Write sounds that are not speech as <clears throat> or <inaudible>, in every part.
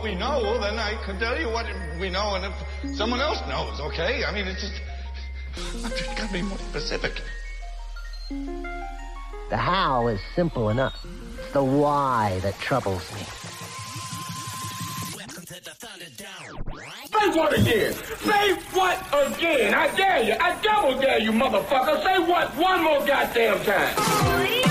what we know, then I can tell you what we know, and if someone else knows, okay? I mean, it's just. I've just got to be more specific. The how is simple enough. It's the why that troubles me. Say what again? Say what again? I dare you. I double dare you, motherfucker. Say what one more goddamn time.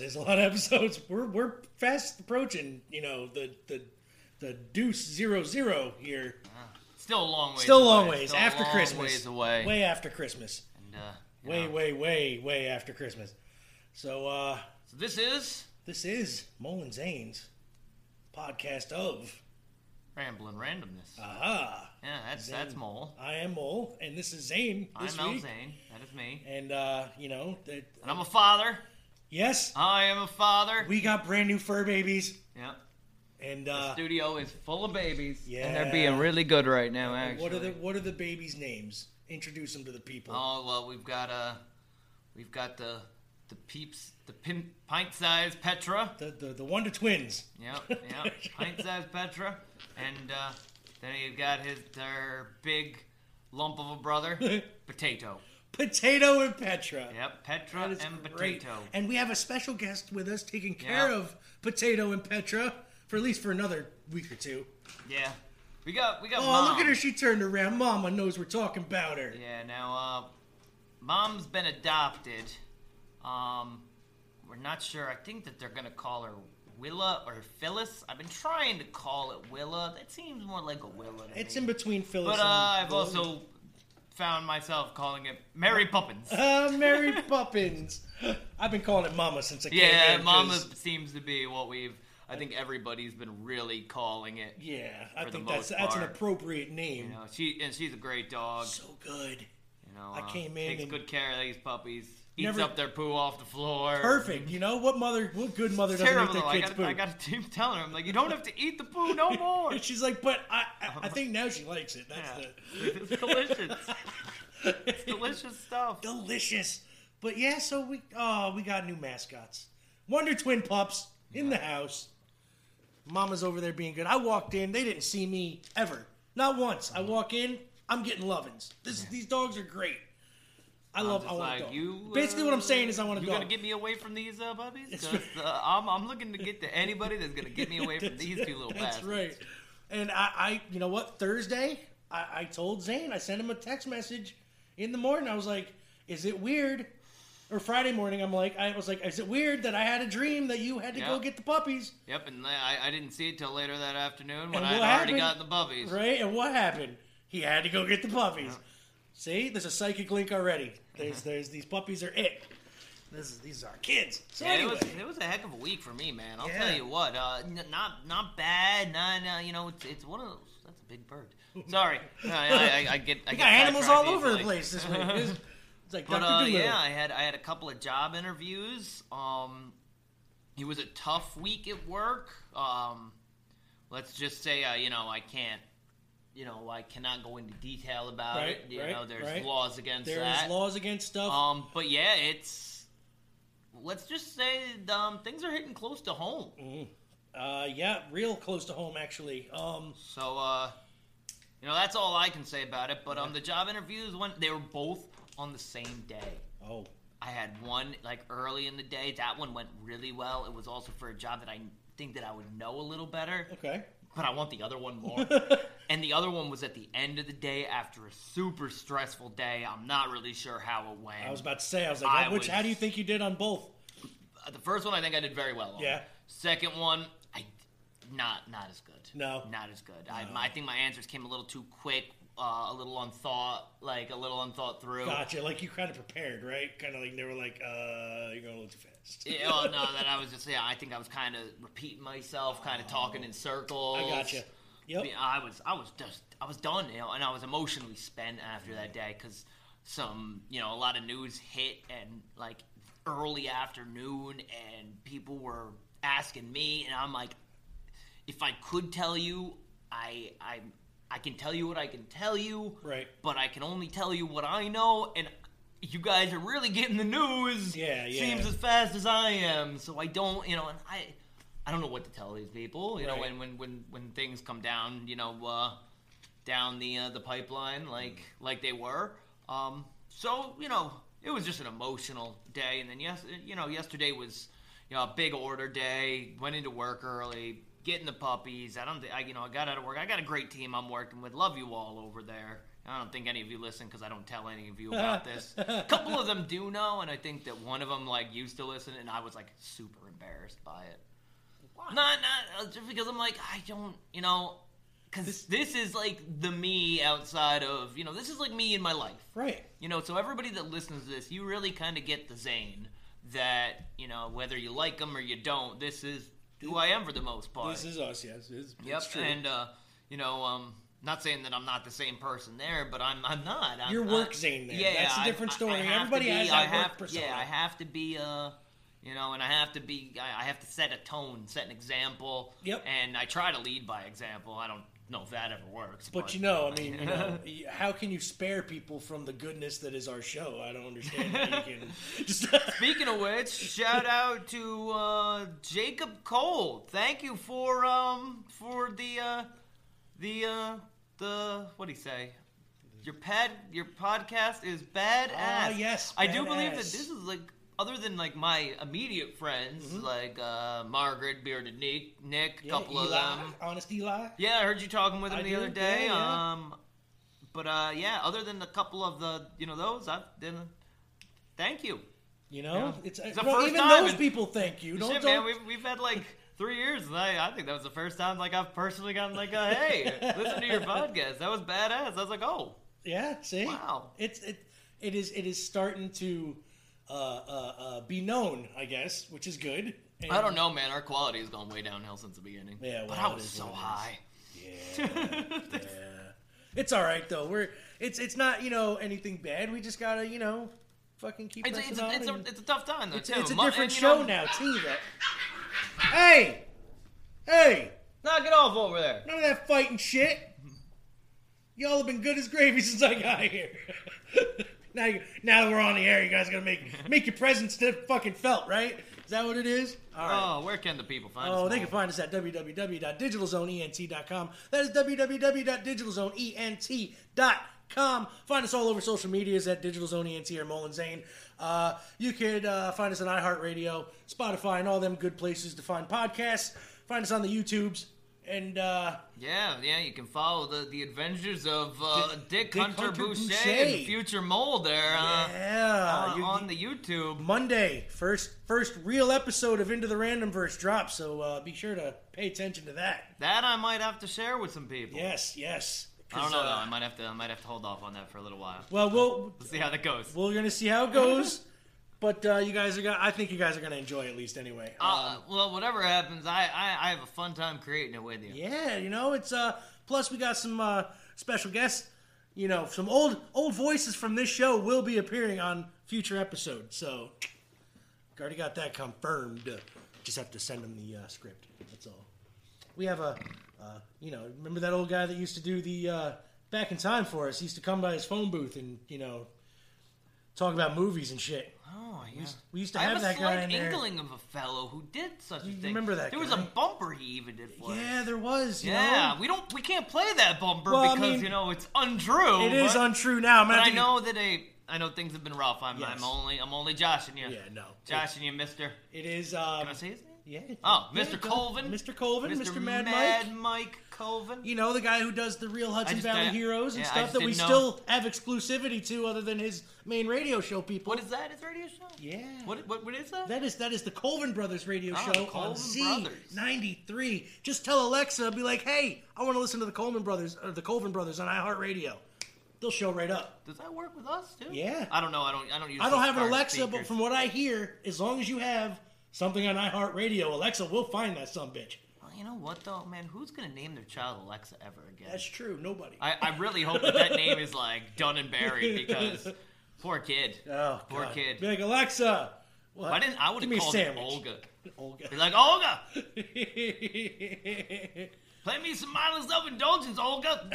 It is a lot of episodes. <laughs> We're we're fast approaching. You know the the the deuce zero zero here. Still a long ways. Still a away. long ways Still a after long Christmas. Ways away. Way after Christmas. And, uh, you Way know, way way way after Christmas. So uh, So this is this is Mole N' Zane's podcast of rambling randomness. Aha. yeah, that's Zane. that's Mole. I am Mole, and this is Zane I'm this week. Zane. That is me. And uh, you know, that, And I'm a father. Yes, I am a father. we got brand new fur babies, yeah. and The uh, studio is full of babies. Yeah. And they're being really good right now, actually. what are the what are the babies' names? Introduce them to the people. Oh well, we've got uh, we've got the the peeps, the pin, pint-sized Petra. The, the the Wonder Twins. Yep, <laughs> yep. Pint-sized Petra, and uh, then you've got his their big lump of a brother, <laughs> Potato. Potato and Petra. Yep, Petra and great. Potato. And we have a special guest with us taking care Yeah. of Potato and Petra for at least for another week or two. Yeah, we got we got. Oh, mom. look at her! She turned around. Mama knows we're talking about her. Yeah, now uh, mom's been adopted. Um, we're not sure. I think that they're gonna call her Willa or Phyllis. I've been trying to call it Willa. That seems more like a Willa. To It's me. in between Phyllis But uh, and I've also found myself calling it Mary Poppins. <laughs> Uh, Mary Poppins. I've been calling it Mama since I came yeah, in, Mama 'cause- seems to be what we've. I think everybody's been really calling it. Yeah, I for the think that's most that's an part. appropriate name. You know, she and she's a great dog. So good. You know, I uh, came in takes and- good care of these puppies. Eats Never- up their poo off the floor. Perfect. You know what mother? What good mother It's doesn't terrible. eat though. their I kids' got food? I got to <laughs> keep telling her. I'm like, you don't have to eat the poo no <laughs> more. And she's like, but I, I, I <laughs> think now she likes it. That's Yeah. It's delicious. It's delicious stuff. delicious. But yeah, so we oh we got new mascots. Wonder Twin pups in the house. Mama's over there being good. I walked in, they didn't see me ever. Not once. I mm-hmm. walk in, I'm getting lovins. This these dogs are great. I love. I want like dog. you. Basically, what I'm uh, saying is, I want a You dog. gonna get me away from these uh, puppies? 'Cause, uh, I'm, I'm looking to get to anybody that's gonna get me <laughs> away from these two little That's bastards. right. And I, I, you know what? Thursday, I, I told Zane. I sent him a text message in the morning. I was like, "Is it weird?" Or Friday morning, I'm like, I was like, "Is it weird that I had a dream that you had to go get the puppies?" Yep, and I, I didn't see it till later that afternoon when I had already gotten the puppies. Right? And what happened? He had to go get the puppies. See, there's a psychic link already. There's, there's these puppies are it. This is, these are kids. So Yeah, anyway, it was it was a heck of a week for me, man. I'll Yeah. tell you what. Uh, n- not not bad. Not uh, you know, it's, it's one of those. That's a big bird. Sorry, <laughs> I, I, I get. I we get got animals all over the place this week. <laughs> It's, it's like But uh, yeah, I had I had a couple of job interviews. Um, it was a tough week at work. Um, let's just say, uh, you know, I can't. You know, I cannot go into detail about Right, it. You right, know, there's right. laws against There's that. laws against stuff. Um, but yeah, it's. Let's just say um, things are hitting close to home. Uh, yeah, real close to home actually. Um, So, uh, you know, that's all I can say about it. But um, the job interviews went. They were both on the same day. oh, I had one like early in the day. That one went really well. It was also for a job that I think that I would know a little better. okay. But I want the other one more. <laughs> and the other one was at the end of the day after a super stressful day. I'm not really sure how it went. I was about to say, I was like, I which? was- How do you think you did on both? Uh, the first one I think I did very well on. Yeah. Second one, I not not as good. No. Not as good. I, my, I think my answers came a little too quick. Uh, a little unthought, like a little unthought through. Gotcha. Like you kind of prepared, right? Kind of like they were like, uh, you're going a little too fast. Yeah, well, no, <laughs> that I was just yeah. I think I was kind of repeating myself, kind of talking in circles. I gotcha. Yep. Yeah, I was, I was just, I was done, you know, and I was emotionally spent after that day because some, you know, a lot of news hit and like early afternoon, and people were asking me, and I'm like, if I could tell you, I, I, I can tell you what I can tell you, Right. But I can only tell you what I know, and you guys are really getting the news. Yeah, yeah. Seems as fast as I am, so I don't, you know, and I. I don't know what to tell these people. You know, Right. when, when when when things come down, you know, uh, down the uh, the pipeline like like they were. Um, so you know, it was just an emotional day. And then yes, you know, yesterday was you know a big order day. Went into work early, getting the puppies. I don't, thi- I you know, I got out of work. I got a great team I'm working with. Love you all over there. I don't think any of you listen because I don't tell any of you about this. A <laughs> couple of them do know, and I think that one of them like used to listen, and I was like super embarrassed by it. Why? Not, not uh, just because I'm like I don't, you know, because this, is like the me outside of, you know, this is like me in my life, Right. you know. So everybody that listens to this, you really kind of get the Zane that you know whether you like them or you don't. This is who I am for the most part. This is us, yes. It's, yep, it's true. and uh, you know, um. Not saying that I'm not the same person there, but I'm I'm not. I'm, Your I- work Zane there. Yeah, That's a I- different I- story. I have Everybody be, has that I work have, persona. Yeah, I have to be uh you know, and I have to be I I have to set a tone, set an example. Yep. And I try to lead by example. I don't if that ever works. But you know, I mean, you know, <laughs> how can you spare people from the goodness that is our show? I don't understand how you can just. <laughs> Speaking of which, shout out to uh, Jacob Cole. Thank you for um for the uh the uh the what do you say? Your pad your podcast is badass. Ah, yes, I do believe that this is like other than like my immediate friends Mm-hmm. like uh Margaret, Bearded Nick, Nick, a Yeah, couple of them. honest Eli. Yeah, I heard you talking with him I the do, other day. yeah, yeah. Um, but uh, yeah, other than a couple of the, you know, those, I've been. Thank you. You know, Yeah. it's, It's the well, first even time those people thank you. Don't, Shit, don't man, we've, we've had like three years, and I, I think that was the first time like I've personally gotten like a hey, listen to your <laughs> podcast. That was badass. I was like, oh, yeah. See, Wow. It's it it is it is starting to uh, uh, uh, be known, I guess, which is good. And- I don't know, man. Our quality has gone way downhill since the beginning. Yeah, but well, I it was so what it is. high. <laughs> Yeah. It's all right though. We're it's it's not you know anything bad. We just gotta you know fucking keep It's, it's, a, on it's, a, it's a tough time though. It's, too. it's a different and, show know- now too. Though. Hey, hey, Knock it off over there. none of that fighting shit. Y'all have been good as gravy <laughs> since I got here. <laughs> now, you, now that we're on the air, you guys gotta make make your presence fucking felt, right? Is that what it is? All right. Oh, where can the people find us? Oh, they can find us at www.digitalzoneent.com. That is www.digitalzoneent.com. Find us all over social medias at Digital Zone ENT or Mole N' Zane. Uh, you could uh, find us on iHeartRadio, Spotify, and all them good places to find podcasts. Find us on the YouTubes. And uh, Yeah, yeah, you can follow the, the adventures of uh, Dick, Dick Hunter, Hunter Boucher, Boucher. and Future Mole there uh, yeah, on, you- on the YouTube. Monday, first first real episode of Into the Random Verse drops. So uh, be sure to pay attention to that. That I might have to share with some people. Yes, yes. I don't know uh, though. I might have to. I might have to hold off on that for a little while. Well, we'll <laughs> Let's see how that goes. We're gonna see how it goes, <laughs> but uh, you guys are gonna. I think you guys are gonna enjoy it at least anyway. Uh, well, whatever happens, I, I I have a fun time creating it with you. yeah, you know it's. uh Plus, we got some uh, special guests. You know, some old old voices from this show will be appearing on future episodes. So, already got that confirmed. Just have to send them the uh, script. That's all. We have a, uh, you know, remember that old guy that used to do the uh, back in time for us? He used to come by his phone booth and you know talk about movies and shit. Oh, yeah. We used to I have, have a that slight guy in there. inkling of a fellow who did such a thing. remember that There was a bumper he even did for us. Yeah, there was. You Yeah, know? we don't. We can't play that bumper Well, I because mean, you know it's untrue. it is but- untrue now. But I know that a. I know things have been rough. I'm, Yes. I'm only. I'm only joshing you. Yeah, no. Joshing you, Mister. It is. Um, Can I say his name? Yeah. Oh, yeah, Mr. Colvin. Mr. Colvin. Mr. Mad, Mad Mike. Mike Colvin. You know the guy who does the real Hudson Valley Heroes and yeah, stuff that we know. still have exclusivity to, other than his main radio show. People. What is that? His radio show? Yeah. What? What? What is that? That is that is the Colvin Brothers radio Oh, show on Colvin Z Brothers. ninety three. Just tell Alexa, be like, hey, I want to listen to the Coleman Brothers or the Colvin Brothers on iHeartRadio. they'll show right up. Does that work with us too? Yeah. I don't know. I don't. I don't use. I don't have an Alexa, but from what I hear, as long as you have something on iHeartRadio, Alexa we'll find that some bitch. Well, you know what though, man? Who's gonna name their child Alexa ever again? That's true. Nobody. I, I really hope that that name is like done and buried <laughs> because poor kid. oh, poor God. kid. Be like Alexa. What? Why didn't I would Give have me a called her sandwich. Olga? <laughs> Olga. Be like Olga, <laughs> play me some mindless self indulgence, Olga.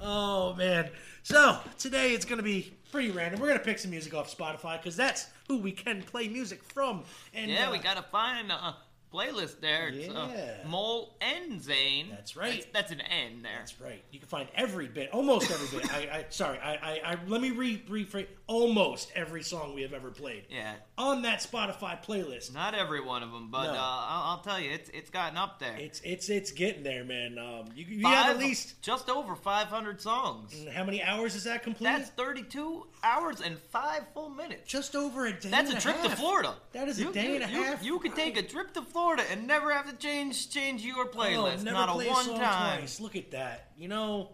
oh man. So today it's gonna be pretty random. We're gonna pick some music off Spotify because that's who we can play music from. And Yeah, uh, we gotta find a playlist there. It's, uh, Mole and Zane. That's right. That's, that's an N there. That's right. You can find every bit, almost every bit. I, I sorry, I, I, I let me re rephrase. Almost every song we have ever played Yeah. on that Spotify playlist. Not every one of them, but No. uh, I'll, I'll tell you, it's it's gotten up there. It's it's it's getting there, man. Um, you, you Five- have at least just over 500 songs. how many hours is that complete? That's 32 hours and five full minutes. just over a day. That's and a trip to. Florida. That is a You- day you- and a half. You could take a trip to Florida and never have to change change your Oh, playlist. never Not a one song time. Twice. Look at that. You know,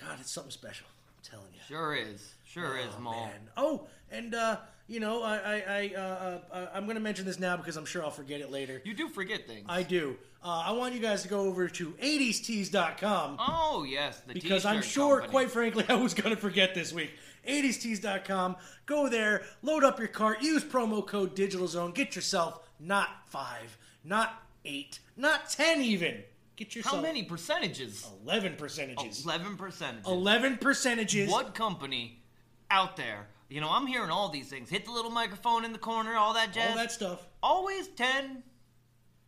God, it's something special. I'm telling you. Sure is. Sure is, Oh, Mo. man. Oh, and uh, you know, I, I, I, uh, uh, I'm going to mention this now because I'm sure I'll forget it later. You do forget things. I do. Uh, I want you guys to go over to 80stees.com oh yes, the because I'm sure, company. quite frankly, <laughs> I was going to forget this week. 80stees.com. Go there, load up your cart, use promo code Digital Zone, get yourself not five, not eight, not ten even. Get yourself How many percentages? 11 percentages. Eleven percentages. 11 percentages. What company out there? You know, I'm hearing all these things. Hit the little microphone in the corner, all that jazz. All that stuff. Always ten,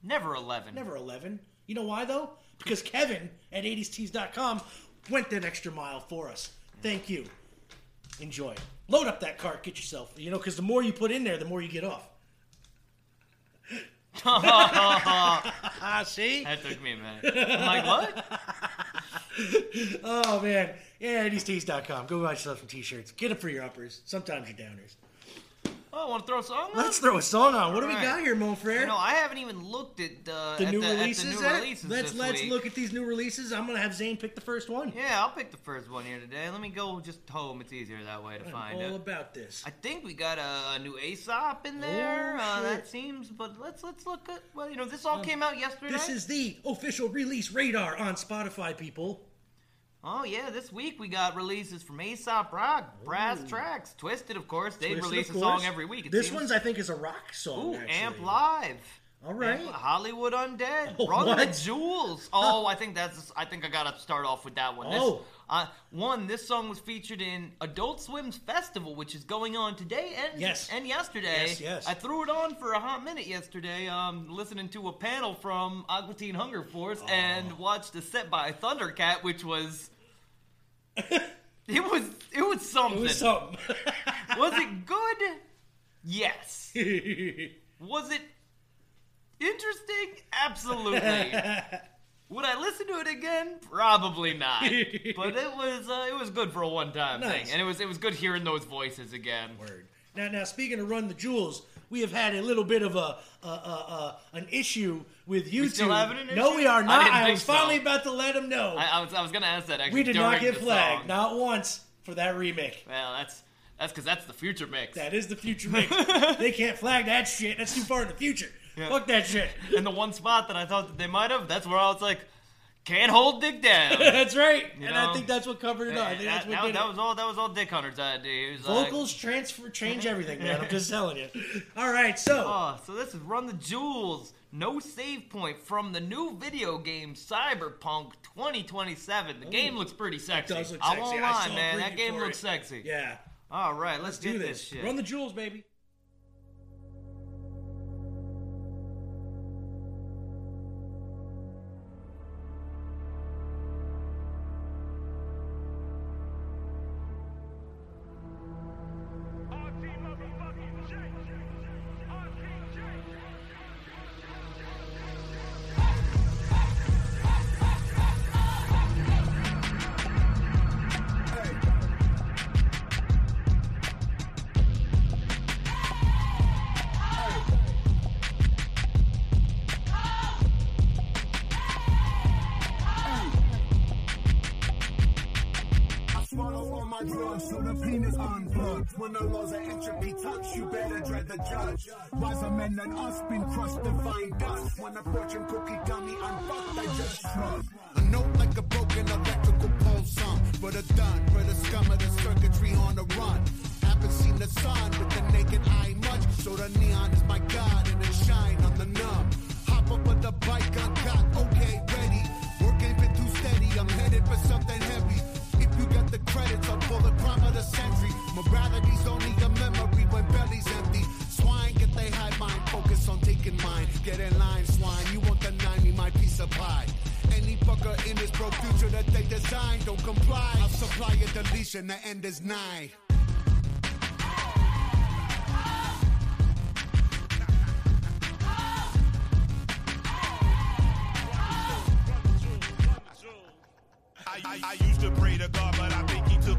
never eleven. Never 11. You know why, though? Because Kevin at 80stees.com went that extra mile for us. Thank you. Enjoy. Load up that cart. Get yourself, you know, because the more you put in there, the more you get off. Ah, <laughs> see? That took me a minute. I'm <laughs> like, what? Oh, man. Yeah, 80stees.com. Go buy yourself some t shirts. Get them for your uppers. Sometimes your downers. Oh, want to throw a song on? Let's throw a song on. What do we Alright. got here, Mon Frere? You know, I haven't even looked at uh, the at new the, releases. At the new eh? releases let's this let's week. look at these new releases. I'm gonna have Zane pick the first one. Yeah, I'll pick the first one here today. Let me go just home. It's easier that way to I'm find all it. about this. I think we got a, a new Aesop in there. Oh, uh, shit. that seems, but let's let's look at. Well, you know, this all came out yesterday. This is the official release radar on Spotify, people. Oh yeah, this week we got releases from Aesop Rock, Brass Tracks, Twiztid, of course. They Twiztid, release a song every week. It This seems. one's, I think, is a rock song. Ooh, actually. Amp Live. All right. Amp- Hollywood Undead. Oh, <laughs> Run the what? Jewels. <laughs> Oh, I think that's. I think I gotta start off with that one. This, Oh. Uh, one. This song was featured in Adult Swim's festival, which is going on today and Yes. and yesterday. Yes, yes. I threw it on for a hot minute yesterday. Um, listening to a panel from Aqua Teen Hunger Force Oh. and watched a set by Thundercat, which was. <laughs> it was it was something. It was something. <laughs> Was it good? Yes. <laughs> Was it interesting? Absolutely. Would I listen to it again? Probably not. <laughs> But it was uh, it was good for a one time Nice. thing, and it was it was good hearing those voices again. Word. Now, now, speaking of Run the Jewels, we have had a little bit of a, a, a, a an issue with YouTube. still having an No, we are I not. I, think was so. finally about to let him know. I, I was I was gonna ask that actually. we did not get flagged, not once, for that remake. Well, that's that's because that's the future mix. That is the future mix. <laughs> they can't flag that shit. That's too far in the future. Yeah. Fuck that shit. <laughs> and the one spot that I thought that they might have, that's where I was like, can't hold Dick down. <laughs> that's right. and I think that's what covered it up. I eh, think that's that, what that- did that it. was all that was all Dick Hunter's idea. He was like, Vocals transfer change everything, man. I'm <laughs> just telling you. All right, so Oh, so this is Run the Jewels. No save point from the new video game Cyberpunk 2027. The game looks pretty sexy. does look I won't I lie, man. That game looks it. sexy. yeah, All right, let's, do get this. this shit. Run the jewels, baby. So the penis unplugged. When the laws of entropy touch, you better dread the judge. Wiser men than us been crushed to find dust. When a fortune cookie dummy unfucked, I just shrug. A note like a broken electrical pole song. For the done, for the scum of the circuitry on the run. Haven't seen the sun with the naked eye much. So the neon is my god and it shine on the numb. Hop up on the bike, uncut, okay, ready. Work ain't been too steady, I'm headed for something heavy. The credits, I'll pull the crime of the century. Morality's only a memory when belly's empty. Swine get they high mind, focus on taking mine. Get in line, swine, you won't deny me my piece of pie. Any fucker in this broke future that they design don't comply. I'll supply a deletion, the end is nigh. I, I, I used to pray to God, but I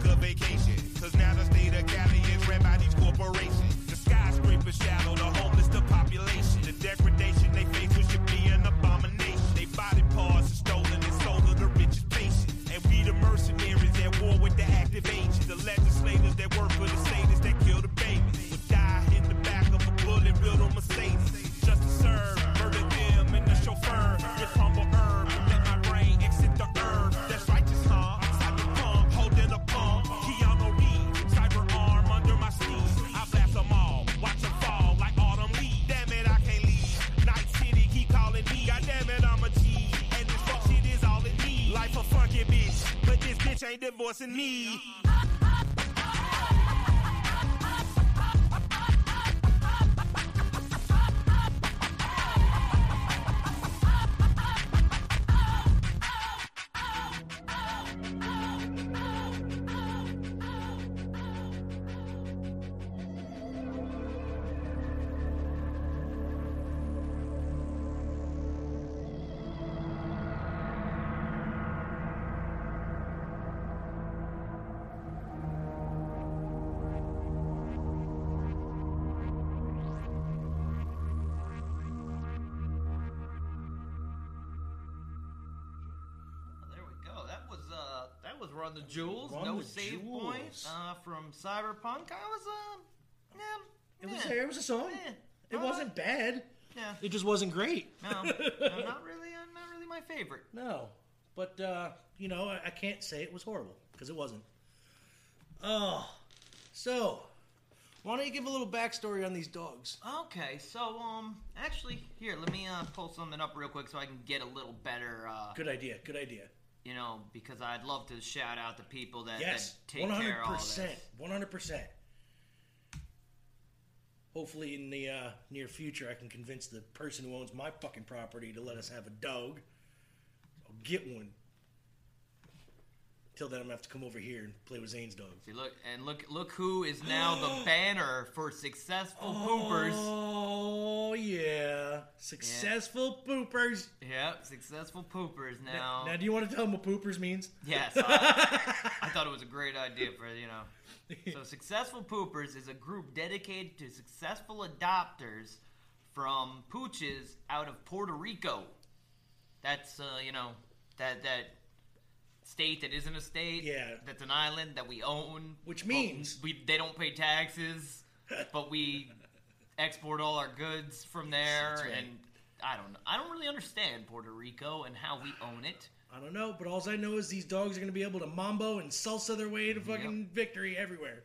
took a vacation. Cause now the state of Cali is ran by these corporations. The skyscrapers shadow the homeless, the population. The degradation they face which should be an abomination. They body parts are stolen and sold to the richest patient. And we the mercenaries at war with the active agents. The legislators that work for the ain't divorcing me. Jewels. Run no the save Jewels. point uh, from Cyberpunk. I was uh, yeah, It was yeah. It was a song. Yeah. It Uh, wasn't bad. Yeah. It just wasn't great. No, no, not really. Uh, not really my favorite. <laughs> No, but uh, you know, I, I can't say it was horrible because it wasn't. Oh, so why don't you give a little backstory on these dogs? Okay, so um, actually, here, let me uh, pull something up real quick so I can get a little better. Uh, Good idea. Good idea. You know, because I'd love to shout out the people that, Yes, that take one hundred care of all this. one hundred percent. Hopefully, in the uh, near future, I can convince the person who owns my fucking property to let us have a dog. I'll get one. Till then, I'm gonna have to come over here and play with Zane's dog. See, look and look, look who is now the <gasps> banner for successful poopers. Oh yeah, successful poopers. Yep, successful poopers now. Now, do you want to tell them what poopers means? Yes, I, I thought it was a great idea for you know. So, <laughs> Successful Poopers is a group dedicated to successful adopters from pooches out of Puerto Rico. That's uh, you know that that state that isn't a state. Yeah. That's an island that we own. Which means- we they don't pay taxes, <laughs> but we export all our goods from there. Right. And I don't know. I don't really understand Puerto Rico and how we own it. I don't know, but all I know is these dogs are going to be able to mambo and salsa their way to fucking victory everywhere.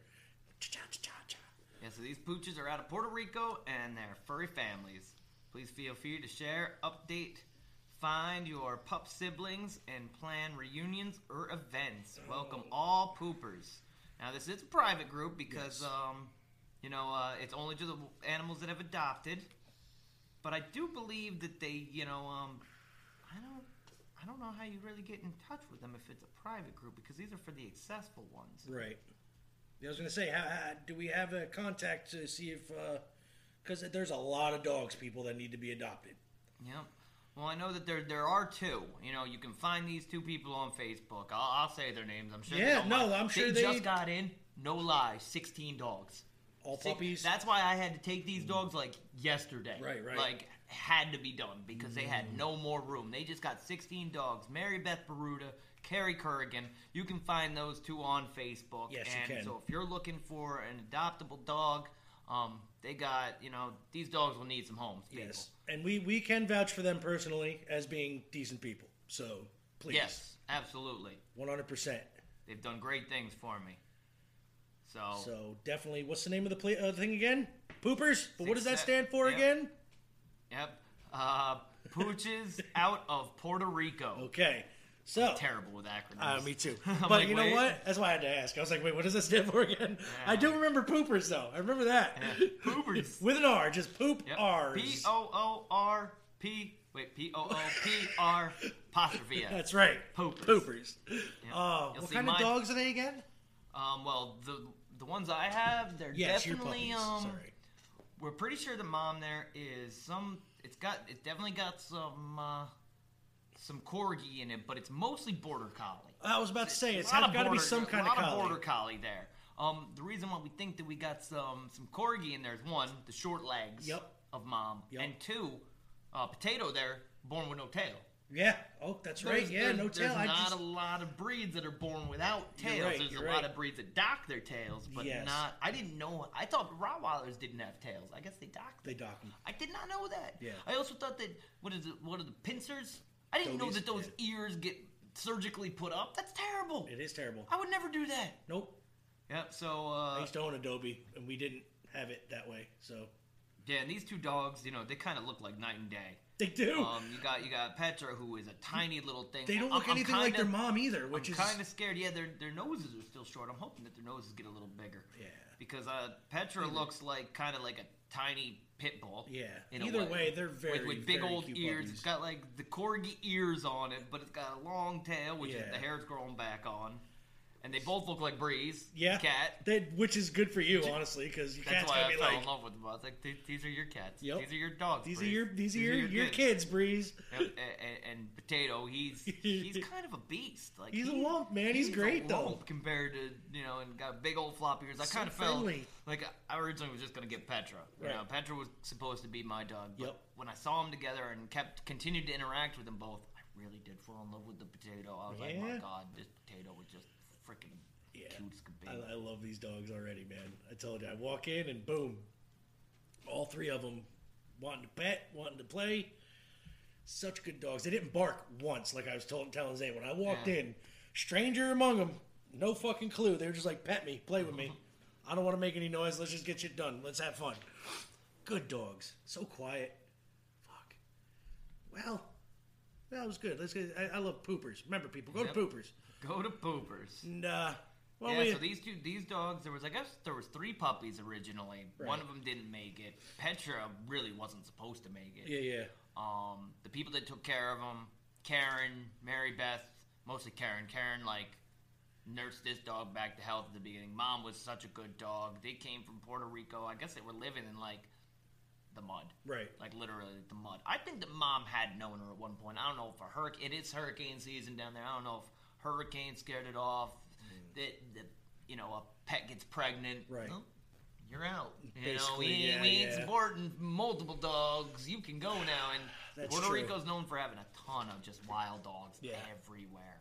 Yeah, so these pooches are out of Puerto Rico and they're furry families. Please feel free to share, update, find your pup siblings, and plan reunions or events. Welcome all poopers. Now, this is a private group because, Yes. um, you know, uh, it's only to the animals that have adopted. But I do believe that they, you know, um, I don't, I don't know how you really get in touch with them if it's a private group because these are for the successful ones. Right. I was going to say, how, how, do we have a contact to see if, because there's a lot of dogs, people that need to be adopted. Yep. Well, I know that there there are two. You know, you can find these two people on Facebook. I'll, I'll say their names. I'm sure. Yeah, no, mind. I'm sure they they- just got in. No lie, 16 dogs. All puppies. That's why I had to take these dogs like yesterday. Right, right. Like had to be done because they had no more room. They just got 16 dogs. Mary Beth Baruda, Carrie Kurgan. You can find those two on Facebook. Yes, you and can. so if you're looking for an adoptable dog, um, they got you know these dogs will need some homes. People. Yes, and we we can vouch for them personally as being decent people. So please, Yes, absolutely. one hundred percent. They've done great things for me. So, So definitely, what's the name of the play, uh, thing again? Poopers. But what does that stand for yep. again? yep. Uh, Pooches <laughs> out of Puerto Rico. Okay. So Terrible with acronyms. Uh, me too. <laughs> But like, you know wait. what? That's why I had to ask. I was like, wait, what does that stand for again? I do remember poopers though. I remember that. Yeah. <laughs> Poopers. With an R, just poop Yep. R's. P O O R P. Wait, P O O P R apostrophe That's right. Poopers. Poopers. Yeah. Uh, what kind of dogs are they again? Um, well, the the ones I have, they're Yes, definitely um. Sorry. We're pretty sure the mom there is some. It's got. It definitely got some. Uh, some corgi in it, but it's mostly border collie. I was about to say it's got to be some a kind lot of collie. border collie there. Um, the reason why we think that we got some some corgi in there is one, the short legs Yep. of mom, Yep. and two, uh, potato there, born with no tail. Yeah. Oh, that's right. Yeah, there's- no tail. There's not just a lot of breeds that are born without tails. right, there's a lot of breeds that dock their tails, but Yes. not. I didn't know. I thought Rottweilers didn't have tails. I guess they dock. Them. they dock them. I did not know that. Yeah. I also thought that what is it? What are the pinschers? I didn't know that those ears get surgically put up. That's terrible. It is terrible. I would never do that. Nope. Yep. So I uh, used to own a Dobie, and we didn't have it that way. So yeah, and these two dogs, you know, they kind of look like night and day. they do. Um, you got you got Petra, who is a tiny little thing. they don't I'm- look I'm anything like their mom either, which I'm is kind of scared. Yeah, their their noses are still short. I'm hoping that their noses get a little bigger. Yeah. Because uh, Petra looks like kind of like a tiny pit bull. Yeah. Either way, they're very, with, with big very old cute ears. puppies. It's got like the corgi ears on it, but it's got a long tail, which Yeah. is the hair's growing back on. And they both look like Breeze, yeah, cat. They, which is good for you, honestly, because your That's cat's why gonna I be fell like, in love with them. I was like, "Th- these are your cats. Yep. These are your dogs. these are Breeze. your these are your, your kids, Breeze. Yep, and, Potato, he's <laughs> he's kind of a beast. Like He's a lump, man. He's a great, though. lump compared to you know, and got big old flop ears. I So kind of felt friendly. like I originally was just gonna get Petra. You Right. know, Petra was supposed to be my dog. But Yep. when I saw them together and kept continued to interact with them both, I really did fall in love with the Potato. I was like, my Yeah. God, this Potato was just freaking Yeah. cute as could be. I, I love these dogs already, man. I told you, I walk in and boom, all three of them wanting to pet, wanting to play. Such good dogs. They didn't bark once, like I was told, telling Zay when I walked Yeah. in. Stranger among them, no fucking clue. They were just like, "Pet me, play with me. I don't want to make any noise. Let's just get shit done. Let's have fun." Good dogs, so quiet. Fuck. Well, that was good. Let's get. I, I love poopers. Remember, people, go Yep. to poopers. Go to poopers. And uh, well, yeah, we, so these two, these dogs, there was, I guess, there was three puppies originally. Right. One of them didn't make it. Petra really wasn't supposed to make it. yeah, yeah. Um, the people that took care of them, Karen, Mary Beth, mostly Karen. Karen like nursed this dog back to health at the beginning. Mom was such a good dog. They came from Puerto Rico. I guess they were living in like the mud. Right. Like literally the mud. I think that mom had known her at one point. I don't know if a hurricane. It is hurricane season down there. I don't know if hurricane scared it off. That that you know a pet gets pregnant. Right. Well, you're out. You know, we, yeah, we ain't yeah. supporting multiple dogs. You can go now. And <sighs> That's Puerto true. Rico's known for having a ton of just wild dogs Yeah. everywhere.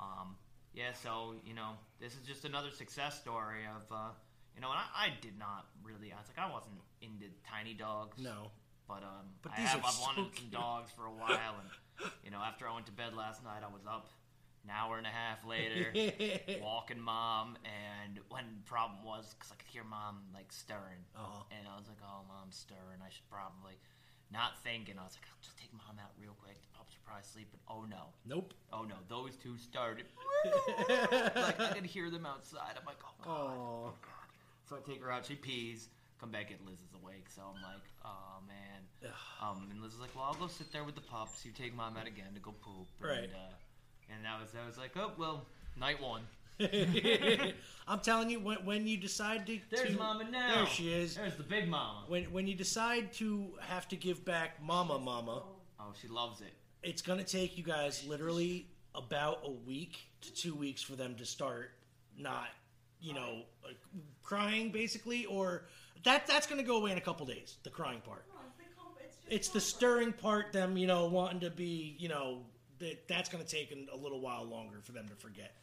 Um, yeah, so you know, this is just another success story of uh, you know, and I, I did not really. I was like, I wasn't into tiny dogs. No. But um, But I these have are I've so wanted some cute. dogs for a <laughs> while, and you know, after I went to bed last night, I was up an hour and a half later, <laughs> walking mom, and when the problem was because I could hear mom like stirring, Uh-huh. and I was like, oh, mom's stirring. I should probably. Not thinking, I was like, I'll just take mom out real quick. The pups are probably sleeping. Oh no, Nope. oh no, those two started. <laughs> like I could hear them outside. I'm like, oh god. Oh. So I take her out. She pees. Come back and Liz is awake. So I'm like, oh man. Um, and Liz is like, well, I'll go sit there with the pups. You take mom out again to go poop. Right. And, uh, and that was I was like, oh well, night one. <laughs> I'm telling you, when, when you decide to, There's to mama now. there she is. There's the big mama. When when you decide to have to give back Mama Mama, Oh, she loves it. it's gonna take you guys literally about a week to two weeks for them to start not, you know, like, crying basically, or that that's gonna go away in a couple days. The crying part. It's the stirring part. Them, you know, wanting to be, you know, that that's going to take a little while longer for them to forget.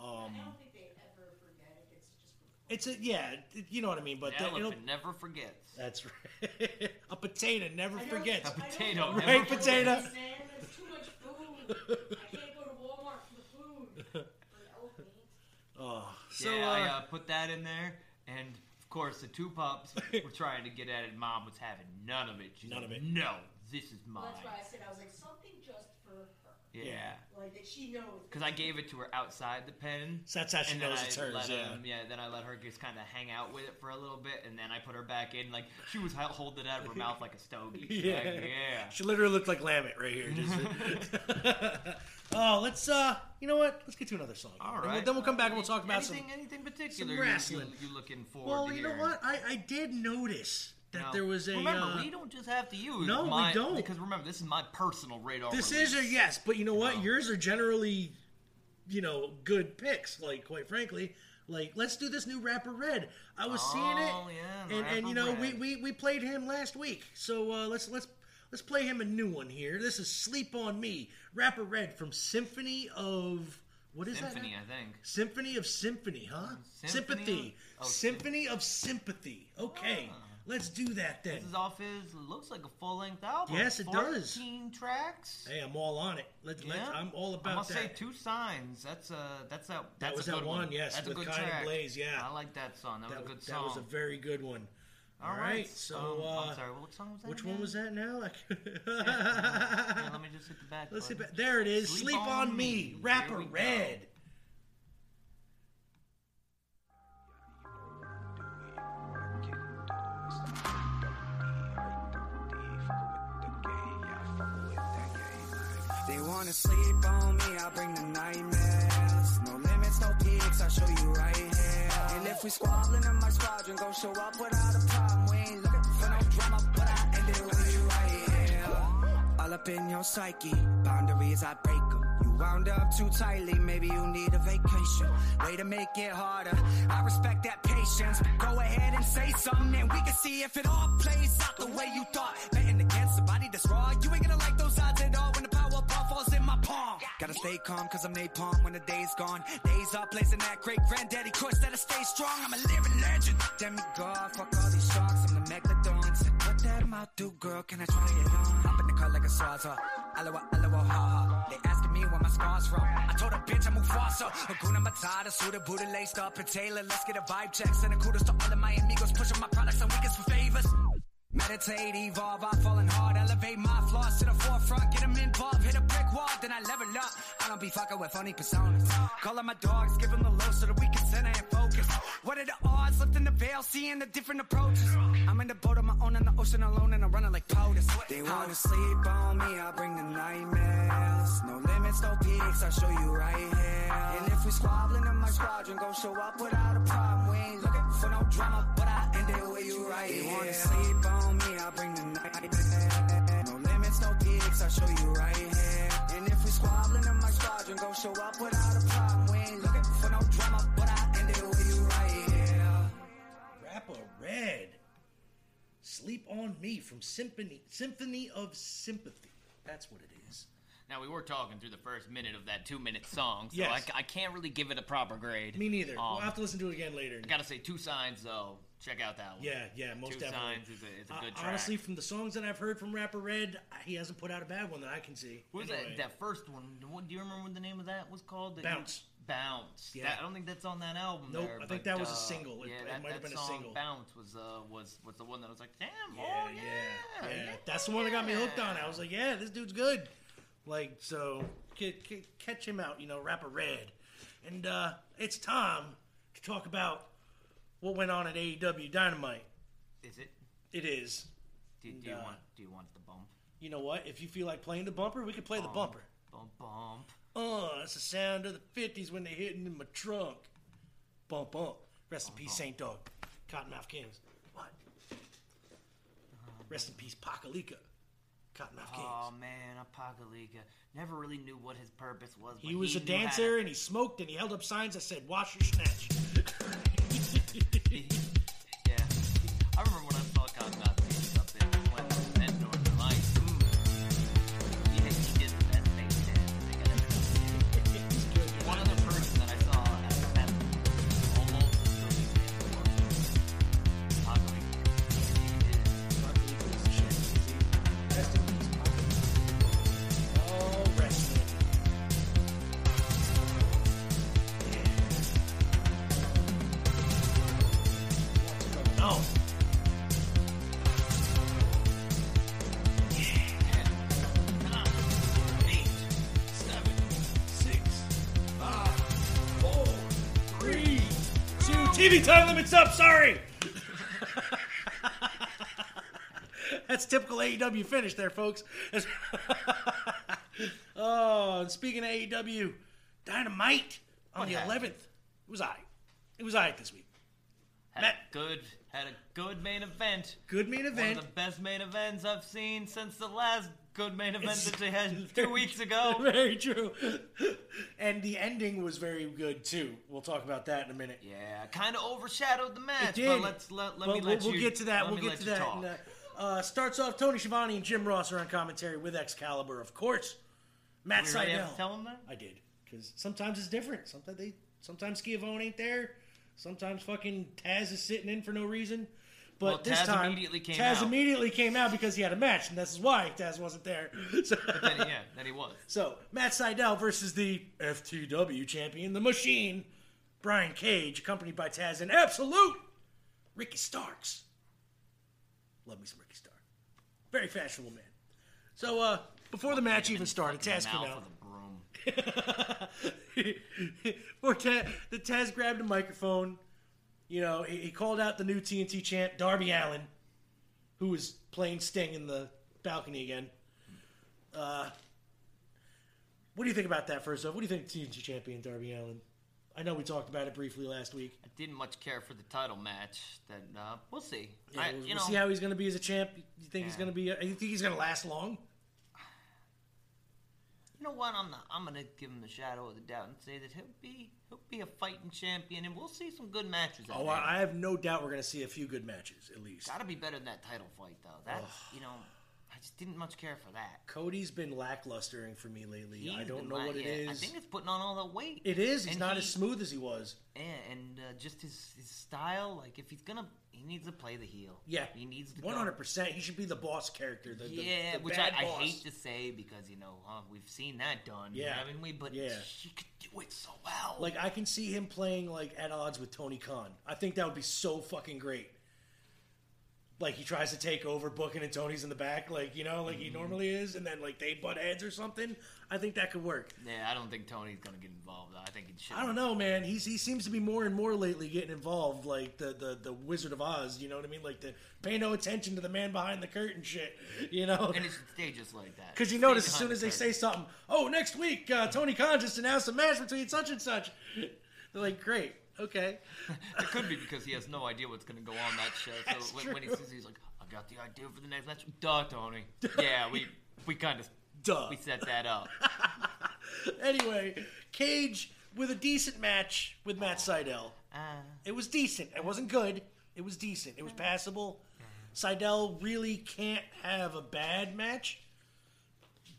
Um, I don't think they ever forget it. It's just for It's a yeah, you know what I mean. But The the- it'll- elephant never forgets. that's right. <laughs> a potato never forgets. A potato think- never Right, potato. Man, that's too much food. I can't go to Walmart for the food. <laughs> For an elephant. Oh, so yeah, uh, I uh, put that in there, and of course the two pups <laughs> were trying to get at it. Mom was having none of it. She's None like, of it. No, this is mine. Well, that's why I said I was like something just for her. Yeah. Like that she knows. Because I gave it to her outside the pen. So that's how she and then knows I it's hers, Let, yeah. um, yeah. Then I let her just kind of hang out with it for a little bit, and then I put her back in. Like she was hel- holding it out of her mouth like a stogie. She's yeah, like, yeah. She literally looked like Lammet right here. Just <laughs> <laughs> oh, let's uh, you know what? Let's get to another song. All And we'll- then we'll come back and we'll talk about anything, some. anything particular some you- wrestling. You, you looking forward Well, to you know hearing? what? I I did notice that Now, there was a. Remember, uh, we don't just have to use. No, we don't. Because remember, this is my personal radar. This release. is a yes, but you know what? No. Yours are generally, you know, good picks. Like quite frankly, like let's do this new rapper Red. I was seeing it, Oh, yeah, and and you know we, Red. we we played him last week, so uh, let's let's let's play him a new one here. This is "Sleep on Me," rapper Red from Symphony of what is Symphony, that? I think. Symphony of Symphony, huh? Symphony Sympathy. of- oh, Symphony of Sympathy. Okay, let's do that then. This is off his. Looks like a full length album. Yes, it does. Fourteen tracks. Hey, I'm all on it. Let's, let's Yeah. I'm all I about must that. say, two signs. That's a that's that. That's was a that good one, yes, that's with a good Kind and track. Blaze, yeah. I like that song. That, that, was a good song. that was a very good one. All All right. right, so um, uh, I'm sorry. What song was that? which one was that now? I could- <laughs> Yeah, let me just hit the back. Let's see. button. There it is. Sleep Sleep, on on, Me. me, rapper Red. go. Wanna sleep on me, I bring the nightmares. No limits, no peaks, I show you right here. And if we squabbling in my squadron, go show up without a problem. We ain't looking for no drama, but I end it with you right here. All up in your psyche, boundaries, I break 'em. You wound up too tightly, maybe you need a vacation. Way to make it harder. I respect that patience. Go ahead and say something, and we can see if it all plays out the way you thought. Betting against somebody that's raw, you ain't gonna like those odds at all palm. Gotta stay calm, cause I'm napalm when the day's gone. Days are blazing that great granddaddy crush that'll stay strong. I'm a living legend. Demigod, fuck all these sharks, I'm the megalodon. What that mouth do, girl? Can I try it on? Hop in the car like a sawzall. Aloha, aloha, ha. They asking me where my scars from. I told a bitch I'm Mufasa. Hakuna Matata, suited, Buddha laced up and tailored. Let's get a vibe check. Sending kudos to all of my amigos, pushing my products on weekends for favors. Meditate, evolve, I'm falling hard, elevate my flaws to the forefront, get them involved, hit a brick wall, then I level up. I don't be fucking with funny personas. Call on my dogs, give them the low so that we can center and focus. What are the odds? Lifting the veil, seeing the different approaches. I'm in the boat on my own in the ocean alone, and I'm running like POTUS. They wanna sleep on me, I bring the nightmares. No limits, no peaks, I'll show you right here. And if we squabbling in my squadron, go show up without a problem. We ain't looking for no drama, but I end it with you right here. They wanna sleep on me, I bring the nightmares. No limits, no peaks, I show you right here. And if we squabbling in my squadron, go show up without a problem. We ain't looking for no drama, but I end it with you right here. Rapper Red. Sleep on Me from Symphony Symphony of Sympathy. That's what it is. Now we were talking through the first minute of that two-minute song, so Yes. I, I can't really give it a proper grade. Me neither. Um, we'll have to listen to it again later. I gotta say, two signs though. Check out that one. Yeah, yeah, most two definitely. signs is a, is a Uh, good track. honestly, from the songs that I've heard from Rapper Red, he hasn't put out a bad one that I can see. what was Anyway. that? That first one. What do you remember what the name of that was called? That you- Bounce. Bounce. Yeah. That- I don't think that's on that album. Nope, there, I think but, that was a uh, single. It- yeah, it that, might have been a single. Bounce was uh was was the one that was like, damn, Yeah, oh yeah, yeah, yeah, That's the one that got me hooked on. it. I was like, yeah, this dude's good. Like, so c- c- catch him out, you know, Rapper Red. And uh, it's time to talk about what went on at AEW Dynamite. Is it? It is. Do, do you uh, want do you want the bump? You know what? If you feel like playing the bumper, we could play the bumper. Bump bump. Oh, that's the sound of the 50s when they're hitting in my trunk. Bump, bump. Rest in peace, Saint Dog. Cottonmouth Kings. What? Rest in peace, Pakalika. Cottonmouth Kings. Oh man, Apocalypse never really knew what his purpose was. But he was a knew to- dancer and he smoked and he held up signs that said, Wash your snatch. <laughs> yeah, I remember when TV time limit's up. Sorry. <laughs> That's typical AEW finish there, folks. <laughs> oh, and speaking of AEW, Dynamite on What the happened? 11th. It was I. It was I this week. Had Matt- a good, had a good main event. Good main event. One of the best main events I've seen since the last good main <laughs> event that they had two weeks ago. <laughs> Very true. and the ending was very good too. We'll talk about that in a minute. Yeah, kind of overshadowed the match. It did. But let's let, let But me we'll, let we'll you. get to that. We'll get to that. And, uh, uh, starts off Tony Schiavone and Jim Ross are on commentary with Excalibur, of course. Matt we Sydal. to tell them that. I did because sometimes it's different. Sometimes they, sometimes Schiavone ain't there. Sometimes fucking Taz is sitting in for no reason. But Well, this Taz time, immediately came Taz out. immediately came out because he had a match, and this is why Taz wasn't there. <laughs> So, But then, yeah, then he was. so Matt Sydal versus the FTW champion, the Machine, Brian Cage, accompanied by Taz and Absolute Ricky Starks. Love me some Ricky Stark. Very fashionable man. So uh, before the match even started, Taz came out. with a broom. <laughs> Before Taz, the Taz grabbed a microphone. You know, he, he called out the new TNT champ, Darby Allin, who was playing Sting in the balcony again. Uh, what do you think about that first off? What do you think TNT champion Darby Allin? I know we talked about it briefly last week. I didn't much care for the title match. Then uh, we'll see. Yeah, I, we'll, you we'll know, see how he's going to be as a champ. You think he's going to be? You think he's going to last long? You know what? I'm not, I'm gonna give him the shadow of the doubt and say that he'll be he'll be a fighting champion, and we'll see some good matches. Oh, there. I I have no doubt we're going to see a few good matches at least. Gotta be better than that title fight, though. That's you know, I just didn't much care for that. Cody's been lacklustering for me lately. I don't know la- what it yeah, is. I think it's putting on all the weight. It is. He's And not he- as smooth as he was. Yeah, and uh, just his, his style. Like if he's gonna, he needs to play the heel. Yeah, he needs to. one hundred percent. He should be the boss character. The, the- Yeah, the which I, I hate to say because you know huh, we've seen that done, Yeah. haven't we? But Yeah. he could do it so well. Like I can see him playing like at odds with Tony Khan. I think that would be so fucking great. Like he tries to take over booking and Tony's in the back, like you know, like he Mm-hmm. normally is, and then like they butt heads or something. I think that could work. yeah, I don't think Tony's gonna get involved. I think he should. I don't know, man. He's he seems to be more and more lately getting involved, like the the, the Wizard of Oz. You know what I mean? Like the pay no attention to the man behind the curtain shit. <laughs> You know? And it should stay just like that. Because you Stay notice as soon the as they curtain. say something, oh, next week uh, Tony Khan just announced a match between such and such. <laughs> They're like, great, okay. <laughs> it could be because he has no idea what's gonna go on that show. So when, when he says he's like, I got the idea for the next match. Duh, Tony. Yeah, we we kind of Duh. we set that up. <laughs> Anyway, Cage with a decent match with Matt Sydal. Uh, It was decent. It wasn't good. It was decent. It was passable. Sydal really can't have a bad match,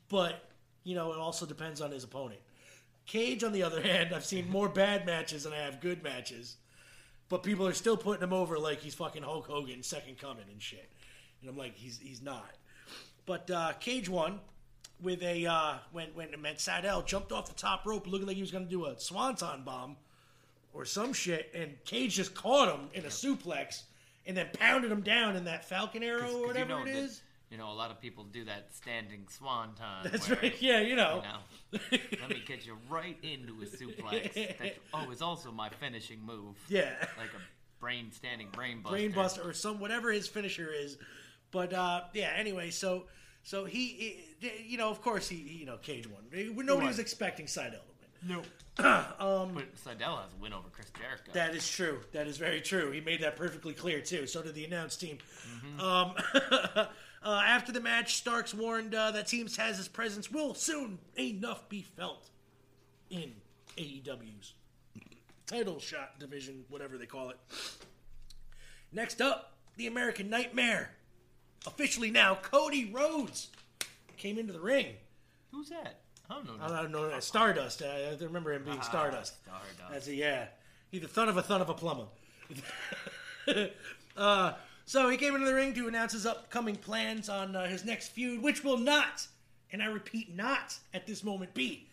but you know it also depends on his opponent. Cage, on the other hand, I've seen more bad matches than I have good matches, but people are still putting him over like he's fucking Hulk Hogan, second coming and shit. And I'm like, he's he's not. But uh, Cage won with a uh, when when Matt Sydal jumped off the top rope, looking like he was going to do a swanton bomb or some shit, and Cage just caught him in a suplex and then pounded him down in that Falcon Arrow 'cause or you whatever know it is. You know, a lot of people do that standing swan time. That's where, right. Yeah, you know. You know, let me get you right into a suplex. That, oh, it's also my finishing move. Yeah. Like a brain standing brain buster. brain buster or some whatever his finisher is. But uh, yeah, anyway, so so he, he- you know, of course he, he, you know, Cage won. Nobody won. was expecting Sydal to win. No. <clears throat> um, but Sydal has a win over Chris Jericho. That is true. That is very true. He made that perfectly clear too. So did the announce team. Mm-hmm. Um, <laughs> uh, after the match, Starks warned uh, that Team Taz's presence will soon enough be felt in AEW's title shot division, whatever they call it. Next up, the American Nightmare, officially now Cody Rhodes, came into the ring. Who's that? I don't know. I don't know. uh, Stardust. I, remember him being Ah, Stardust. Stardust. That's a yeah. He the son of a son of a plumber. <laughs> uh, so he came into the ring to announce his upcoming plans on uh, his next feud, which will not, and I repeat, not at this moment be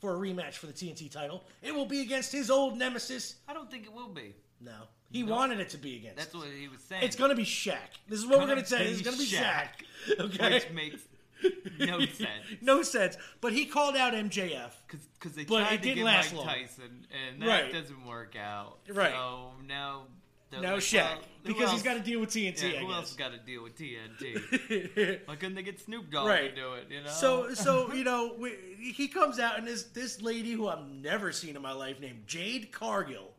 for a rematch for the TNT title. It will be against his old nemesis. I don't think it will be. No, he No. wanted it to be against. That's what he was saying. It's gonna be Shaq. This is what we're Gonna gonna say. It's gonna be Shaq. Shaq. <laughs> Okay. Which makes <laughs> No sense. no sense. But he called out MJF. Because they But tried it to didn't get last Mike long. Tyson, and that Right. doesn't work out. Right. So now. They're Now like, Shaq, well, because he's got to deal with TNT. Yeah, I who guess. else got to deal with TNT? <laughs> Why couldn't they get Snoop Dogg Right. to do it? You know. So, so <laughs> you know, we, he comes out and this this lady who I've never seen in my life, named Jade Cargill,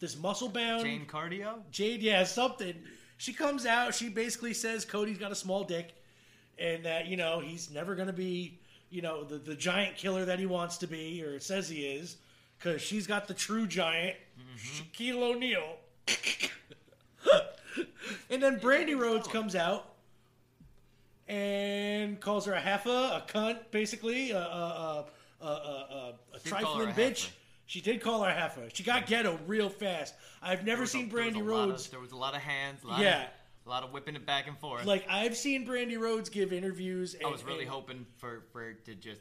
this muscle bound Jane Cardio. Jade, yeah, something. She comes out. She basically says Cody's got a small dick, and that you know he's never going to be, you know, the the giant killer that he wants to be or says he is, because she's got the true giant, mm-hmm. Shaquille O'Neal. <laughs> and then Brandi Rhodes comes out and calls her a heifer, a cunt, basically, a, a, a, a, a, a trifling bitch. She did call her a heifer. She got ghetto real fast. I've never a- seen Brandi Rhodes. there was a lot of hands. A lot Yeah. Of, a lot of whipping it back and forth. Like I've seen Brandi Rhodes give interviews. And, I was really and- hoping for for it to just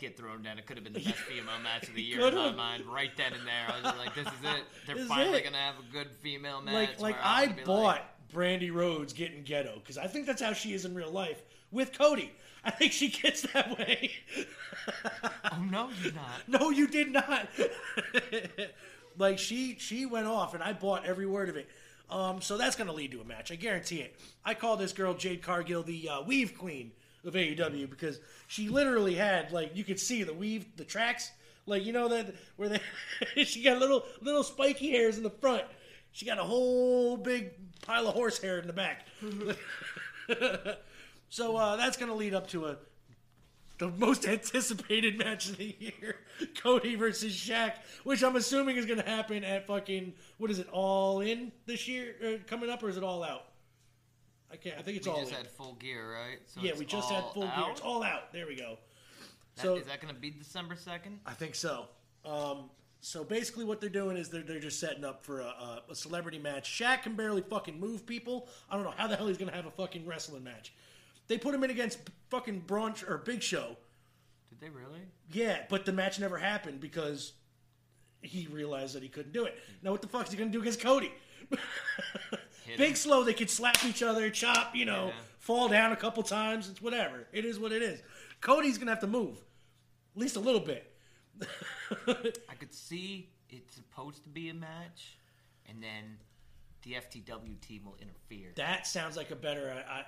get thrown down. It could have been the best <laughs> female match of the year in my mind, right then and there. I was like, "This is it. They're This finally it. gonna have a good female match." like like I'm I bought like, Brandi Rhodes getting ghetto because I think that's how she is in real life with Cody. I think she gets that way. <laughs> oh no, you're not. No, you did not. <laughs> like she she went off, and I bought every word of it. Um, so that's going to lead to a match. I guarantee it. I call this girl Jade Cargill the uh, weave queen of AEW because she literally had like you could see the weave, the tracks, like you know that where they <laughs> she got little little spiky hairs in the front. She got a whole big pile of horsehair in the back. <laughs> so uh, that's going to lead up to a the most <laughs> anticipated match of the year, Cody versus Shaq, which I'm assuming is going to happen at fucking what is it, All In this year uh, coming up, or is it All Out? I can't. I think it's we all just in. had full gear, right? So yeah, we just had full gear. out? It's all out. There we go. That- So is that gonna be December second? I think so. Um, so basically, what they're doing is they're, they're just setting up for a, a, a celebrity match. Shaq can barely fucking move people. I don't know how the hell he's gonna have a fucking wrestling match. They put him in against fucking Braun or Big Show. Did they really? Yeah, but the match never happened because he realized that he couldn't do it. Now, what the fuck is he gonna do against Cody? <laughs> Big slow, they could slap each other, chop, you know, Yeah. fall down a couple times. It's whatever. It is what it is. Cody's gonna have to move, at least a little bit. <laughs> I could see it's supposed to be a match, and then the FTW team will interfere. That sounds like a better. I, I,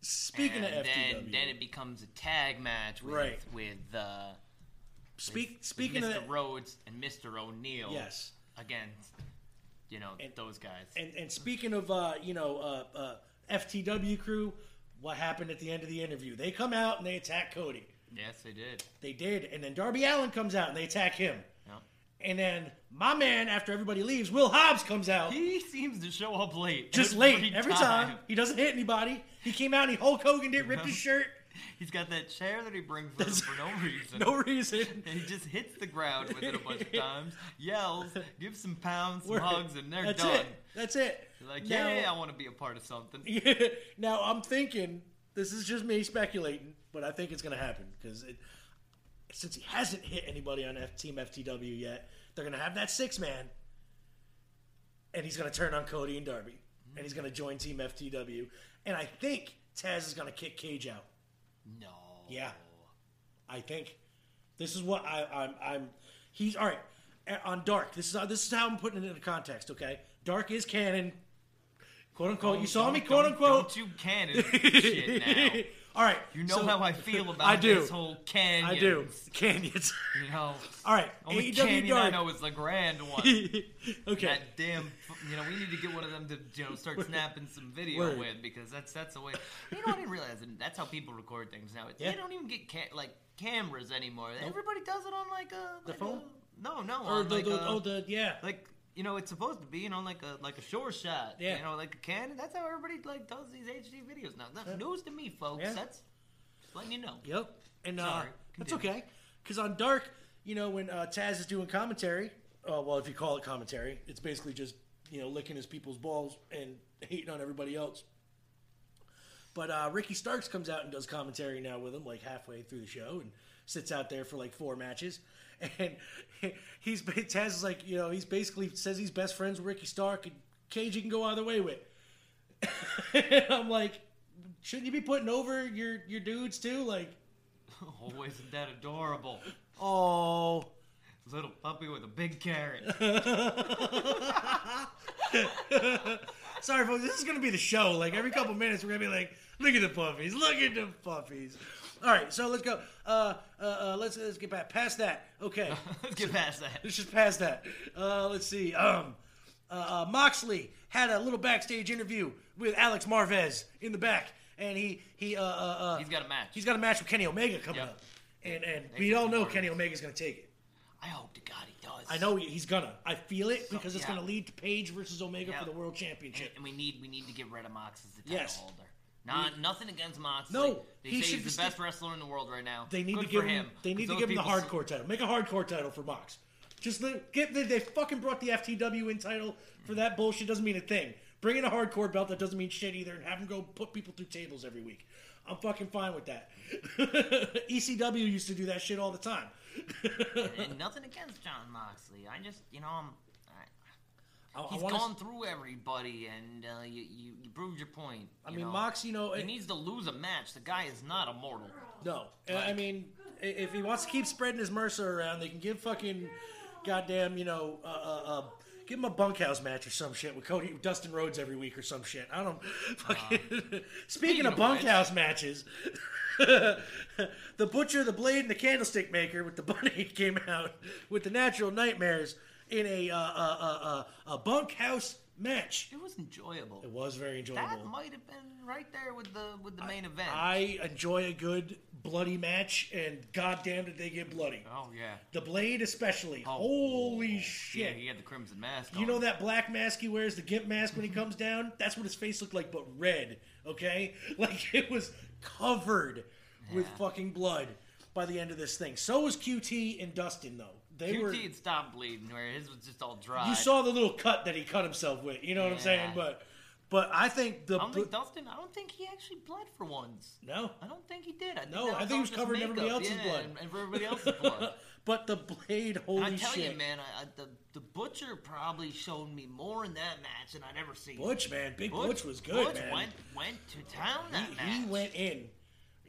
speaking and of then, FTW, then it becomes a tag match with Right. with uh, Speak- with- speaking with of Mr. that- Rhodes and Mr. O'Neal. Yes. against you know and, those guys. and and speaking of uh, you know uh, uh, FTW crew, what happened at the end of the interview? They come out and they attack Cody. yes, they did. They did, and then Darby Allin comes out and they attack him. Yeah. And then my man, after everybody leaves, Will Hobbs comes out. He seems to show up late. just every late <laughs> every time. He doesn't hit anybody. He came out and he Hulk Hogan did, ripped his <laughs> shirt. He's got that chair that he brings with him for no <laughs> reason. No reason. And <laughs> he just hits the ground with it a bunch of times, yells, gives some pounds, some <laughs> Word. hugs, and they're That's done. it. That's it. They're like, Now- yeah, I want to be a part of something. Yeah. Now I'm thinking this is just me speculating, but I think it's going to happen because it, since he hasn't hit anybody on F- Team FTW yet, they're going to have that six man, and he's going to turn on Cody and Darby, and he's going to join Team FTW, and I think Taz is going to kick Cage out. No. Yeah, I think this is what I, I'm. I'm. He's all right on Dark. This is how, this is how I'm putting it into context. Okay, Dark is canon, quote unquote. you Don't- saw me, quote unquote. Don't you canon shit now. <laughs> All right, You know so- how I feel <laughs> about I do. this whole canyon. I do canyons. <laughs> You know. All right, Only AEW canyon I know is the grand one. <laughs> okay, That damn, you know, we need to get one of them to, you know, start snapping some video Word. with because that's that's the way. You know, I didn't realize and that's how people record things now. Yeah. They don't even get ca- like cameras anymore. Everybody does it on like a The like phone? A, no, no, or on the, like the a, oh the yeah. like you know, it's supposed to be you know like a like a short shot. Yeah. You know, like a Canon. That's how everybody like does these HD videos now. That's news to me, folks. Yeah. That's just letting you know. Yep. And uh, Sorry, that's okay. Because on Dark, you know, when uh, Taz is doing commentary, uh, well, if you call it commentary, it's basically just, you know, licking his people's balls and hating on everybody else. But uh, Ricky Starks comes out and does commentary now with him, like halfway through the show, and sits out there for like four matches. <laughs> And he's <laughs> Taz is like, you know, he's basically says he's best friends with Ricky Stark, and Cage he can go either way with. and <laughs> I'm like, Shouldn't you be putting over your your dudes too? Like, Oh, isn't that adorable? oh, Little puppy with a big carrot. sorry, folks. This is gonna be the show. Like every couple minutes, we're gonna be like, look at the puppies, look at the puppies. All right, so let's go. Uh, uh, uh, let's let's get back past that. Okay, <laughs> Let's get past that. let's just pass that. Uh, let's see. Um, uh, uh, Moxley had a little backstage interview with Alex Marvez in the back, and he he uh, uh, uh He's got a match. he's got a match with Kenny Omega coming Yep. up, and and They we all know. Kenny Omega's gonna take it. I hope to God he does. I know he's gonna. I feel it because it's yeah. gonna lead to Page versus Omega Yeah. for the World And, Championship. and we need we need to get rid of Mox as the title Yes. holder. Not nothing against Moxley. No, they he say should he's the best sti- wrestler in the world right now. They need Good to give for him. They need to give him the hardcore title. Make a hardcore title for Mox. Just get they, they fucking brought the FTW in title for that bullshit doesn't mean a thing. Bring in a hardcore belt that doesn't mean shit either, and have him go put people through tables every week. I'm fucking fine with that. <laughs> ECW used to do that shit all the time. <laughs> and nothing against Jon Moxley. I just you know I'm. I, I, I He's wanna- gone through everybody, and uh, you, you you proved your point. I mean, know. Mox, you know, he it- needs to lose a match. The guy is not immortal. No, Uh, I mean, if he wants to keep spreading his Mercer around, they can give fucking goddamn, you know, uh, uh, uh, give him a bunkhouse match or some shit with Cody Dustin Rhodes every week or some shit. I don't. <laughs> Fucking. <laughs> speaking, of of which- bunkhouse matches. <laughs> the butcher, the blade, and the candlestick maker with the bunny came out with the natural nightmares in a uh, uh, uh, uh, a bunkhouse match. It was enjoyable. It was very enjoyable. That might have been right there with the with the main event. I enjoy a good bloody match, and goddamn did they get bloody. oh yeah. The blade, especially. Oh, Holy Yeah, shit! he had the crimson mask. You on. know that black mask he wears, the gimp mask when he comes down? That's what his face looked like, but red. Okay, <laughs> like it was covered with fucking blood by the end of this thing. So was QT and Dustin, though. They QT were. had stopped bleeding, where his was just all dry. You saw the little cut that he cut himself with. You know what I'm saying? But, but I think the. I don't think Dustin. I don't think he actually bled for once. no, I don't think he did. I think No, I think he was covered in everybody else's yeah, blood. And, and for everybody else's blood. <laughs> but the blade, holy And I tell shit! you, man, I, I, the the butcher probably showed me more in that match than I'd ever seen. Butch, man, Big Butch, was good, Butch man. went went to town that he, match. he went in.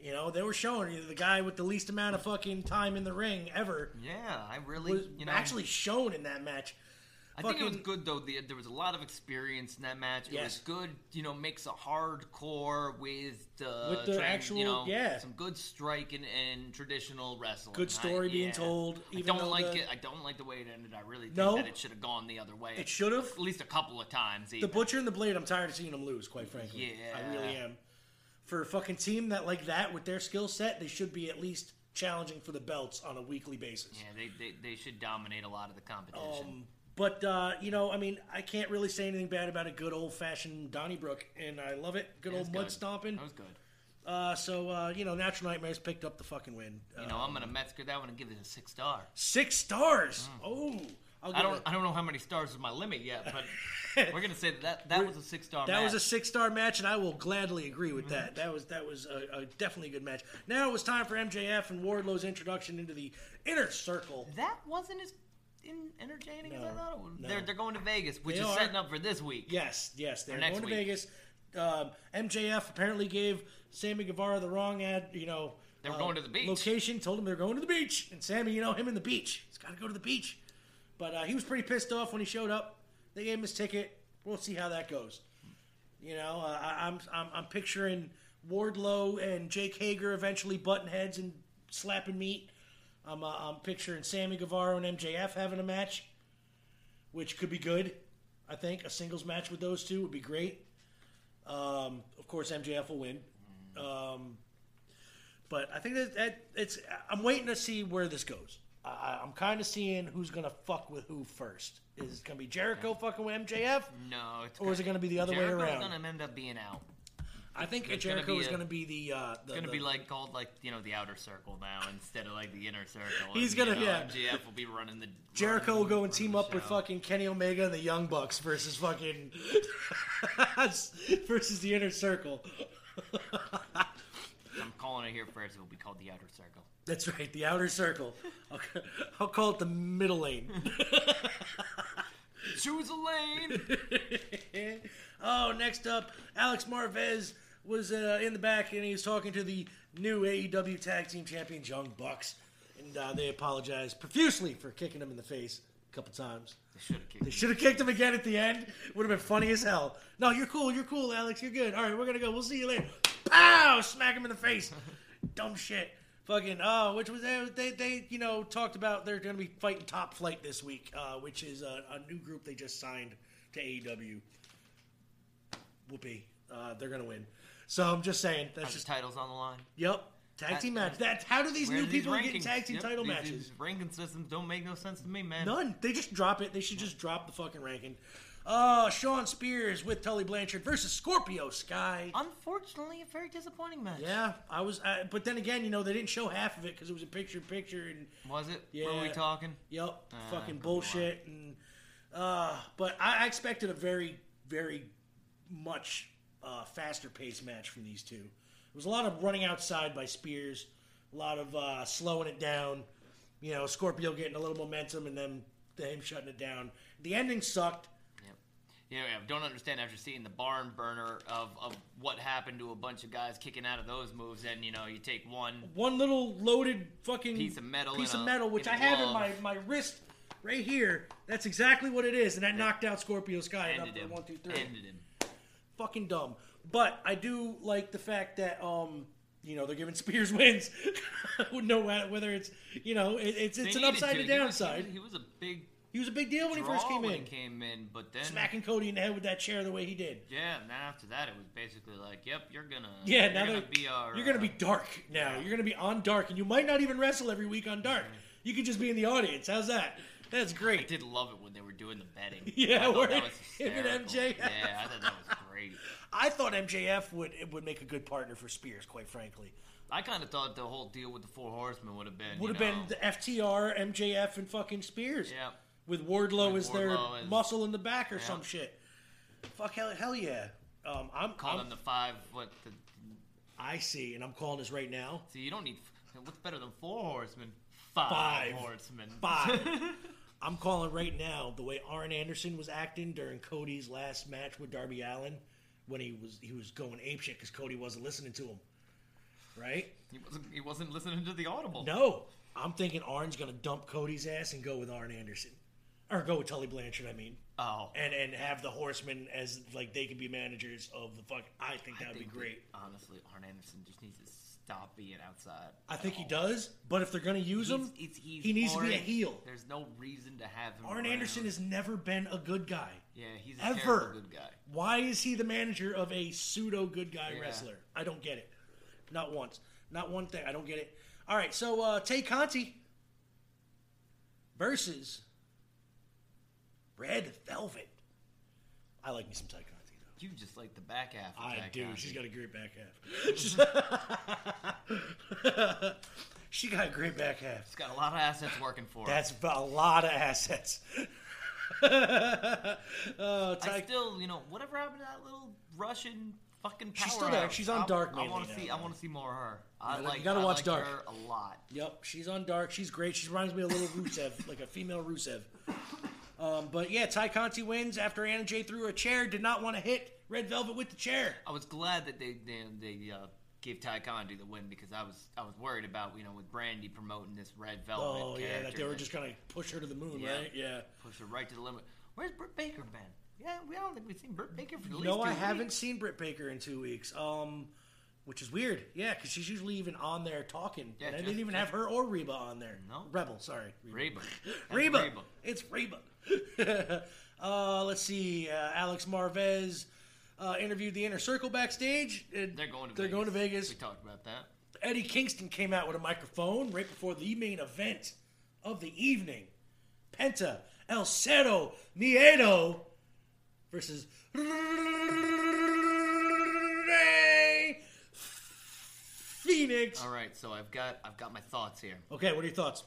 You know, they were showing you the guy with the least amount of fucking time in the ring ever Yeah, I really, was you know, actually shown in that match. I think it was good though. The, there was a lot of experience in that match. It was Yes. good, you know, mix a hardcore with the With the tran- actual- you know, yeah. some good striking and traditional wrestling. Good story I- being yeah. told, I don't like the- it. I don't like the way it ended. I really think No? that it should have gone the other way. It should have. at least a couple of times. The. Butcher and the Blade, I'm tired of seeing them lose, quite frankly. Yeah. I really am. For a fucking team that like that with their skill set, they should be at least challenging for the belts on a weekly basis. Yeah, they, they they should dominate a lot of the competition. Um, but uh, you know, I mean, I can't really say anything bad about a good old fashioned Donnybrook, and I love it. Good It old mud good. stomping. That was good. Uh, so uh, you know, Natural Nightmares picked up the fucking win. You know, I'm gonna Meltzer that one and give it a six star. Six stars. Oh, I'll I don't it- I don't know how many stars is my limit yet, but <laughs> we're gonna say that that, that was a six star. That match. was a six star match, and I will gladly agree with that. That was that was a, a definitely good match. Now it was time for MJF and Wardlow's introduction into the inner circle. That wasn't as in, entertaining as I thought it would. no. They're, they're going to Vegas, which They is are. setting up for this week. Yes, yes, they're going to. Vegas. Um, MJF apparently gave Sammy Guevara the wrong ad. You know, They were uh, going to the beach. Location told him they're going to the beach, and Sammy, you know him in the beach. He's got to go to the beach. But uh, he was pretty pissed off when he showed up. They gave him his ticket. We'll see how that goes. You know, uh, I, I'm, I'm I'm picturing Wardlow and Jake Hager eventually butting heads and slapping meat. I'm uh, I'm picturing Sammy Guevara and MJF having a match, which could be good. I think a singles match with those two would be great. Um, of course, MJF will win. Um, but I think that, that it's. I'm waiting to see where this goes. I, I'm kind of seeing who's gonna fuck with who first. Is it gonna be Jericho fucking with MJF? No, it's Or is it gonna be the other way Jericho's around? gonna end up being out. I think It's gonna Jericho be is a- gonna be the. Uh, the It's gonna the- be like called like you know the outer circle now instead of like the inner circle. He's gonna- you know, yeah. MJF will be running the Jericho will running- go and running team the up with show. fucking Kenny Omega and the Young Bucks versus fucking <laughs> versus the Inner Circle. I'm calling it here first. It will be called the outer circle. That's right, the Outer Circle. I'll, I'll call it the middle lane. <laughs> Choose a lane. <laughs> oh, next up, Alex Marvez was uh, in the back and he was talking to the new AEW Tag Team Champions Young Bucks, and uh, they apologized profusely for kicking him in the face a couple times. They should have kicked. They should have kicked him again at the end. Would have been funny as hell. No, you're cool. You're cool, Alex. You're good. All right, we're gonna go. We'll see you later. Pow! Smack him in the face. <laughs> Dumb shit. Fucking oh, which was they, they they you know talked about they're gonna be fighting Top Flight this week, uh, which is a, a new group they just signed to AEW. Whoopee. Uh, they're gonna win. So I'm just saying that's the just titles on the line? yep. Tag That- team match. That's how do these new these people get rankings? tag team Yep, title these- matches? These ranking systems don't make no sense to me, man. None. They just drop it. They should just drop the fucking ranking. Uh, Shawn Spears with Tully Blanchard versus Scorpio Sky. Unfortunately, a very disappointing match. Yeah, I was, uh, but then again, you know, they didn't show half of it because it was a picture-in-picture and Was it? yeah, Were we talking? Yep, Uh, fucking bullshit and uh, but I, I expected a very, very much uh, faster-paced match from these two. There was a lot of running outside by Spears, a lot of uh, slowing it down. You know, Scorpio getting a little momentum and then him shutting it down. The ending sucked. Yeah, yeah, don't understand after seeing the barn burner of, of what happened to a bunch of guys kicking out of those moves, and you know you take one one little loaded fucking Piece of metal piece of a- metal, which I have in my, my wrist right here. That's exactly what it is, and that knocked out Scorpio Sky. up him. one, two, three. Ended him. Fucking dumb. But I do like the fact that um you know they're giving <laughs> Spears wins. <laughs> no matter whether it's you know it, it's They it's an upside to. and downside. He was, he was a big. He was a big deal when he first came when in. He came in, but then Smacking Cody in the head with that chair the way he did. Yeah, and then after that, it was basically like, "Yep, you're gonna. Yeah, you're now gonna be our. you're gonna uh, be dark now. You're gonna be on dark, and you might not even wrestle every week on dark. You could just be in the audience. How's that? That's great. I did love it when they were doing the betting. <laughs> Yeah, I that was <laughs> him and. MJF. Yeah, I thought that was great. <laughs> I thought MJF would would make a good partner for Spears, quite frankly. I kind of thought the whole deal with the Four Horsemen would have been. Would have know, been the FTR, MJF, and fucking Spears. Yeah. With Wardlow With as their Wardlow muscle in the back or Yeah. some shit. Fuck hell, hell yeah. Um, I'm, calling the five. What? The, I see, and I'm calling this right now. see, you don't need. What's better than four horsemen? Five, Five. horsemen. Five. <laughs> I'm calling right now the way Arn Anderson was acting during Cody's last match with Darby Allin when he was he was going apeshit because Cody wasn't listening to him. Right? he wasn't. He wasn't listening to the audible. No, I'm thinking Arn's gonna dump Cody's ass and go with Arn Anderson, or go with Tully Blanchard. I mean, Oh. and and have the Horsemen as like they could be managers of the fuck. I think that would be think that, great. honestly, Arn Anderson just needs to stop being outside. I think he does, but if they're gonna use him, He's- he's- he's he needs to be a heel. There's no reason to have him. Arn around. Anderson has never been a good guy. Yeah, he's a ever. good guy. Why is he the manager of a pseudo good guy Yeah. wrestler? I don't get it. Not once. Not one thing. I don't get it. All right, so uh, Tay Conti versus Red Velvet. I like me some Tay Conti. You just like the back half. Of I Jack do. Conti. She's got a great back half. <laughs> she got a great back half. She's got a lot of assets working for her. That's a lot of assets. uh, <laughs> I still, you know, whatever happened to that little Russian fucking power She's still there. She's on I- Dark I mainly want to now, see. though. I want to see more of her. I You like. you gotta I watch like Dark. her a lot. Yep, she's on Dark. She's great. She reminds me of a little Rusev, like a female Rusev. Um, but yeah, Ty Conti wins after Anna Jay threw a chair. Did not want to hit Red Velvet with the chair. I was glad that they they, they uh, gave Ty Conti the win because I was I was worried about you know with Brandi promoting this Red Velvet. Oh yeah, that they were just gonna push her to the moon, Yeah. right? Yeah. push her right to the limit. Where's Britt Baker been? Yeah, we don't think we've seen Britt Baker for at least No, I two haven't seen Britt Baker in two weeks. Um, which is weird. Yeah, because she's usually even on there talking. Yeah, and I just- didn't even have her or Reba on there. No. Rebel. Sorry, Reba. <laughs> That's Reba. Reba. It's Reba. <laughs> uh, let's see. Uh, Alex Marvez uh, interviewed the Inner Circle backstage. Uh, They're going to They're Vegas. going to Vegas. We talked about that. Eddie Kingston came out with a microphone right before the main event of the evening. Penta El Cero Miedo versus Phoenix. All right, so I've got I've got my thoughts here. Okay, what are your thoughts?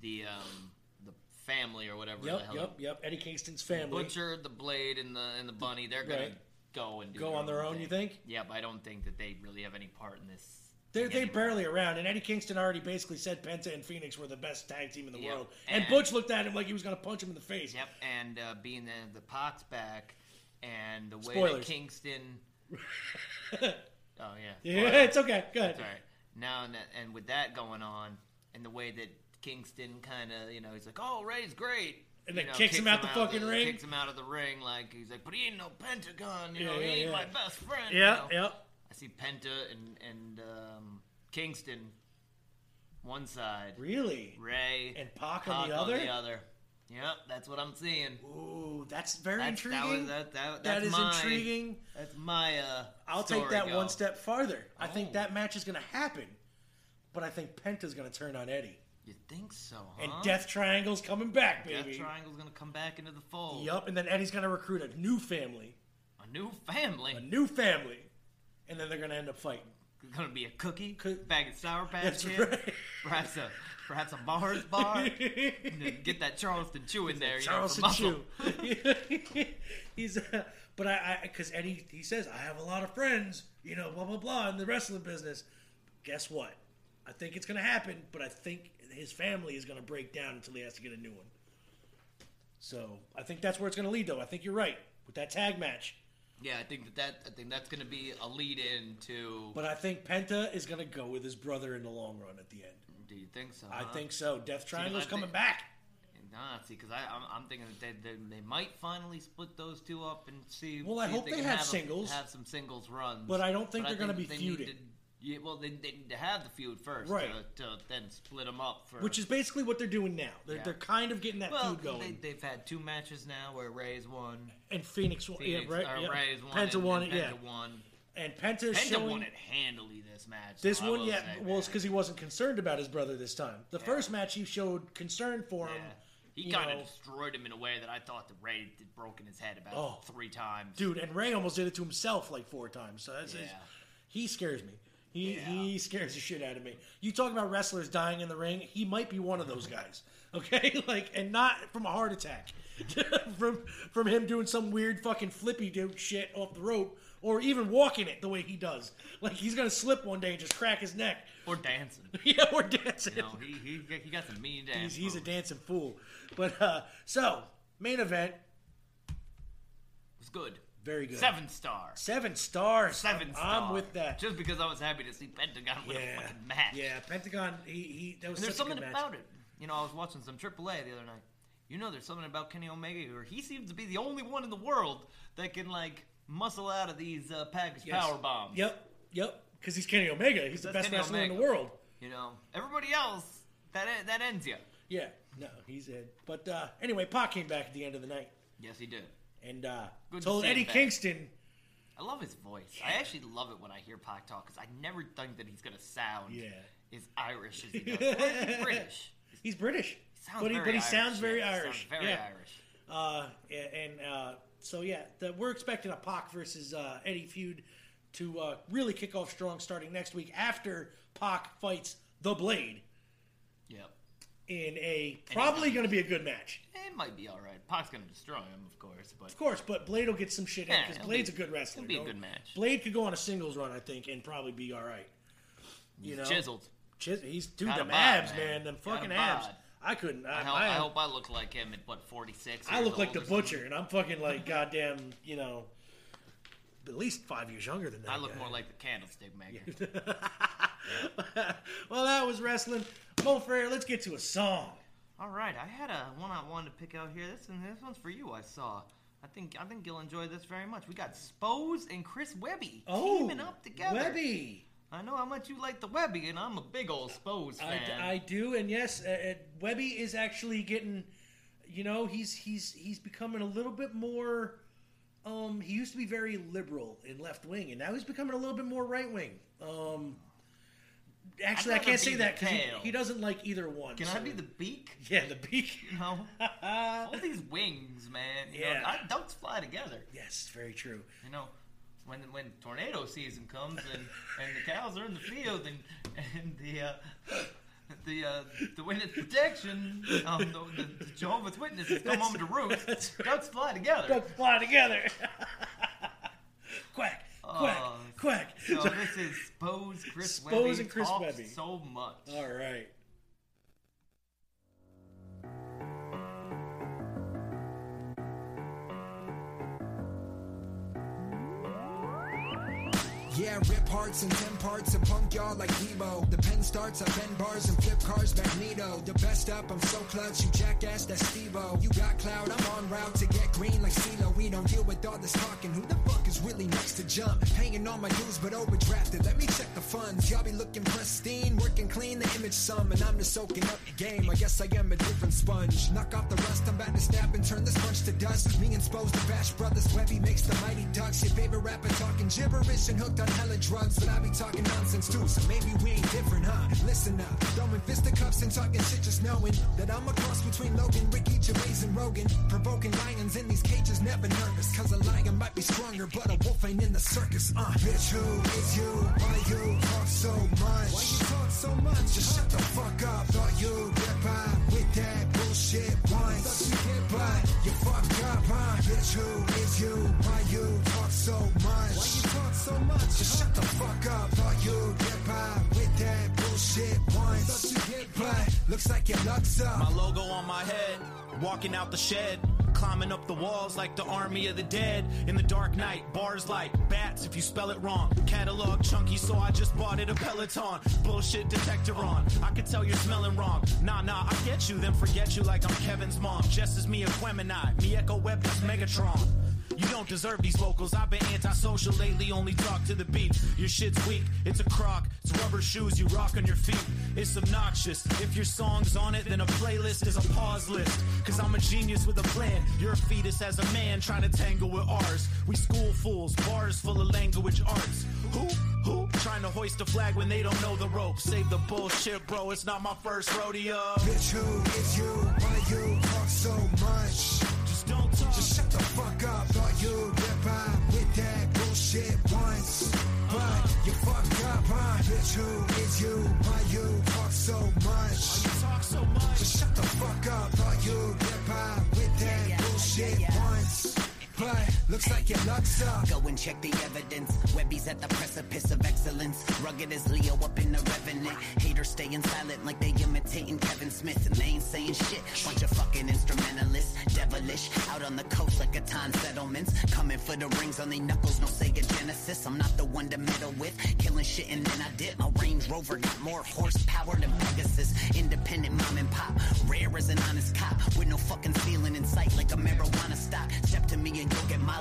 The um the family or whatever the Yep, hell. yep, yep. Eddie Kingston's family. Butcher, the Blade, and the and the Bunny. They're gonna Right. go and do Go on their own, thing. you think? Yeah, but I don't think that they really have any part in this. They're, they're barely around, and Eddie Kingston already basically said Penta and Phoenix were the best tag team in the Yep, world. And, and- Butch looked at him like he was going to punch him in the face. Yep, and uh, being the the Pac's back, and the way Spoilers. that Kingston <laughs> Oh yeah. Yeah, Well, <laughs> it's okay. Good. all right. Now and, that, and with that going on, and the way that Kingston kind of, you know, he's like, "Oh, Rey's great," And You then know, kicks him out the fucking ring. Kicks him out of the ring, like he's like, "But he ain't no Pentagon, you Yeah, know, yeah, he ain't yeah. my best friend." you Yeah, know? yeah. I see Penta and and um, Kingston one side, Really? Rey And Pac on the other? On the other. Yep, that's what I'm seeing. Ooh, that's very That's, that intriguing. was, that, that, that that's my, intriguing. That's my. Uh, I'll take that go. one step farther. I think Oh. that match is going to happen, but I think Penta's going to turn on Eddie, You think so, huh? and Death Triangle's coming back, Death baby. Triangle's gonna come back into the fold. Yup, and then Eddie's going to recruit a new family, A new family. a new family, and then they're going to end up fighting. It's Gonna be a cookie, Cook- bag of Sour Patch Kids, right. perhaps a perhaps a Mars bar. <laughs> and get that Charleston Chew in there, you know, Charleston. Chew. <laughs> <laughs> He's, uh, but I, because Eddie, he says I have a lot of friends, you know, blah blah blah, in the wrestling business. Guess what? I think it's gonna happen, but I think his family is gonna break down until he has to get a new one. So I think that's where it's gonna lead, though. I think you're right with that tag match, Yeah, I think that, that I think that's gonna be a lead in to. but I think Penta is gonna go with his brother in the long run at the end. Do you think so? I huh? think so. Death Triangle's I coming think- back. Nah, see, because I'm, I'm thinking that they, they, they might finally split those two up and see. Well, I see hope they can have a- singles. have some singles runs. But I don't think But they're gonna be they feuding. yeah, well, they, they need to have the feud first, Right. To, to then split them up for. Which is basically what they're doing now. They're, Yeah. they're kind of getting that well, feud going. They, they've had two matches now where Rey's won. and Phoenix, won. Phoenix, yeah, right. yeah. Rey's won. Penta and, won and it, yeah. Penta won. And Penta's Penta showing won it handily this match. this I one, yeah. Well, it's because he wasn't concerned about his brother this time. The first match, he showed concern for him. Yeah. He kind of destroyed him in a way that I thought that Rey had broken his head about Oh. three times. dude. And Rey almost did it to himself like four times. So that's Yeah. he scares me. He Yeah. he scares the shit out of me. You talk about wrestlers dying in the ring. He might be one of those guys. <laughs> Okay, like and not from a heart attack, <laughs> from from him doing some weird fucking flippy dude shit off the rope, or even walking it the way he does. Like he's gonna slip one day and just crack his neck. Or dancing. <laughs> yeah, or dancing. You know, he, he, he got some mean dance. he's, he's a dancing fool. But uh, so main event, It was good. very good. Seven stars. Seven stars. Seven I'm, stars. I'm with that. Just because I was happy to see Pentagon win a yeah, fucking match. yeah. Pentagon. He, he that was And there's something about it. You know, I was watching some AAA the other night. You know, there's something about Kenny Omega where he seems to be the only one in the world that can like muscle out of these uh, package Yes. power bombs. Yep, yep. Because he's Kenny Omega. He's the best Kenny wrestler in the world. You know, everybody else that that ends you. Yeah, no, he's it. But uh, anyway, Pac came back at the end of the night Yes, he did. and uh, Good told him Eddie back. Kingston, I love his voice. I actually love it when I hear Pac talk because I never think that he's gonna sound Yeah. as Irish as he <laughs> does. Or is he British. he's British, Sounds but he, but he Irish, sounds very yeah, Irish. Sounds very yeah. Irish. Uh, and uh, so yeah, the, we're expecting a Pac versus uh, Eddie feud to uh, really kick off strong starting next week after Pac fights the Blade Yep. in a probably going to be a good match. It might be all right. Pac's gonna destroy him, of course, but Of course, but Blade will get some shit in because Blade's be- a good wrestler. it'll be a good match. Blade could go on a singles run, I think, and probably be all right. You know, chiseled. Chis- he's dude, Got them abs, man. man, them fucking abs. Bod. I couldn't. I, I hope, I, I hope I look like him at what 46. I look like the or something. butcher, and I'm fucking like <laughs> goddamn, you know, at least five years younger than that. I look guy. more like the candlestick maker. <laughs> well, that was wrestling. Mo Frere, let's get to a song. All right, I had a one I wanted to pick out here. This one, this one's for you. I saw. I think I think you'll enjoy this very much. We got Spose and Chris Webby Oh, teaming up together. Webby. I know how much you like the Webby, and I'm a big old Spose I, fan. I do, and yes, uh, uh, Webby is actually getting. You know, he's he's he's becoming a little bit more. Um, he used to be very liberal in left wing, and now he's becoming a little bit more right wing. Um, actually, I can't say that because he, he, doesn't like either one. Can I be the beak? Yeah, the beak. You know, <laughs> all these wings, man. You Yeah. know, I, ducks fly together. Yes, very true. You know, when when tornado season comes and, and the cows are in the field and and the uh, the uh, the witness protection, um, the, the, the Jehovah's Witnesses come home to roost. That's right. Ducks fly together. Ducks fly together. quack, quack, Oh, quack. So this is Spose Chris Spose Webby and Chris Webby. so much. All right. Yeah, rip hearts and ten parts and punk y'all like Debo. The pen starts, I bend bars and flip cars, Magneto. The best up, I'm so clutch, you jackass, that's Stevo. You got cloud, I'm on route to get green like CeeLo. We don't deal with all this talking. Who the fuck is really next to jump? Paying on my dues, but overdrafted. Let me check the funds. Y'all be looking pristine, working clean, the image some, and I'm just soaking up the game. I guess I am a different sponge. Knock off the rust, I'm about to snap and turn this bunch to dust. Me and Spose, the Bash Brothers, Webby makes the mighty ducks. Your favorite rapper talking gibberish and hooked on hella drugs, but I be talking nonsense too, so maybe we ain't different, huh? Listen up, throwing fisticuffs and talking shit, just knowing that I'm a cross between Logan, Ricky, Gervais, and Rogan. Provoking lions in these cages, never nervous, cause a lion might be stronger, but a wolf ain't in the circus, uh. Bitch, who is you? Why you talk so much? Why you talk so much? Just shut the fuck up. Thought you'd get by with that bullshit once. Thought you get by, you fucked up, huh? Bitch, who is you? Why you talk so much? Why you talk so much? Just shut the fuck up. Thought you'd get by with that bullshit once. You by. Looks like your luck's up. My logo on my head, walking out the shed, climbing up the walls like the army of the dead. In the dark night, bars like bats if you spell it wrong. Catalog chunky, so I just bought it a Peloton. Bullshit detector on. I can tell you're smelling wrong. Nah, nah, I get you, then forget you like I'm Kevin's mom. Just as me Aquemini, me Echo Web, that's Megatron. You don't deserve these vocals. I've been antisocial lately, only talk to the beat. Your shit's weak, it's a crock. It's rubber shoes you rock on your feet. It's obnoxious. If your song's on it, then a playlist is a pause list. Cause I'm a genius with a plan. You're a fetus as a man trying to tangle with ours. We school fools, bars full of language arts. Who? Who? Trying to hoist a flag when they don't know the ropes. Save the bullshit, bro. It's not my first rodeo. Bitch, who is you? Why you talk so much? Just don't talk. Just shut the fuck up. You'd get by with that bullshit once. But you fucked up, huh? Bitch, who is you? Why you talk so much? Why You talk so much. Just shut the fuck up. Thought you'd get by with that bullshit once. But looks like your luck's up. Go and check the evidence. Webby's at the precipice of excellence. Rugged as Leo up in the revenant. Haters staying silent like they imitating Kevin Smith. And they ain't saying shit. Bunch of fucking instrumentalists. Devilish. Out on the coast like Catan settlements. Coming for the rings on their knuckles. No Sega Genesis. I'm not the one to meddle with. Killing shit and then I dip. My Range Rover got more horsepower than Pegasus. Independent mom and pop. Rare as an honest cop. With no fucking ceiling in sight like a marijuana stock. Step to me and you'll get molly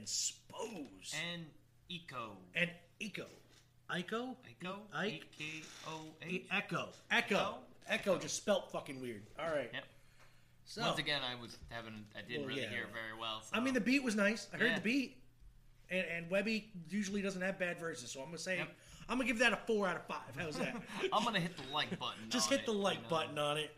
and Spose. And Eco. And Eco. Ico? Echo? Ike? E-K-O-H. Echo. Echo. Echo just spelt fucking weird. All right. Yep. So, Once again, I was having, I didn't Well, really yeah. hear very well. So. I mean, the beat was nice. I heard Yeah. the beat. And, and Webby usually doesn't have bad verses, so I'm gonna say Yep. I'm gonna give that a four out of five. How's that? <laughs> I'm gonna hit the like button. <laughs> Just hit the like you know. button on it,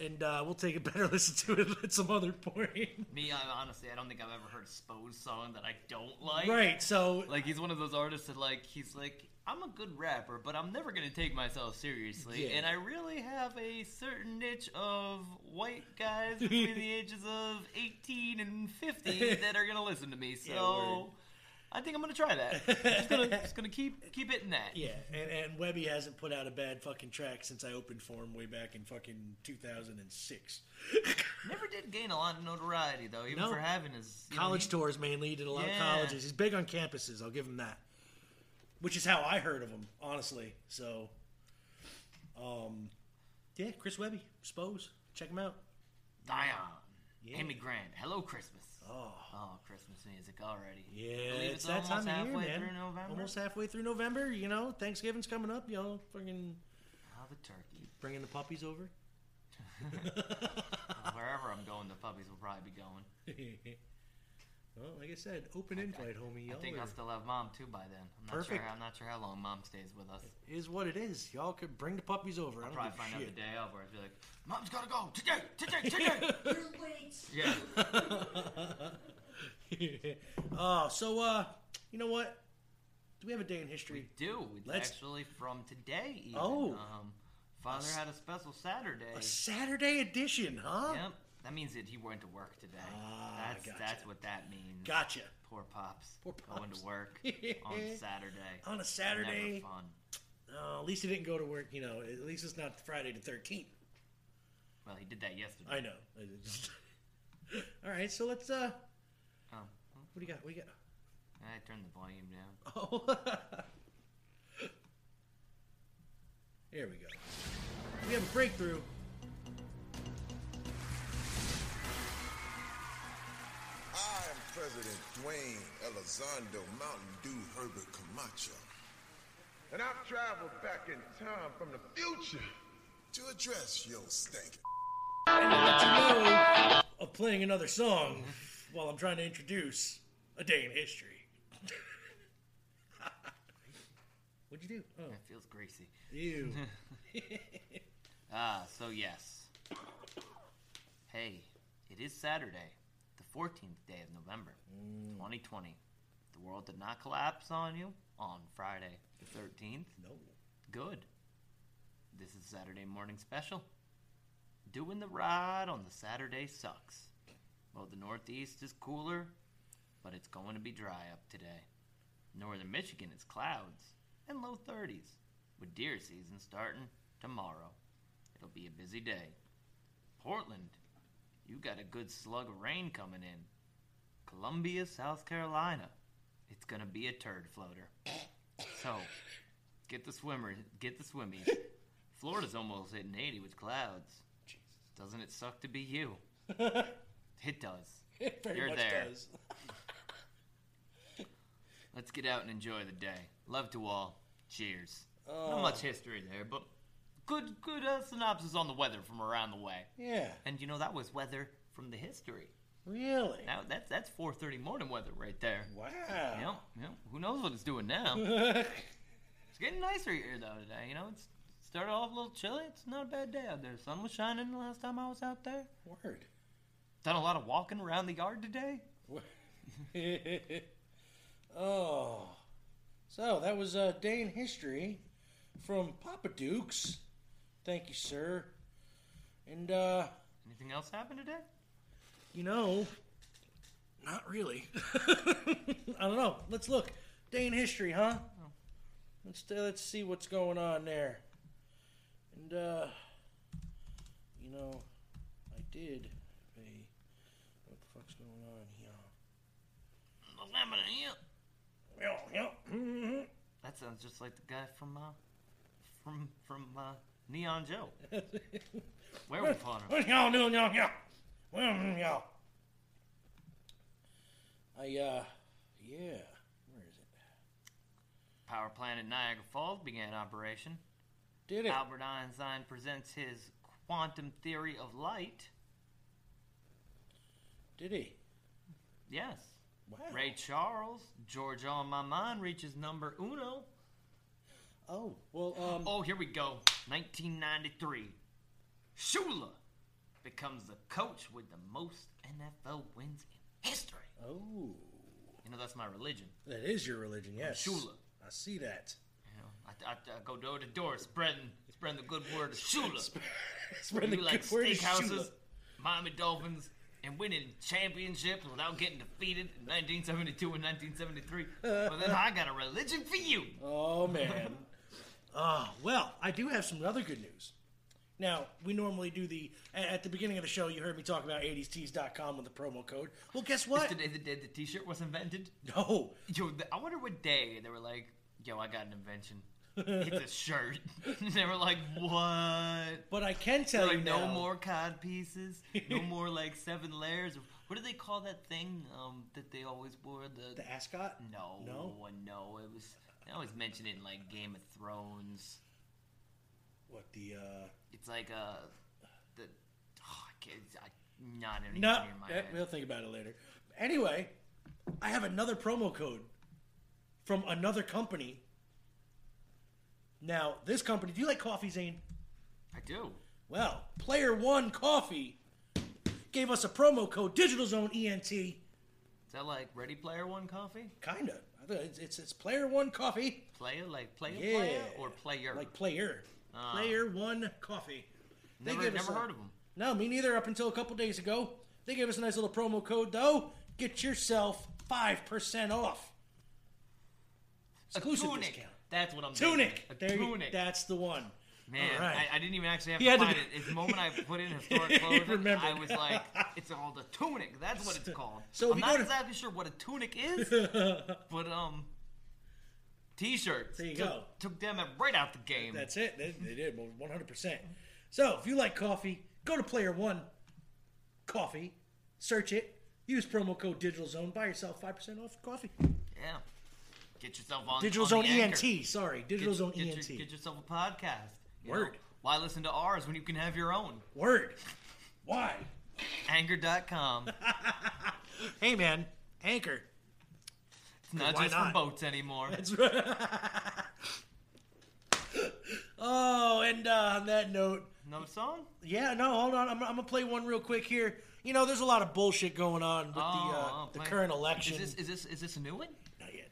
and uh, we'll take a better <laughs> listen to it at some other point. Me, I, honestly, I don't think I've ever heard a Spose song that I don't like. right. So Like he's one of those artists that like he's like I'm a good rapper, but I'm never gonna take myself seriously, Yeah. and I really have a certain niche of white guys between the <laughs> ages of 18 and 50 <laughs> that are gonna listen to me. So. Yeah. I think I'm gonna try that. just gonna, <laughs> just gonna keep keep hitting that. yeah, and, and Webby hasn't put out a bad fucking track since I opened for him way back in fucking 2006. <laughs> Never did gain a lot of notoriety though, even No. for having his you know, College he- tours mainly. He did a lot Yeah. of colleges. He's big on campuses. I'll give him that. Which is how I heard of him, honestly. So, um, yeah, Chris Webby, Spose, check him out. Dion. Yeah. Amy Grant. Hello, Christmas. Oh, Oh, Christmas music already. yeah, Believe it's that time almost of year, halfway man. through November. Almost halfway through November. You know, Thanksgiving's coming up. You know, fucking Oh, the turkey. bringing the puppies over. <laughs> Wherever I'm going, the puppies will probably be going. <laughs> Well, like I said, open invite, homie. I Y'all think are- I'll still have mom too by then. I'm not Perfect. sure. I'm not sure how long mom stays with us. It is what it is. Y'all could bring the puppies over. I I'll don't probably give a find out the day of where I'd be like, "Mom's gotta go today, today, today." You're late. yeah. oh, so uh, you know what? Do we have a day in history? We do it's Let's- actually from today. Even. Oh. um, father had a special Saturday. A Saturday edition, huh? Yep. That means that he went to work today. Ah, that's gotcha. that's what that means. Gotcha. Poor pops. Poor pops. Going to work <laughs> on Saturday. On a Saturday. Never fun. Oh, at least he didn't go to work. You know, at least it's not Friday the thirteenth. Well, he did that yesterday. I know. <laughs> All right, so let's. uh Oh, What do you got? What do you got? I turned the volume down. Oh. <laughs> Here we go. We have a breakthrough. President Dwayne Elizondo Mountain Dew Herbert Camacho. And I've traveled back in time from the future to address your stink. Of playing another song while I'm trying to introduce a day in history. <laughs> What'd you do? Oh, It feels greasy. ew. <laughs> Ah, so yes. Hey, it is Saturday, the 14th day of November, mm. 2020. The world did not collapse on you on Friday, the 13th. No. Good. This is Saturday morning special. Doing the ride on the Saturday sucks. Well, the Northeast is cooler, but it's going to be dry up today. Northern Michigan is clouds and low 30s, with deer season starting tomorrow. It'll be a busy day. Portland, you got a good slug of rain coming in. Columbia, South Carolina, it's gonna be a turd floater. So, get the swimmer, get the swimmies. Florida's almost hitting 80 with clouds. Jesus. Doesn't it suck to be you? <laughs> It does. It very You're much there. does. Let's get out and enjoy the day. Love to all. Cheers. Oh. Not much history there, but good good uh, synopsis on the weather from around the way. Yeah. And you know that was weather from the history. Really? Now that's that's 4:30 morning weather right there. Wow. Yep, yep. Who knows what it's doing now? <laughs> it's getting nicer here though today. You know, it's started off a little chilly. It's not a bad day out there. Sun was shining the last time I was out there. Word. Done a lot of walking around the yard today. <laughs> oh. So that was a day in history from Papa Dukes. Thank you, sir. And uh Anything else happen today? you know, not really. <laughs> I don't know. Let's look. Day in history, huh? Let's uh, let's see what's going on there. And uh you know, I did a what the fuck's going on here? What's happening here? Yeah, yeah. mhm. That sounds just like the guy from uh from from uh Neon Joe. <laughs> where Werewolf Hunter. What y'all doing, y'all? y'all? Well, y'all. I, uh, yeah. Where is it? Power plant at Niagara Falls began operation. Did it? Albert Einstein presents his quantum theory of light. Did he? Yes. Wow. Ray Charles, George on my mind reaches number uno. Oh, well, um. Oh, here we go. 1993. Shula becomes the coach with the most NFL wins in history. Oh. You know, that's my religion. That is your religion, yes. Shula. I see that. You know, I, I, I go door to door spreading spreading the good word of Shula. <laughs> Spreading we the like good word of steakhouses, Shula. Miami Dolphins, and winning championships without getting defeated in 1972 and 1973. <laughs> well, then I got a religion for you. Oh, man. Oh, well, I do have some other good news. Now, we normally do the, at the beginning of the show, you heard me talk about 80stees.com with the promo code. Well, guess what? Today the day the T-shirt was invented? No. Yo, I wonder what day they were like, "Yo, I got an invention. It's a <laughs> shirt." <laughs> they were like, "What?" But I can tell They're you like, no more cod pieces, no <laughs> more like seven layers. Of, what do they call that thing um, that they always wore? The The ascot? no, No? no. It was they always mention it in like Game of Thrones. What, the, uh. It's like uh the oh, I can't, I, not even No, near my eh, head. we'll think about it later. Anyway, I have another promo code from another company. Now, this company, do you like coffee, Zane? I do. Well, Player One Coffee gave us a promo code, Digital Zone ENT. Is that like Ready Player One coffee? Kinda. It's, it's, it's Player One Coffee. Player like player Yeah. player or player? Like player. Ah. Player One Coffee. They Never, never a- heard of them. No, me neither. Up until a couple days ago, they gave us a nice little promo code though. Get yourself five percent off. Exclusive discount. That's what I'm Tunic. thinking. A There you- tunic. that's the one. Man, right. I, I didn't even actually have He to had to find it. The moment I put in <laughs> historic clothing. I was like, it's all the tunic. That's what it's called. So I'm not to- exactly sure what a tunic is, <laughs> but um, t-shirts. There you took, go. Took them right out the game. That's it. They, they did one hundred percent. So if you like coffee, go to Player One Coffee, search it, use promo code Digital Zone, buy yourself five percent off coffee. Yeah. Get yourself on Digital on Zone ENT. Sorry, Digital Get- Zone get your- ENT. get yourself a podcast. You Word. know? Why listen to ours when you can have your own? Word. Why? Anchor.com. <laughs> Hey man, Anchor. It's not Why just not? for boats anymore. That's right. <laughs> oh, and uh, on that note, Another song? yeah, no, hold on. I'm, I'm gonna play one real quick here. You know, there's a lot of bullshit going on with the uh, Oh, the current election. Is this is this is this a new one?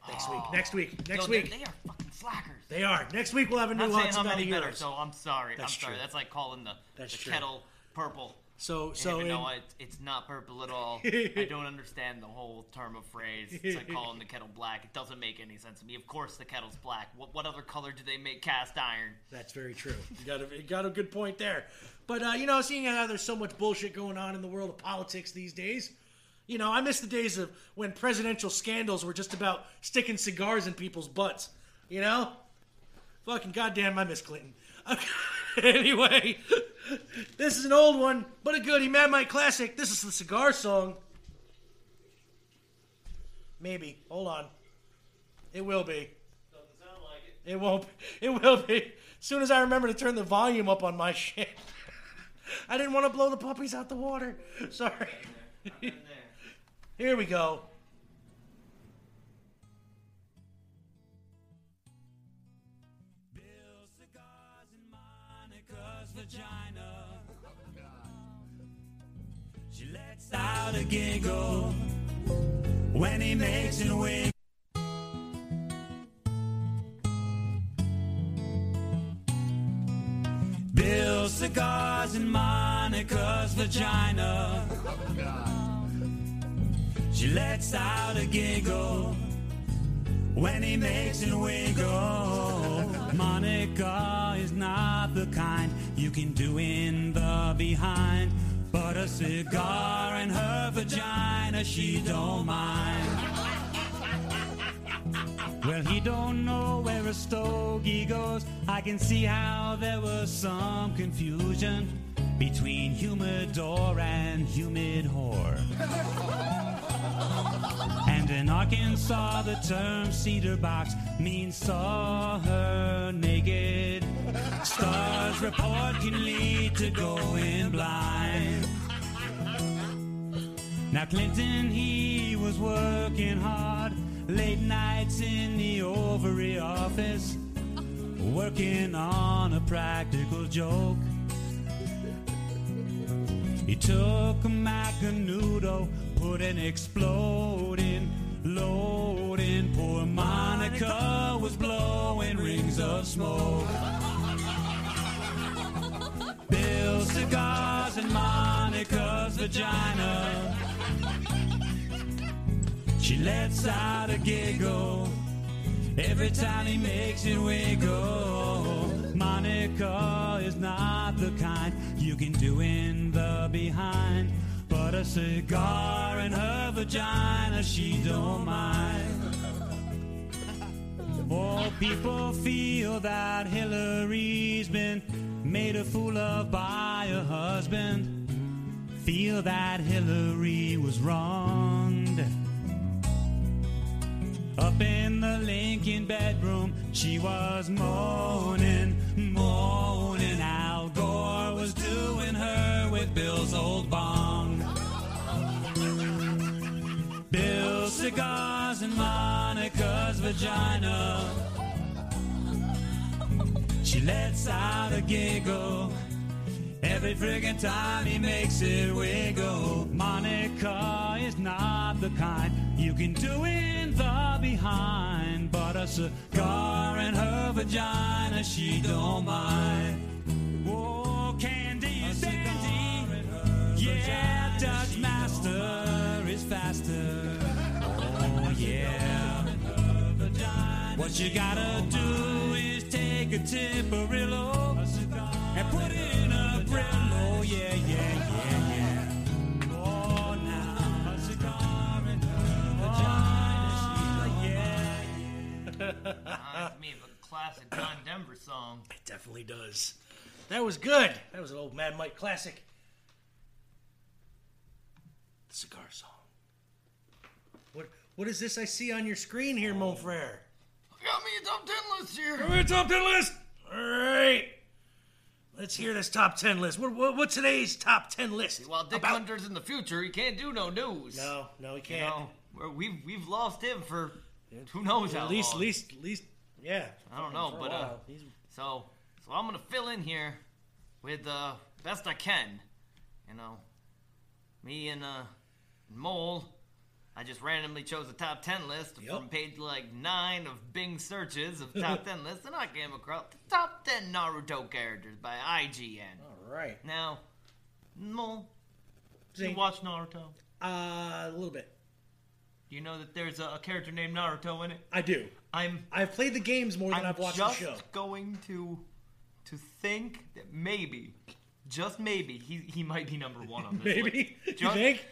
Yet. Next week. Next week. Next Yo, week. They, they are fucking slackers. They are. Next week we'll have a new Not saying how of many better, so I'm sorry. That's I'm sorry. true. That's like calling the, That's the true. kettle purple. So- And so even though it, it's not purple at all, I <laughs> don't understand the whole term of phrase. It's like <laughs> calling the kettle black. It doesn't make any sense to me. Of course, the kettle's black. What what other color do they make cast iron? That's very true. You got a, you got a good point there. But uh, you know, seeing how there's so much bullshit going on in the world of politics these days, you know, I miss the days of when presidential scandals were just about sticking cigars in people's butts. You know, fucking goddamn, I miss Clinton. <laughs> anyway, this is an old one, but a goodie, Mad Mike classic. This is the cigar song. Maybe. Hold on. It will be. Doesn't sound like it. It won't. <laughs> It will be. As soon as I remember to turn the volume up on my <laughs> shit. I didn't want to blow the puppies out the water. Sorry. Here we go. She lets out a giggle when he makes it wig. Bill cigars in Monica's vagina. Oh, She lets out a giggle when he makes it wiggle. Monica is not the kind you can do in the behind, but a cigar in her vagina she don't mind. Well, he don't know where a stogie goes. I can see how there was some confusion between humidor and humid whore. And in Arkansas, the term cedar box means saw her naked. Starr's report can lead to going blind. Now, Clinton, he was working hard, late nights in the ovary office, working on a practical joke. He took a Macanudo, put an exploding load in. Poor Monica was blowing rings of smoke. Bill cigars in Monica's vagina. She lets out a giggle every time he makes it wiggle. Monica is not the kind you can do in the behind, a cigar in her vagina she don't mind. More people feel that Hillary's been made a fool of by her husband. Feel that Hillary was wronged. Up in the Lincoln bedroom, she was moaning, moaning. Al Gore was doing her with Bill's old bong. Bill cigar vagina. She lets out a giggle every friggin' time he makes it wiggle. Monica is not the kind you can do in the behind, but a cigar in her vagina she don't mind. Oh, candy is dandy. Yeah, Dutch master is faster. Yeah. What you gotta do is take a Temperillo and put it in a Brillo. Yeah, yeah, yeah, yeah. Oh, now a cigar in her vagina. Yeah, <laughs> Reminds me of a classic John Denver song. It definitely does. That was good. That was an old Mad Mike classic. The cigar song. What what is this I see on your screen here, mon frere? Got me a top ten list here. Got me a top ten list. All right. Let's hear this top ten list. What, what what's today's top ten list? While Dick Hunter's in the future, he can't do no news. No, no, he can't. know, we're- we've we've lost him for who knows how At least, long. least, least, yeah. I don't know, but uh, so so I'm gonna fill in here with uh best I can. You know, me and uh Mole. I just randomly chose a top ten list from page like nine of Bing searches of top <laughs> ten lists, and I came across the top ten Naruto characters by IGN. All right. Now, Mole, do Zing. you watch Naruto? Uh, a little bit. Do you know that there's a, a character named Naruto in it? I do. I'm. I've played the games more than I'm I've watched just the show. Just going to to think that maybe, just maybe, he he might be number one on this <laughs> Maybe list. you think?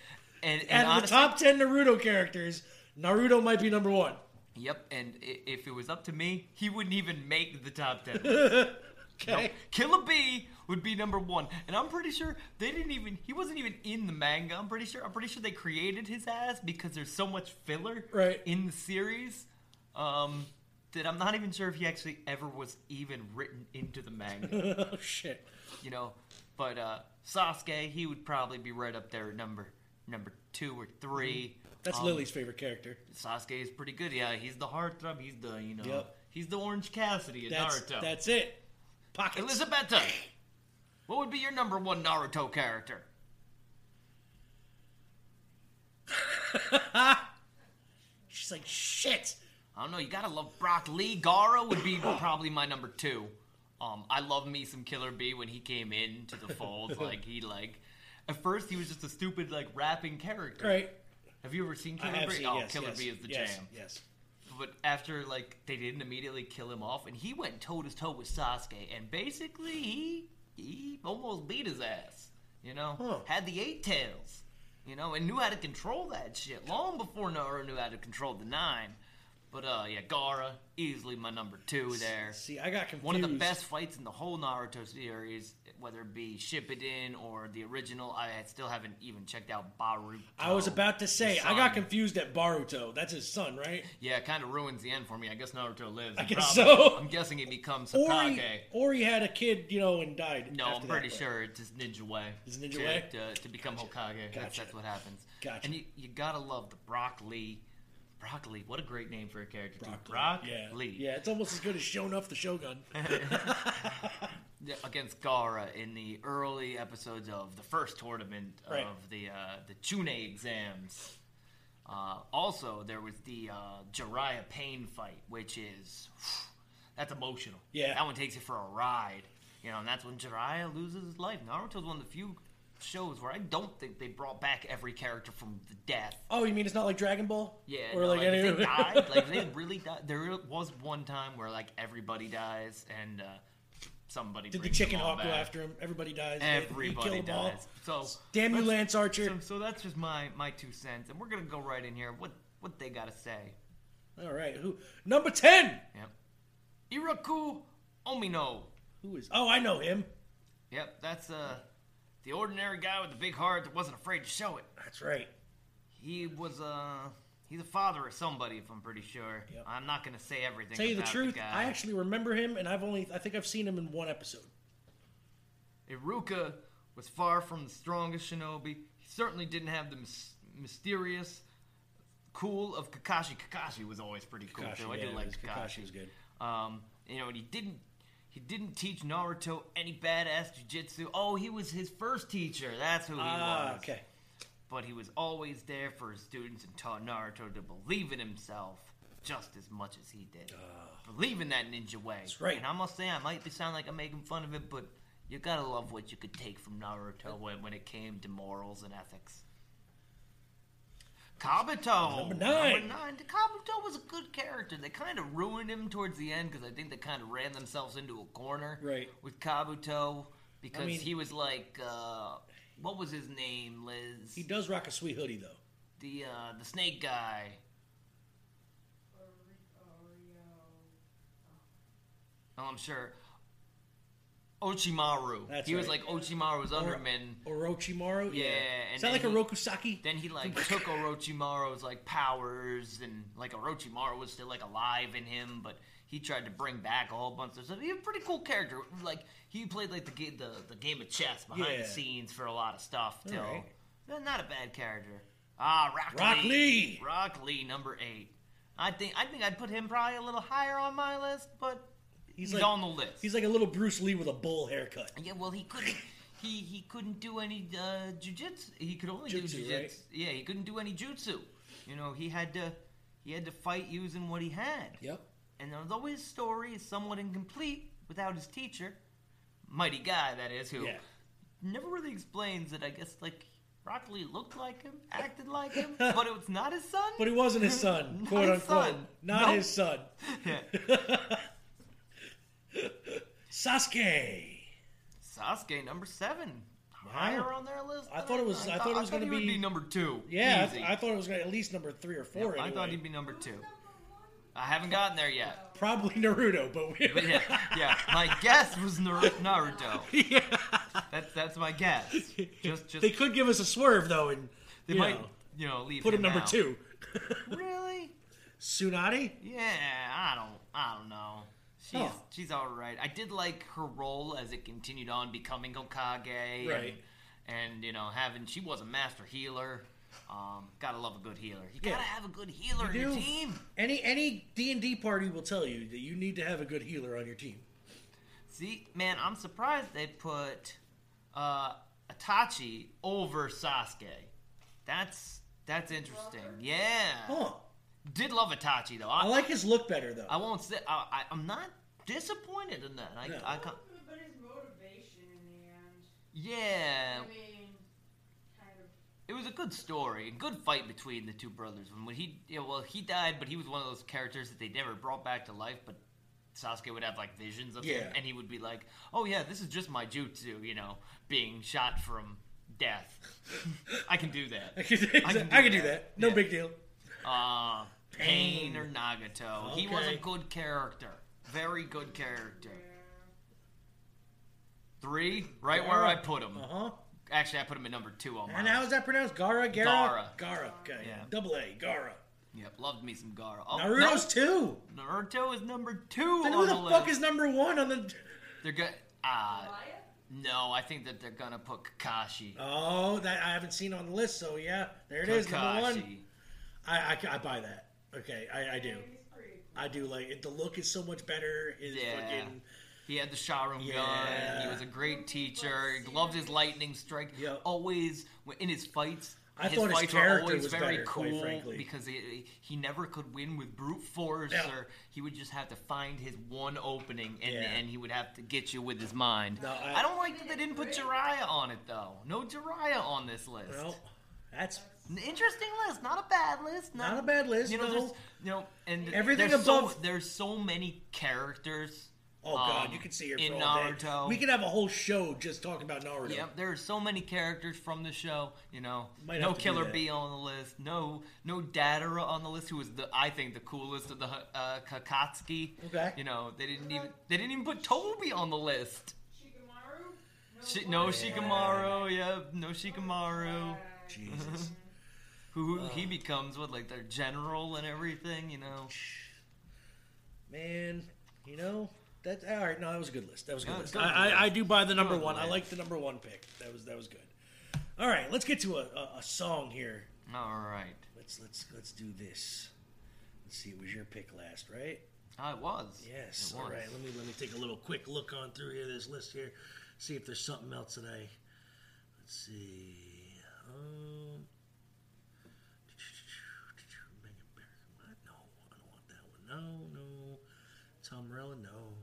And, and Out of the top ten Naruto characters, Naruto might be number one. Yep, and if it was up to me, he wouldn't even make the top ten. <laughs> Okay. Killer B would be number one, and I'm pretty sure they didn't even. He wasn't even in the manga. I'm pretty sure. I'm pretty sure they created his ass because there's so much filler Right. in the series. Um, that I'm not even sure if he actually ever was even written into the manga. <laughs> oh shit. You know, but uh, Sasuke, he would probably be right up there, at number number two or three. That's Um, Lily's favorite character. Sasuke is pretty good. Yeah, he's the heartthrob. He's the you know, Yep. he's the Orange Cassidy in That's Naruto. that's it. Pockets. Elizabeth, what would be your number one Naruto character? <laughs> She's like shit. I don't know. You gotta love Brock Lee. Gaara would be <coughs> probably my number two. Um, I love me some Killer B when he came into the fold. <laughs> like he like, at first he was just a stupid like rapping character. Right. Have you ever seen I Killer have B? seen, oh, yes, Killer yes, B is the yes, jam. Yes. But after like they didn't immediately kill him off, and he went toe to toe with Sasuke, and basically he he almost beat his ass. You know, had the eight tails. You know, and knew how to control that shit long before Naruto knew how to control the nine. But uh, yeah, Gaara easily my number two there. See, I got confused. One of the best fights in the whole Naruto series, whether it be Shippuden or the original. I still haven't even checked out Boruto. I was about to say, I got confused at Boruto. That's his son, right? Yeah, it kind of ruins the end for me. I guess Naruto lives. I guess probably, so. <laughs> I'm guessing he becomes Or Hokage. he, or he had a kid, you know, and died. no, I'm pretty but- sure it's his ninja way. His ninja to, way? to, to become Hokage. That's, that's what happens. Gotcha. And you, you gotta love the Brock Lee. Brock Lee, what a great name for a character. Brock, Lee. Brock Yeah. Lee. Yeah, it's almost as good as showing off the Shogun. <laughs> Against Gaara in the early episodes of the first tournament Right. of the uh, the Chunin exams. Uh, also, there was the uh, Jiraiya Pain fight, which is that's emotional. Yeah. that one takes you for a ride. You know, and that's when Jiraiya loses his life. Naruto's one of the few shows where I don't think they brought back every character from the death. Oh, you mean it's not like Dragon Ball? Yeah, Or no, like, like, any they died, <laughs> like they really died. There was one time where like everybody dies and uh, somebody Did the chicken hawk go after him? Everybody dies. Everybody kill them all. dies. So Damn you, Lance Archer. So, so that's just my my two cents, and we're gonna go right in here. What what they gotta say? All right, who number ten? Yep. Iruka Umino. Who is? Oh, I know him. Yep, that's uh the ordinary guy with the big heart that wasn't afraid to show it. That's right. He was uh he's a father of somebody, if I'm pretty sure. I'm not gonna say everything. Tell you the truth, guy. I actually remember him, and I've only I think I've seen him in one episode. Iruka was far from the strongest shinobi. He certainly didn't have the mys- mysterious cool of Kakashi. Kakashi was always pretty cool Kakashi, too. I yeah, do like was- Kakashi. Kakashi was good. Um, you know, and he didn't he didn't teach Naruto any badass jujitsu. Oh, he was his first teacher. That's who he Ah, was. okay. But he was always there for his students and taught Naruto to believe in himself just as much as he did. believe in that ninja way. That's right. And I must say, I might be sound like I'm making fun of it, but you gotta love what you could take from Naruto when, when it came to morals and ethics. Kabuto. Number nine. Number nine. Kabuto was a good character. They kind of ruined him towards the end because I think they kind of ran themselves into a corner. Right. With Kabuto because mean- he was like, uh, what was his name, Liz? He does rock a sweet hoodie though. The uh, the snake guy. Oh, I'm sure. Ochimaru. That's he was right. like Ochimaru's underman. Orochimaru. Yeah, and Is that like a he- Rokusaki? Then he like <laughs> took Orochimaru's like powers, and like Orochimaru was still like alive in him, but he tried to bring back a whole bunch of stuff. He was a pretty cool character. Like he played like the ga- the, the game of chess behind Yeah. the scenes for a lot of stuff. Till Alright. Not a bad character. Ah, Rock, Rock Lee. Rock Lee, number eight. I think I think I'd put him probably a little higher on my list, but he's, like, on the list. He's like a little Bruce Lee with a bowl haircut. Yeah, well, he couldn't. He he couldn't do any uh, jujitsu. He could only do Jutsu, jujitsu. right? Yeah, he couldn't do any jutsu. You know, he had to he had to fight using what he had. Yep. And although his story is somewhat incomplete without his teacher, Might Guy that is, who Yeah. never really explains that. I guess like Rock Lee looked like him, <laughs> acted like him, but it was not his son. But he wasn't his son, <laughs> quote his unquote. son. Not Nope. his son. <laughs> Sasuke. Sasuke number seven. Wow. Higher on their list. I thought it was. I thought it was going to be, be number two. Yeah, I, th- I thought it was going to at least number three or four. Yep, I thought he'd be number two. I haven't gotten there yet. Probably Naruto, but we. But yeah, <laughs> yeah. My guess was Nar- Naruto. <laughs> yeah. That's that's my guess. Just just they could give us a swerve though, and they might know, you know leave put him number out. two. <laughs> Really? Tsunade. Yeah, I don't I don't know. She's Huh. she's all right. I did like her role as it continued on becoming Hokage. Right. And, and you know having she was a master healer. Um, gotta love a good healer. You gotta have a good healer You in your team. Any any D and D party will tell you that you need to have a good healer on your team. See, man, I'm surprised they put uh, Itachi over Sasuke. That's that's interesting. Yeah. Huh. Did love Itachi though. I like his look better though. I won't say. I, I, I'm not disappointed in that. I, No. I, ca- But his motivation in the end. yeah. I mean, kind of. It was a good story, a good fight between the two brothers. When he, you know, well, he died, but he was one of those characters that they never brought back to life. But Sasuke would have like visions of him, and he would be like, "Oh yeah, this is just my jutsu," you know, being shot from death. <laughs> <laughs> I can do that. I can, I can do that. No big deal. Uh, Pain Pain. or Nagato. He was a good character. Very good character. Three, right where I put him. Uh huh. Actually, I put him at number two on And how is that pronounced? Gaara, Gaara, Gaara. Gaara. Okay. Yeah. Double A, Gaara. Yep, loved me some Gaara. Oh, Naruto's two. no, Naruto is number two Then who the the fuck is number one on the? They're good. Uh, no, I think that they're gonna put Kakashi. Oh, that I haven't seen on the list. So yeah, there it is, number one. Kakashi. I, I, I buy that. Okay, I, I do. I do like it. The look is so much better. His Yeah. fucking He had the Sharingan. Yeah. He was a great teacher. He loved his lightning strike. Always in his fights. I his thought his fights were character always was very better, quite cool frankly. because he, he never could win with brute force, Yeah. or he would just have to find his one opening, and, Yeah. and he would have to get you with his mind. No, I, I- don't like that they didn't put Jiraiya on it though. No Jiraiya on this list. Well, that's An interesting list, not a bad list. Not a bad list, You know, no. there's, you know, and Everything there's so- above- there's so many characters. oh god, um, you could see here in for all day. Naruto. We could have a whole show just talking about Naruto. Yep, there are so many characters from the show. You know, Might no have to do Killer that. Bee on the list. No, no Deidara on the list, who was the I think the coolest of the uh, Kakatsuki. Okay. You know, they didn't even they didn't even put Toby on the list. Shi- no Shikamaru, yeah, no Shikamaru. Jesus. <laughs> Who uh, he um, becomes with, like their general and everything, you know. Man, you know that. All right, no, that was a good list. That was a good list. Good I, I, I, do buy the number one. I like the number one pick. That was that was good. All right, let's get to a, a, a song here. All right. Let's let's let's do this. Let's see. It was your pick last, right? I it was. Yes. It was. All right. Let me let me take a little quick look on through here this list here, see if there's something else today. Let's see. Um, Oh no. Tom Morello, no.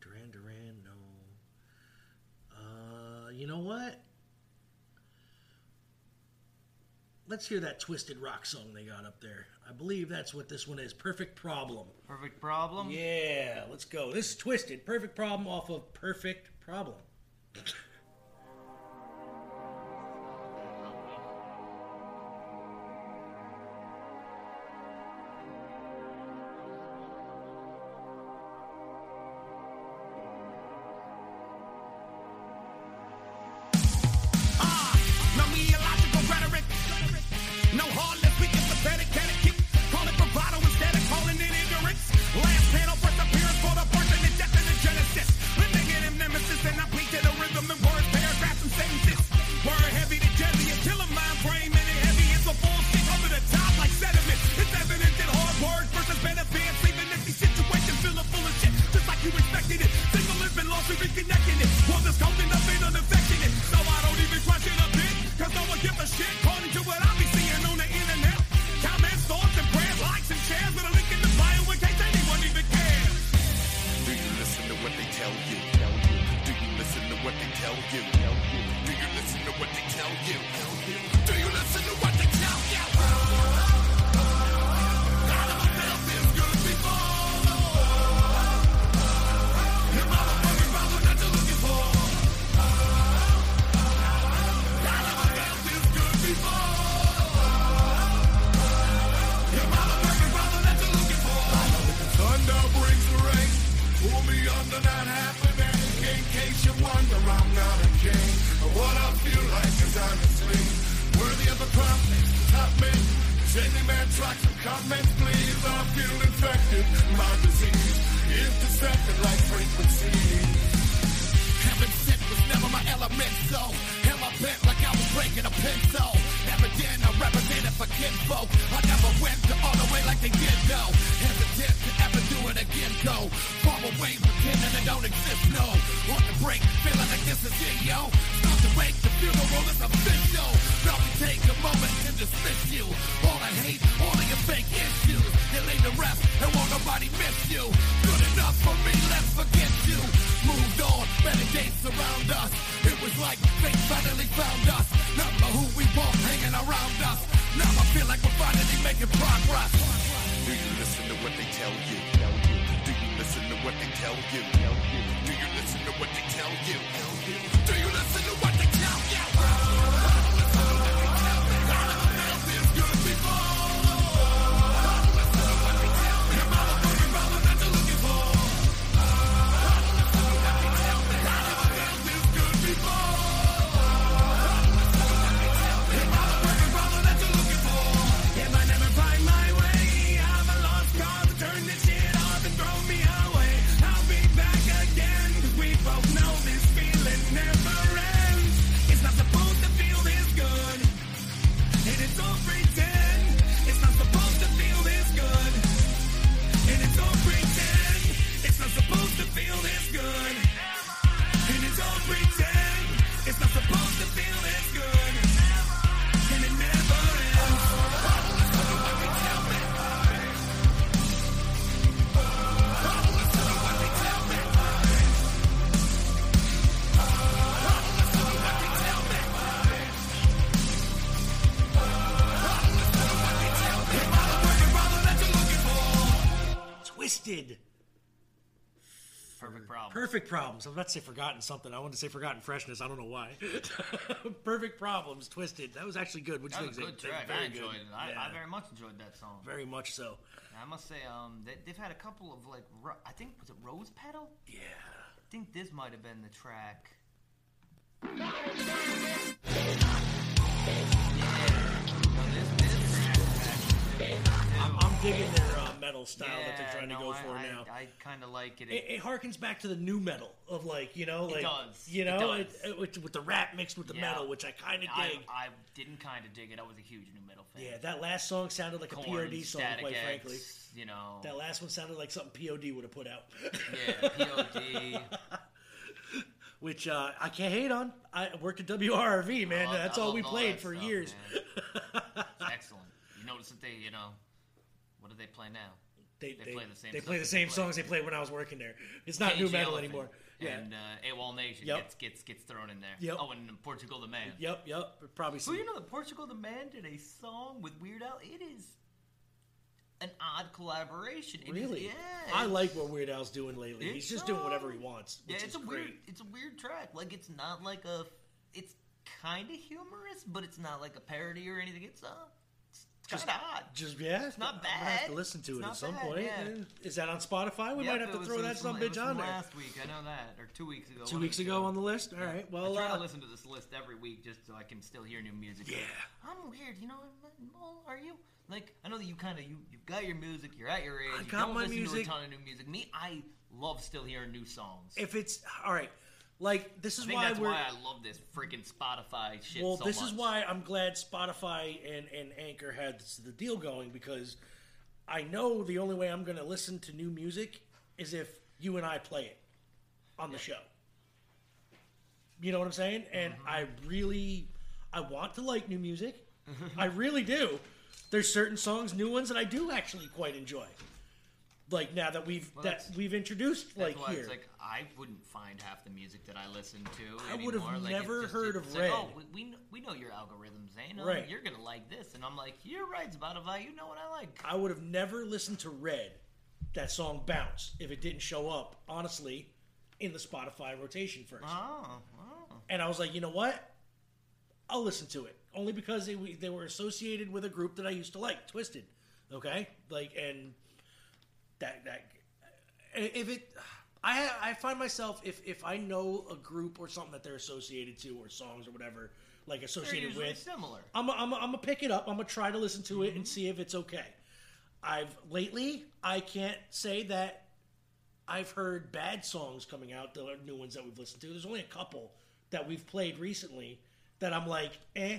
Duran Duran, no. Uh, you know what? Let's hear that Twiztid rock song they got up there. I believe that's what this one is. Perfect Problem. Perfect Problem? Yeah, let's go. This is Twiztid. Perfect Problem off of Perfect Problem. Perfect Problems. I'm about to say Forgotten something. I want to say Forgotten Freshness. I don't know why. <laughs> Perfect Problems, Twiztid. That was actually good. Which was a good track. Very I enjoyed good. it. I, yeah. I, very much enjoyed that song. Very much so. I must say, um, they, have had a couple of like, I think was it Rose Petal? Yeah. I think this might have been the track. Yeah. This, this I'm, I'm digging their uh, metal style that they're trying to go for I, now. I, I kind of like it. It, it. harkens back to the nu metal of like you know, like does. you know, It does. it- with- with the rap mixed with the Yeah. metal, which I kind of dig. I didn't kind of dig it. I was a huge nu metal fan. yeah, that last song sounded like Korn, a POD song, Static quite X, frankly. You know, That last one sounded like something POD would have put out, yeah, POD. <laughs> which uh, I can't hate on. I worked at WRV, man. That's I all we played for stuff, years. <laughs> It's excellent. You notice that they, you know, what do they play now? They, They play the same They play the same they songs they played when I was working there. It's not nu metal Elephant anymore. Yeah. And uh, AWOL Nation Yep. gets, gets gets thrown in there. Yep. Oh, and Portugal the Man. Yep, yep. Probably some. you know that Portugal the Man did a song with Weird Al? It is an odd collaboration. It is- Really? yeah. I like what Weird Al's doing lately. He's it's, just doing whatever he wants. Yeah, it's a great. weird it's a weird track. Like it's not like a it's kind of humorous, but it's not like a parody or anything. It's uh it's kind of odd. Just yeah, It's not I'm have to listen to It's it at some bad, point. yeah. Is that on Spotify? We Yep, might have to throw that some bitch on there. Last week, I know that, or two weeks ago. Two weeks ago on the list. All right. Well, I try uh, to listen to this list every week just so I can still hear new music. Yeah. I'm weird, you know. I'm- Well, are you? Like, I know that you kind of you you've got your music. You're at your age. I you got don't my listen music. to a ton of new music. Me, I love still hearing new songs. if it's all right, like this is why that's we're. why I love this freaking Spotify shit. well, so this much. is why I'm glad Spotify and, and Anchor had the deal going because I know the only way I'm going to listen to new music is if you and I play it on the show. You know what I'm saying? And Mm-hmm. I really, I want to like new music. <laughs> I really do. There's certain songs, new ones that I do actually quite enjoy. Like now that we've Well, that we've introduced like why here. it's like I wouldn't find half the music that I listen to. I would have. Like, never just, heard of like, oh, Red. oh, we, we know your algorithms, Zane. Oh, Right. You're gonna like this, and I'm like, you're right, Spotify. You know what I like. I would have never listened to Red, that song Bounce, if it didn't show up, honestly, in the Spotify rotation first. Oh, oh. And I was like, you know what? I'll listen to it. Only because they, they were associated with a group that I used to like, Twiztid. Okay? Like, and that, that, if it, I, I find myself, if, if I know a group or something that they're associated to, or songs or whatever, like associated with, similar. I'm I'm I'm gonna pick it up. I'm gonna try to listen to it Mm-hmm. and see if it's okay. I've lately I can't say that I've heard bad songs coming out. The new ones that we've listened to. There's only a couple that we've played recently that I'm like, eh,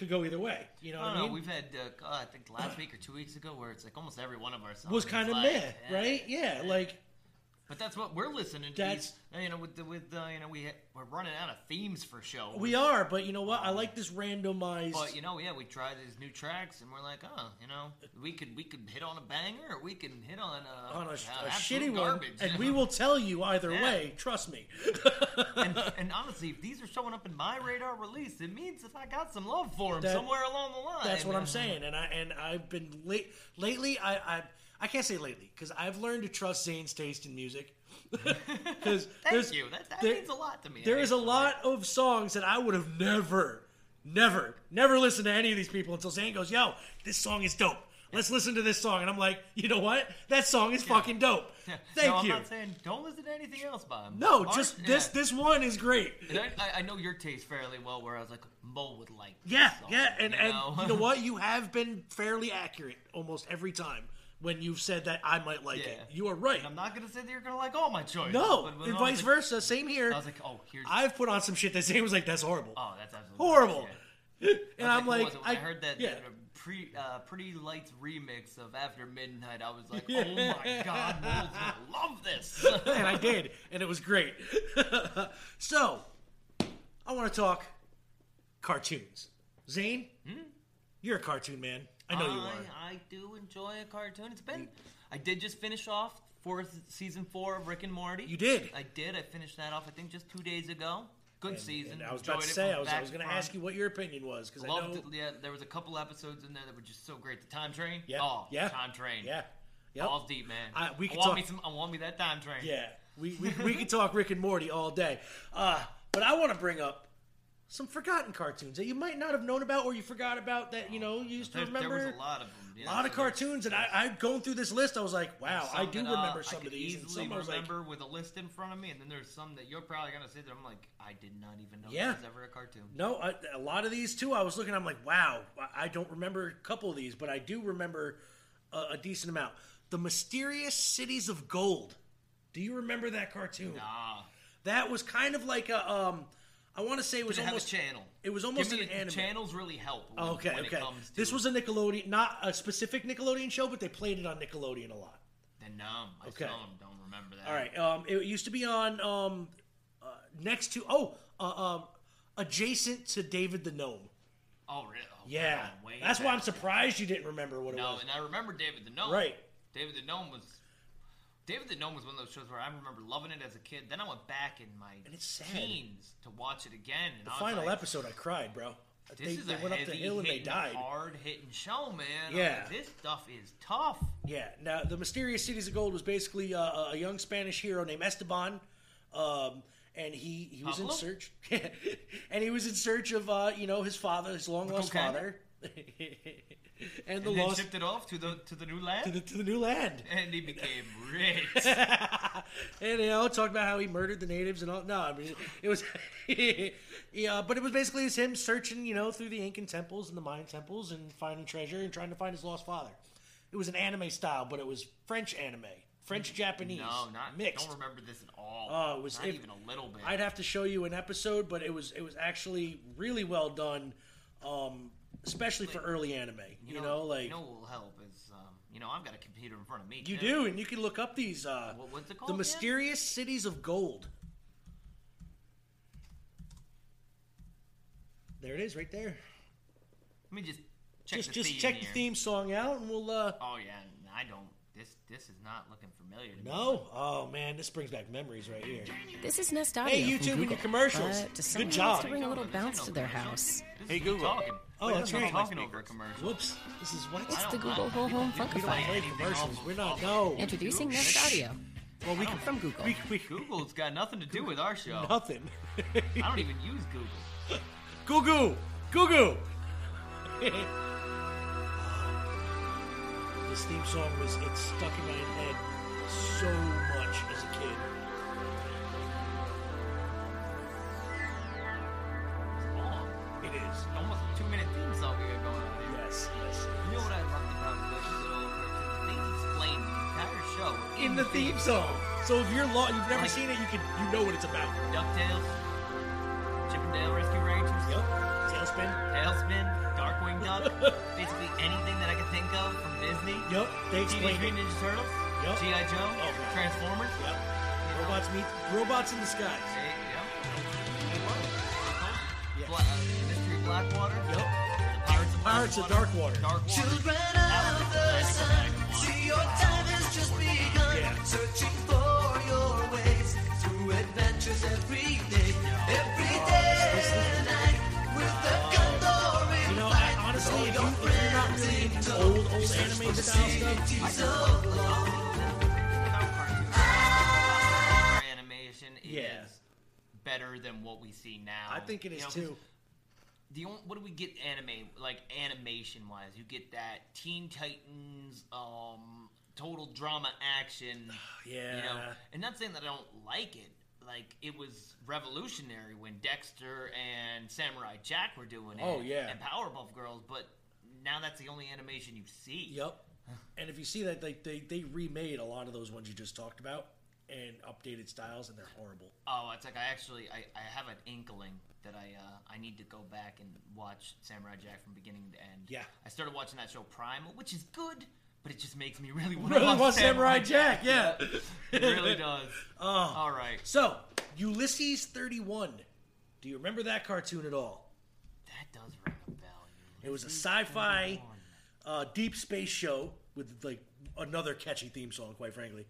could go either way. You know I I know. mean? We've had, uh, God, I think last week or two weeks ago, where it's like almost every one of our songs was kind of like, meh, right? Yeah, like But that's what we're listening to. That's- these, you know, with the, with uh, you know, we we're running out of themes for shows. we are. But you know what? I like this randomized. But you know, yeah, we try these new tracks, and we're like, oh, you know, we could we could hit on a banger, or we can hit on a, on a, uh, a shitty garbage, one, and we know? will tell you either Yeah. way. Trust me. <laughs> and, <laughs> and honestly, if these are showing up in my radar release, it means that I got some love for them That- somewhere along the line. That's what I'm saying, and I and I've been late lately. I I, I can't say lately because I've learned to trust Zane's taste in music. Because <laughs> Thank you. That, that means a lot to me. There is a lot of songs that I would have never, never, never listened to any of these people until Zane goes, "Yo, this song is dope. Let's listen to this song." And I'm like, you know what? That song is fucking dope. <laughs> Yeah. Thank no, I'm you. not saying don't listen to anything else by him. No, Art- just yeah. this this one is great. And I, I, know your taste fairly well, where I was like, Mo would like. this Yeah, song, yeah, and you and know? you know what? <laughs> You have been fairly accurate almost every time when you've said that I might like Yeah. it. You are right. And I'm not gonna say that you're gonna like all my choices. No, but and vice like- versa. Same here. I was like, oh, here's. I've put on some shit that Zane was like, "That's horrible." Oh, that's absolutely horrible. <laughs> yeah. And I I'm like, what was it? When I, I- heard that, yeah. that pre uh, Pretty Lights remix of After Midnight. I was like, <laughs> oh my god, gonna <laughs> love this. and I did, and it was great. so, I want to talk cartoons. Zane, you're a cartoon man. I know you are. I do enjoy a cartoon. It's been. I did just finish off fourth season four of Rick and Morty. You did? I did. I finished that off. I think just two days ago. Good season. And I was Enjoyed about to it say, from I was, I back was going to front. ask you what your opinion was because I Loved it. Yeah, there was a couple episodes in there that were just so great. The time train. Yeah, Oh, yeah, Time train. yeah, yep. Balls deep, man. I- we could want talk- me some. I want me that time train. Yeah, we we, we <laughs> could talk Rick and Morty all day. Uh, but I want to bring up some forgotten cartoons that you might not have known about or you forgot about that you know you used to There, there remember. was a lot of them. A lot of cartoons, and I, I going through this list, I was like, wow, I do that, remember I some could of these. Easily some I was like, remember with a list in front of me, and then there's some that you're probably gonna say that I'm like, I did not even know Yeah. was ever a cartoon. No, I, a lot of these too. I was looking. I'm like, wow. I- I don't remember a couple of these, but I do remember a, a decent amount. The Mysterious Cities of Gold. Do you remember that cartoon? Nah. That was kind of like a um I want to say it was a almost channel? It was almost an me- anime. Channels really help. When, okay, when okay. It comes to This was a Nickelodeon, not a specific Nickelodeon show, but they played it on Nickelodeon a lot. Then no, I Okay. still don't remember that. All right. Um, it used to be on um, uh, next to oh, uh, um, adjacent to David the Gnome. Oh, really? Oh, Yeah, that's why I'm surprised you didn't remember what it No, was. No, and I remember David the Gnome. Right. David the Gnome was. David the Gnome was one of those shows where I remember loving it as a kid. Then I went back in my and it's teens to watch it again. And The I final like, episode, I cried, bro. This They, is they a went up the hill and they died. Hard hitting show, man. Yeah. like, this stuff is tough. Yeah. Now, the mysterious cities of gold was basically uh, a young Spanish hero named Esteban, um, and he he was in search, <laughs> and he was in search of uh, you know his father, his long lost Okay. father, <laughs> and And, the then lost shipped it off to the to the new land. to the to the new land. and he became rich. <laughs> and you know, talked about how he murdered the natives and all. No, I mean, it was, <laughs> yeah, but it was basically just him searching, you know, through the Incan temples and the Mayan temples and finding treasure and trying to find his lost father. It was an anime style, but it was French anime, French Japanese, no, not mixed. I don't remember this at all. Oh, it was not even a little bit. I'd have to show you an episode, but it was it was actually really well done, um, especially for early anime. You, know, like you know what will help is um, you know I've got a computer in front of me. you too. do, and you can look up these. Uh, What- what's it called The again? Mysterious Cities of Gold. There it is, right there. Let me just check just the just check here. the theme song out, and we'll. uh Oh yeah, I don't. This this is not looking familiar to me. No, oh man, this brings back memories right here. This is Nest Audio. Hey, from YouTube and Google. your commercials. But does Good job. wants to bring a little bounce to their house? Hey Google. Talking. Oh, Wait, that's I'm right. Talking over a commercial. Woops, this is what? It's the Google Whole Home We don't Funkifier. commercials. We're not. No. Introducing Nest Audio. Well, we can from Google. We, we, Google's got nothing to do with our show. Nothing. I don't even use Google. <laughs> Google. goo, goo goo. <laughs> this theme song was it stuck in my head so much as a kid. It is. long. It is. Almost a two minute theme song we got going on here. Yes, yes. You know what I loved about Wish Little Cartoons? They explained the entire show In the theme song. So if you're lo- you've never seen it, you can you know what it's about. DuckTales, Chip 'n Dale Rescue Rangers, Yep. TaleSpin. TaleSpin, Darkwing Duck, <laughs> basically anything that I could think of Disney. Yep. They Teenage explained it. Mutant Ninja Turtles, Yep. G.I. Joe, Oh, man. Transformers. Yep. Robots meet robots in the skies. Hey, yep. Bla- uh, Mystery Blackwater. Yep. Pirates of Pirates of Blackwater. Darkwater. Darkwater. Children of the sun, see your time has just begun. Yeah. Searching for your ways through adventures every day, old, old anime style stuff, Our animation is Yeah. better than what we see now. I think it is You is know, too. The only, what do we get anime like animation wise? You get that Teen Titans, um, total drama action. <sighs> You know, Yeah. and not saying that I don't like it. Like it was revolutionary when Dexter and Samurai Jack were doing it. Oh, yeah. and Powerpuff Girls, but now that's the only animation you see. Yep. And if you see that, they, they they remade a lot of those ones you just talked about and updated styles, and they're horrible. Oh, it's like I actually I, I have an inkling that I uh, I need to go back and watch Samurai Jack from beginning to end. Yeah. I started watching that show Primal, which is good, but it just makes me really want Really to watch, want Samurai Jack, yeah. it really <laughs> does. Oh. All right, So, Ulysses 31. Do you remember that cartoon at all? that does ring a bell. It was a sci-fi uh, deep space show with like another catchy theme song, quite frankly.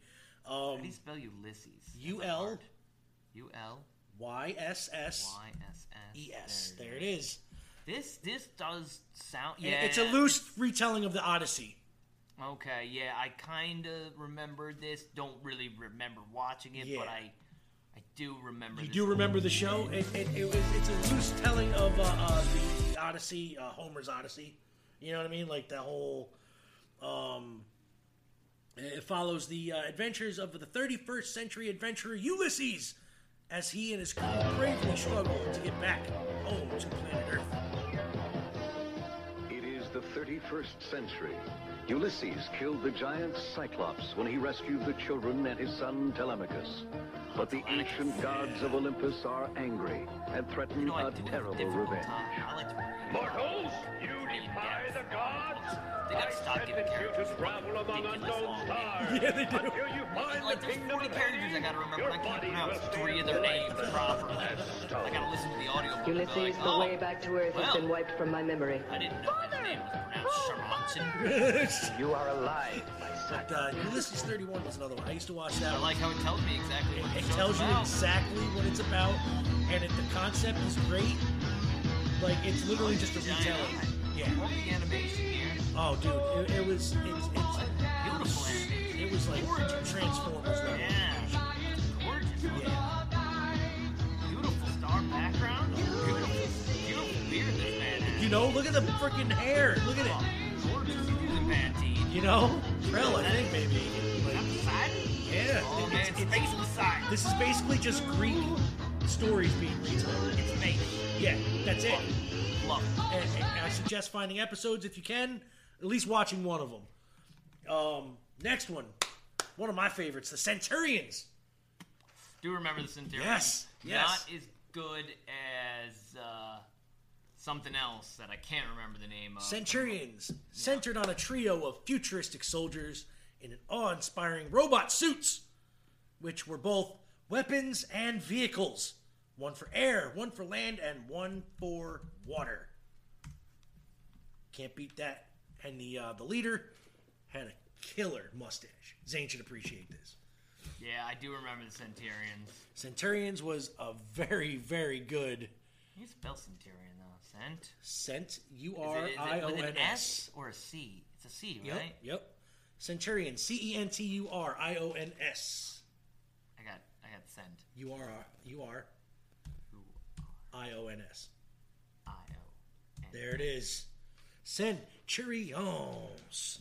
How Um, do you spell Ulysses? U L U L Y S S Y S S E S. There it is. This this does sound yeah. It's a loose retelling of the Odyssey. Okay, yeah, I kind of remember this. Don't really remember watching it, Yeah. but I I do remember. You do remember the show? It, it, it was, it's a loose telling of uh, uh, the, the Odyssey, uh, Homer's Odyssey. You know what I mean? Like the whole. Um, it follows the uh, adventures of the 31st century adventurer Ulysses as he and his crew bravely struggle to get back home to planet Earth. It is the the 31st century. Ulysses killed the giant Cyclops when he rescued the children and his son Telemachus. But the ancient gods of Olympus are angry and threaten a terrible revenge. Mortals, you defy the gods. I sentence you to travel among unknown stars. Yeah, they do. Until you find Like the there's kingdom 40 of characters I gotta remember, I can't pronounce three of their names properly. I gotta listen to the audio. book Ulysses, like, the oh, way back to Earth has been wiped from my memory. I didn't know his name was pronounced <laughs> You are alive, my son. But, uh, Ulysses 31 was another one. I used to watch that. I like how it tells me exactly what It tells you exactly what it's about, and it, the concept is great. Like it's literally just a retelling. Yeah. Oh, dude, it, it was it's it's Beautiful animation. it was like Transformers. level. Yeah. Gorgeous. Yeah. Beautiful star background. Beautiful, beautiful beard this man has. You know, look at the freaking hair. Look at it. Gorgeous. He's using Pantene. You know, Krell, I think maybe. Up the side? Yeah. Oh It's- man, it's- on side. This is basically just Greek stories being retold. It's space. Yeah, that's it. Love it. And, and I suggest finding episodes if you can, at least watching one of them. Um, next one, one of my favorites, the Centurions. Do remember the Centurions? Yes, yes. Not as good as uh, something else that I can't remember the name of. Centurions, centered on a trio of futuristic soldiers in an awe-inspiring robot suits, which were both weapons and vehicles. One for air, one for land, and one for water. Can't beat that. And the uh, the leader had a killer mustache. Zane should appreciate this. Yeah, I do remember the Centurions. Centurions was a very, very good you spell Centurion though? Cent? Cent U R I O N an S. Or a C? It's a C, Yep, right? yep. Centurion, C E N T U R I O N S. I got I got Cent. U R U R I O N S. I O. There it is. Centurions.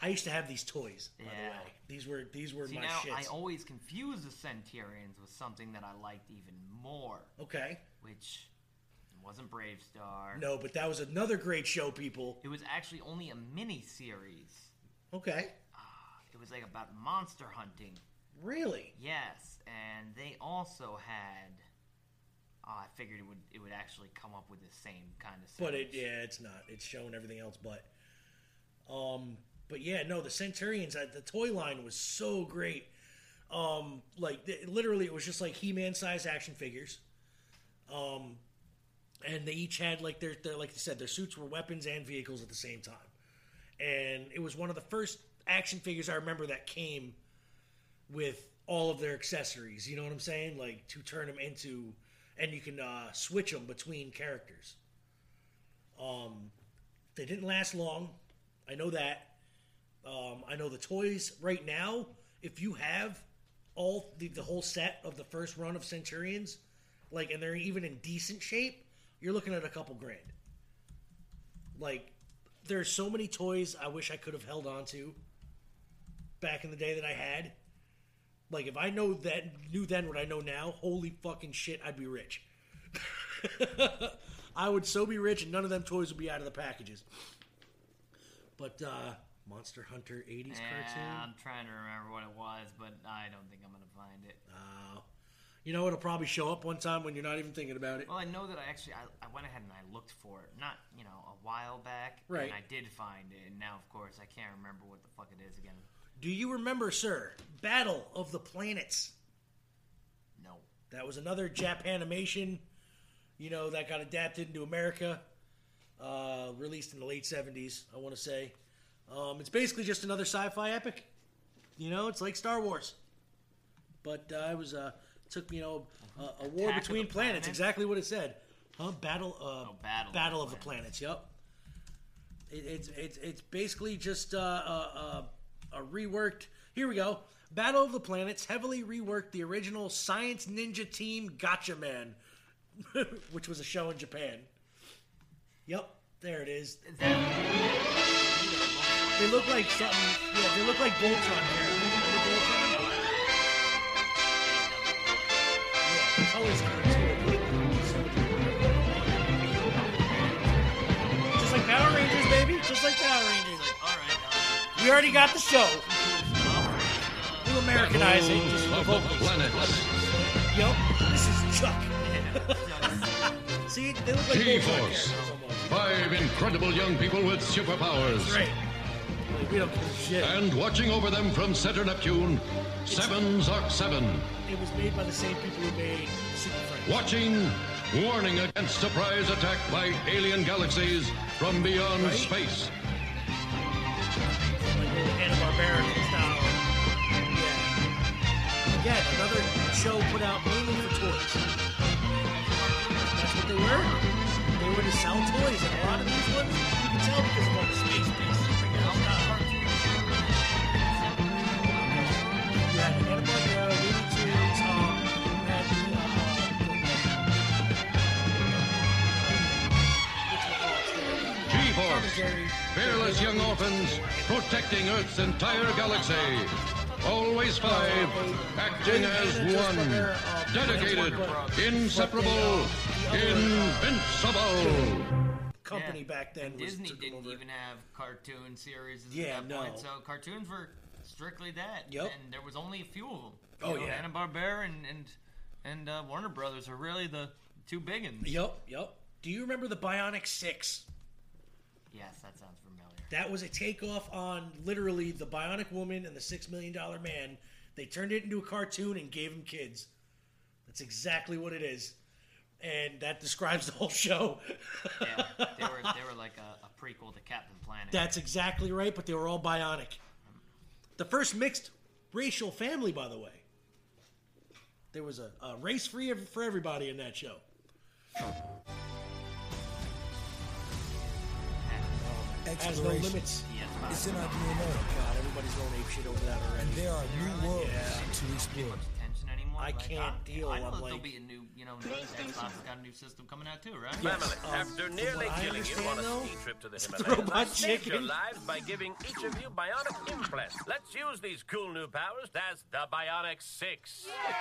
I used to have these toys. By the Yeah. way, these were these were See my now, shits. I always confuse the Centurions with something that I liked even more. Okay. Which wasn't BraveStarr. No, but that was another great show, people. It was actually only a mini series. Okay. It was like about monster hunting. Really? Yes, and they also had. Oh, I figured it would it would actually come up with the same kind of. But it yeah, it's not. It's showing everything else but. Um but yeah, no, the Centurions uh, the toy line was so great. Um like literally it was just like He-Man size action figures. Um and they each had like their, their like you said their suits were weapons and vehicles at the same time. And it was one of the first action figures I remember that came with all of their accessories, you know what I'm saying? Like to turn them into and you can uh, switch them between characters. Um, they didn't last long. I know that. Um, I know the toys right now. If you have all the, the whole set of the first run of Centurions, like, and they're even in decent shape, you're looking at a couple grand. Like, there's so many toys I wish I could have held on to back in the day that I had. Like, if I know that knew then what I know now, holy fucking shit, I'd be rich. <laughs> I would so be rich, and none of them toys would be out of the packages. But uh, Monster Hunter '80s Yeah, cartoon. I'm trying to remember what it was, but I don't think I'm gonna find it. Oh. You know, it'll probably show up one time when you're not even thinking about it. Well, I know that I actually I, I went ahead and I looked for it, not you know a while back, Right. And I did find it, and now of course I can't remember what the fuck it is again. Do you remember, sir, Battle of the Planets? No. That was another Japanimation, you know, that got adapted into America, uh, released in the late 70s, I want to say. Um, it's basically just another sci fi epic. You know, it's like Star Wars. But uh, it was, uh, took, you know, a, a war Attack of between the planets, Planets? exactly what it said. Huh? Battle, uh, Battle of Battle the of the Planets, yep. It, it's, it's, it's basically just uh, uh, uh, a reworked. Here we go. Battle of the Planets heavily reworked the original Science Ninja Team Gatchaman, <laughs> which was a show in Japan. Yep, there it is. They look like something. Yeah, they look like Voltron. Remember Voltron? Yeah, the colors kind of too. Just like Power Rangers, baby. just like Power Rangers. All right. uh, We already got the show. We'll Americanize it. Just the vocals. Planets. This is Chuck. <laughs> See, they look like G-Force. Five incredible young people with superpowers. That's right. Like, we don't give a shit. And watching over them from Center Neptune, Seven Zark Seven. It was made by the same people who made Super Friends. Watching, warning against surprise attack by alien galaxies from beyond Right? space. Like old Hanna-Barbera style. Yeah. Again, another show put out mainly for toys. That's what they were. They were to sell toys, and a lot of these ones, you can tell because of all the You had Hanna-Barbera, Looney Tunes, um, you had the, G-Force. Fearless young orphans protecting Earth's entire galaxy. Always five, acting as one. Dedicated, inseparable, invincible. company back then was Disney didn't over. even have cartoon series at Yeah, that no. point, so cartoons were strictly that. Yep. And there was only a few of them. Oh, yeah. Hanna Barbera and and and uh, Warner Brothers are really the two big ones. Yep. yup. Do you remember the Bionic Six? Yes, that sounds familiar. That was a takeoff on literally the Bionic Woman and the Six Million Dollar Man. They turned it into a cartoon and gave them kids. That's exactly what it is, and that describes the whole show. yeah, they were they <laughs> were like a, a prequel to Captain Planet. That's exactly right, but they were all bionic. The first mixed racial family, by the way. There was a, a race free for everybody in that show. Has no Exploration. limits. It's in our Oh DNA. God, everybody's going ape shit over that already. And there are new worlds Yeah. to explore. Tension anymore? I can't deal. I know I'm that like, there'll be a new, you know, Xbox has got a new system coming out too, right? Yes. Family, Um, after nearly I killing you on a understand, ski though, trip to the Himalayas, robot I saved your chicken. lives by giving each of you bionic implants. Let's use these cool new powers as the Bionic Six. Uh,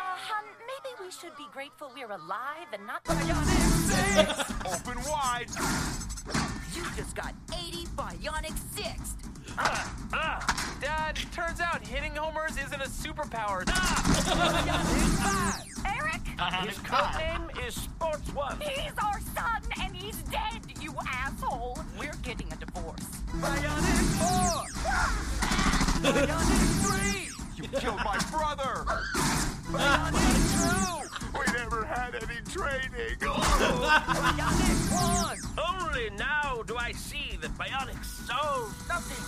hun, maybe we should be grateful we're alive and not Bionic. Six. Open wide. You just got 80 Bionic Six. Ah, ah. Dad, turns out hitting homers isn't a superpower. <laughs> Eric? His code name is Sports One. He's our son and he's dead, you asshole. We're getting a divorce. Bionic Four. <laughs> Bionic Three. You killed my brother. <laughs> Bionic Two. We never had any training. Bionic <laughs> One. Only now do I see that Bionic solves nothing.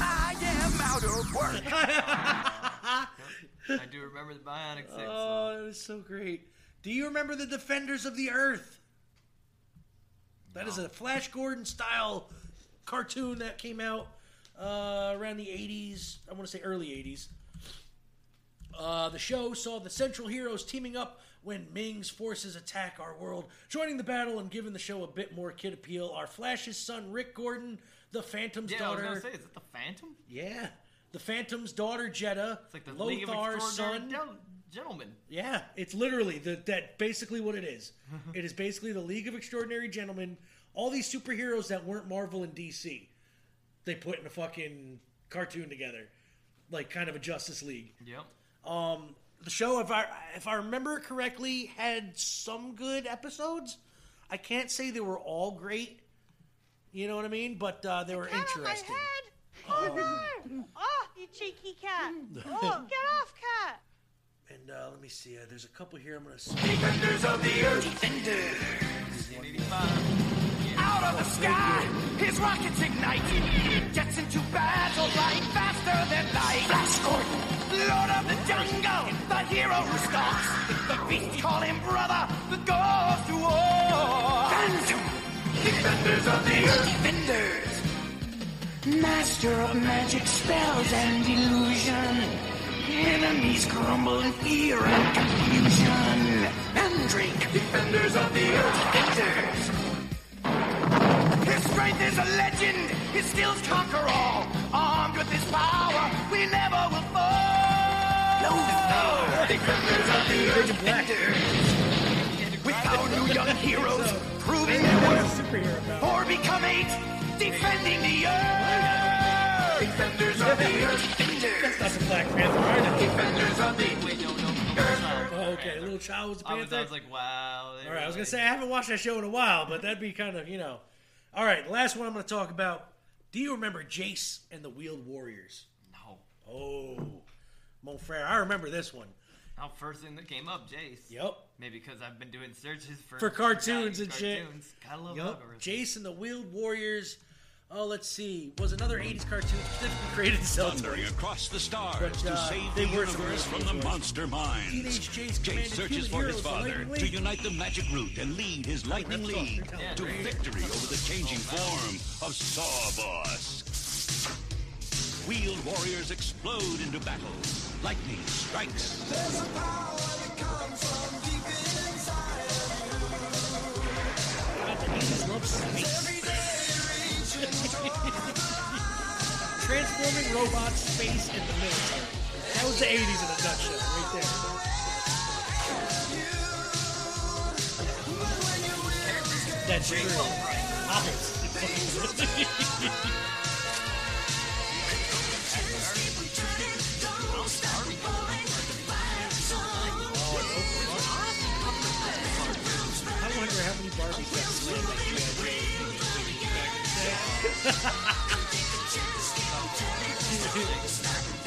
I am out of work. <laughs> I do remember the Bionic Six. Oh, that was so great. Do you remember the Defenders of the Earth? That is a Flash Gordon style cartoon that came out uh, around the 80s. I want to say early 80s. Uh, the show saw the Central Heroes teaming up when Ming's forces attack our world, joining the battle and giving the show a bit more kid appeal. Our Flash's son, Rick Gordon, the Phantom's Yeah, I was daughter. gonna say, is it the Phantom? Yeah. The Phantom's daughter, Jedda. It's like the League of Lothar's Extraordinary son. Gen- Gentlemen. Yeah, it's literally the, that basically what it is. <laughs> it is basically the League of Extraordinary Gentlemen. All these superheroes that weren't Marvel and DC, they put in a fucking cartoon together, like kind of a Justice League. Yep. Um, the show, if I if I remember correctly, had some good episodes. I can't say they were all great. You know what I mean? But uh, they were interesting. Oh, no! Oh, you cheeky cat! <laughs> Oh, get off, cat! And uh, let me see. Uh, there's a couple here. I'm gonna. Defenders of the Earth. Out of the sky, his rockets ignite. Jets into battle, flying faster than light. Flash Gordon, Lord of the Jungle, the hero who stalks. The beasts call him brother, the goes to war. Phantom, defenders of the Earth. Defenders. Master of magic spells and illusion. Enemies crumble in fear and confusion. Mandrake, defenders of the earth. Defenders. His strength is a legend. His skills conquer all. Armed with his power, we never will fall. No, no. Defenders of the earth. Defenders. With our new young Young heroes proving their worth. Four become eight, defending the earth. Defenders of the earth. That's not the Black Panther, right? Defenders of the Wait, no, no. Oh, okay. Little Child was the I was, Panther. I was like, wow. All right, I was gonna say I haven't watched that show in a while, but that'd be kind of you know. All right, last one I'm gonna talk about. Do you remember Jace and the Wheeled Warriors? No. Oh, Mon frere, I remember this one. Now, first thing that came up, Jace. Yep. Maybe because I've been doing searches for For cartoons forgotten and shit. Gotta love algorithms. Jace and the Wheeled Warriors. Oh, let's see. Was another 80s cartoon <laughs> specifically created to sell Thundering toys. across the stars But, to uh, save the universe from the good monster minds. Teenage Jace commanded searches for his father to unite the magic root and lead his lightning that's league You're to me. victory over the changing form of Sawboss. Wheeled warriors explode into battle. Lightning strikes. God, <laughs> Transforming robots, space, and the military. That was the 80s in a nutshell, right there. That's true. Hobbits. <laughs> I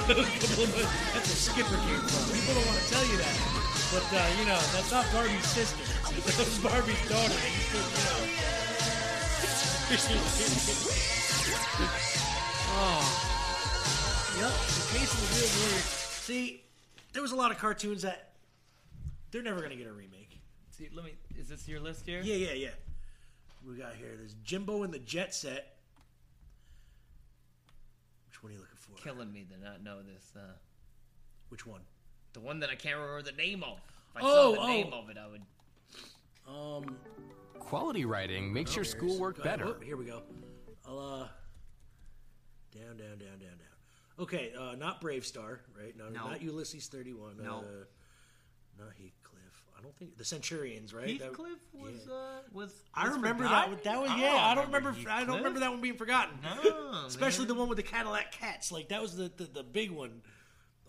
That's a Skipper came from. People don't want to tell you that. But, uh, you know, that's not Barbie's sister. That was Barbie's daughter. And you still, you know. oh. Yep, the case of the real warrior. See, there was a lot of cartoons that they're never going to get a remake. See, let me. Is this your list here? Yeah, yeah, yeah. We got here. There's Jimbo and the Jet Set. Which one are you looking for? Killing me to not know this. Uh, Which one? the one that I can't remember the name of. If I Oh, saw the oh. name of it, I would. Um. Quality writing makes your there's- schoolwork go- better. oh, here we go. I'll, uh. Down, down, down, down, down. Okay, uh, not BraveStarr, right? No, No. not Ulysses 31. No. Uh, not Heathcliff. I don't think. The Centurions, right? That- Heathcliff was yeah. uh, was. I was remember forgotten? that. That was I yeah. don't I don't remember. I don't remember that one being forgotten. No, <laughs> especially man. the one with the Catillac cats. Like that was the the, the big one.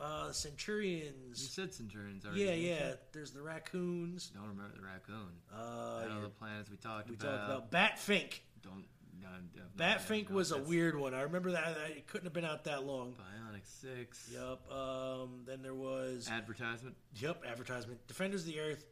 Uh, Centurions. You said Centurions already. Yeah, didn't you? yeah. There's the raccoons. Don't remember the raccoon. Uh, I know yeah. the planets we talked we about. We talked about Batfink. Don't. No, no, no, Batfink was a weird one. I remember that. that- It couldn't have been out that long. Bionic Six. Yep. Um, then there was. Advertisement. Yep. Advertisement. Defenders of the Earth.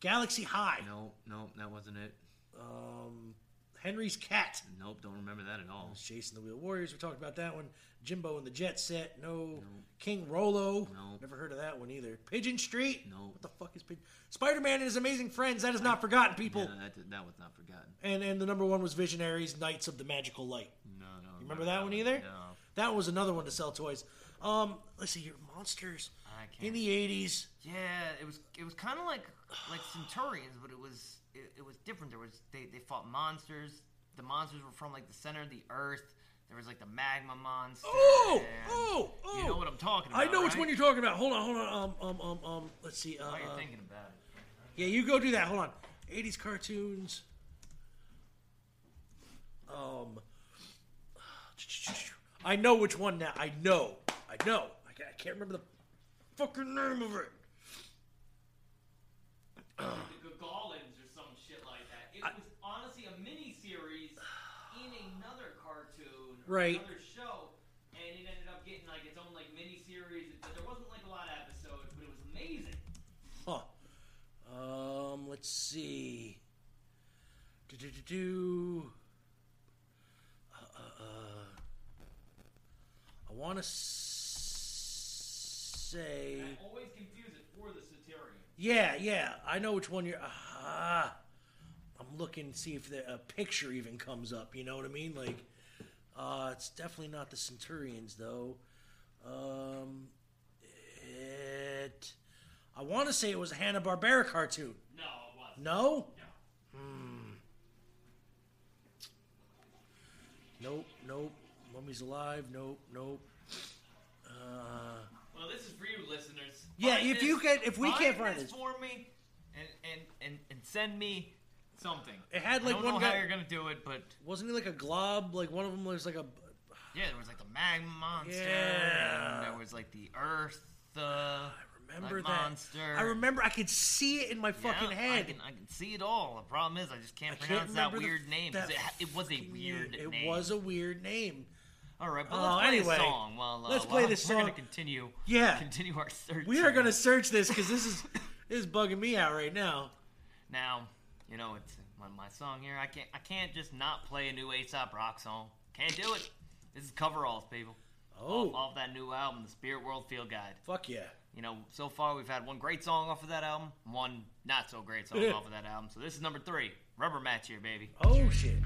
Galaxy High. No, no, that wasn't it. Um, Henry's Cat. Nope, don't remember that at all. Jace and the Wheel Warriors. We talked about that one. Jimbo and the Jet Set. No. King Rollo. No. Never heard of that one either. Pigeon Street. No. What the fuck is Pigeon? Spider Man and his amazing friends. That is not forgotten, people. Yeah, that, that was not forgotten. And and the number one was Visionaries, Knights of the Magical Light. No, no. You remember that one either? No. That was another one to sell toys. Um, let's see here, monsters I can't. in the '80s. Yeah, it was it was kind of like like Centurions, but it was it, it was different. There was they, they fought monsters. The monsters were from like the center of the earth. There was like the magma monster. Oh, oh, oh! You know what I'm talking about? I know which right? one you're talking about. Hold on, hold on. Um, um, um, um let's see. Uh, While you're uh, thinking about it. Yeah, you go do that. Hold on. 80s cartoons. Um, I know which one now. I know. I know. I I can't remember the fucking name of it. <clears throat> the Gagallans or some shit like that. It was honestly a mini series in another cartoon, or Right. Another show, and it ended up getting like its own like mini series. But there wasn't like a lot of episodes, but it was amazing. Huh. Um, let's see. Do do do do. Uh, uh, uh. I want to say. I always confuse it for the Centurion. Yeah, yeah. I know which one you're. Ah, I'm looking to see if the, a picture even comes up. You know what I mean? Like, uh, it's definitely not the Centurions though. Um, it. I want to say it was a Hanna Barbera cartoon. No, it wasn't. No. No. Hmm. Nope. Nope. Mummy's alive. Nope. Nope. Uh. Well, this is for you, listeners. Yeah, Find if this- you can- if we can't find this this. for me, and and and and send me something. It had like I don't one know guy. how you're gonna do it, but Wasn't he like a glob? Like one of them was like a. yeah, there was like the magma monster, Yeah. and there was like the earth. Uh, Remember that? monster. I remember. I could see it in my Yeah, fucking head. I can, I can see it all. The problem is, I just can't I can't pronounce that the- weird name. that It, it was a weird name. It was a weird name. All right, but oh, let's play anyway, this song. Well, uh, let's play well, <laughs> this We're song. gonna continue. Yeah. continue our search. We are gonna search this because this is this is bugging me out right now. now. You know, it's my, my song here. I can't I can't just not play a new Aesop Rock song. Can't do it. This is coveralls, people. Oh, off, off that new album, The Spirit World Field Guide. Fuck yeah. You know, so far we've had one great song off of that album, one not so great song <laughs> off of that album. So this is number three, Rubber Match here, baby. Oh shit.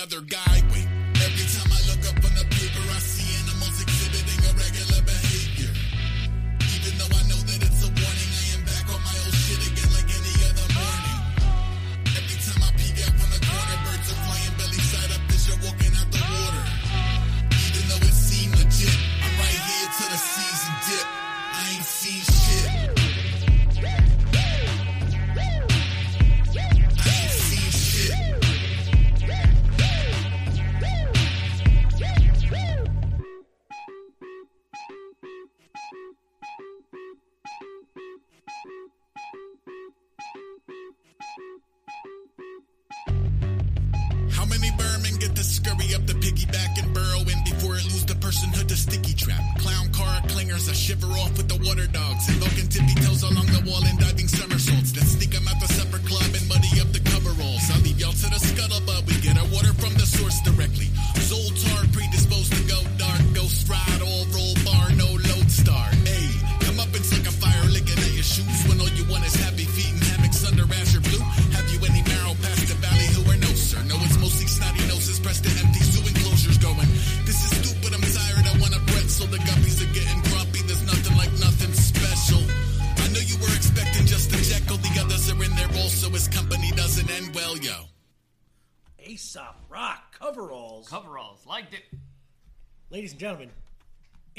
other guy.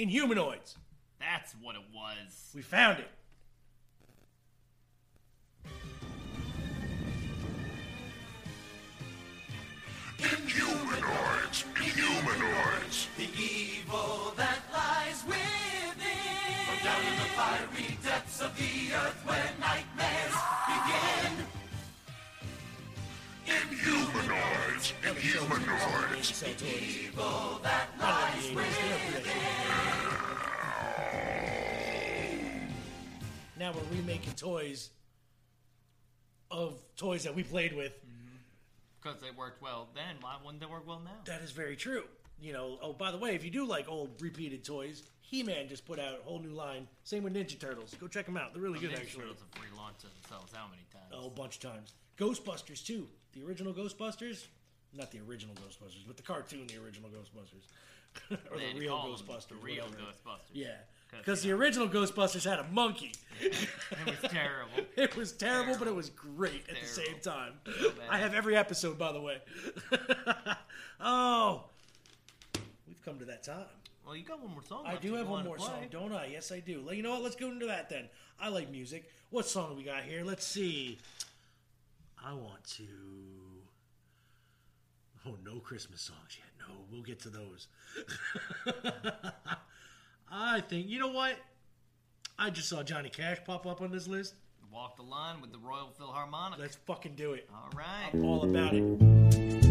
Inhumanoids. That's what it was. We found toys that we played with. Mm-hmm. Because they worked well then, why wouldn't they work well now? That is very true. You know, oh, by the way, if you do like old repeated toys, He Man just put out a whole new line. Same with Ninja Turtles. Go check them out. They're really The good, Ninja actually. Ninja Turtles have relaunched themselves how many times? Oh, a bunch of times. Ghostbusters, too. The original Ghostbusters. Not the original Ghostbusters, but the cartoon, the original Ghostbusters. <laughs> or They the real Ghostbusters. the real whatever. Ghostbusters. Yeah. 'Cause, Because the original Ghostbusters had a monkey. It was terrible. <laughs> It was terrible, but it was great at the same time. I have every episode, by the way. <laughs> oh, we've come to that time. Well, you got one more song. I do have one more song, don't I? Yes, I do. Well, You know what? Let's go into that then. I like music. What song we got here? Let's see. I want to. Oh, no Christmas songs yet. No, we'll get to those. <laughs> I think you know what? I just saw Johnny Cash pop up on this list. Walk the line with the Royal Philharmonic. Let's fucking do it. All right. I'm all about it.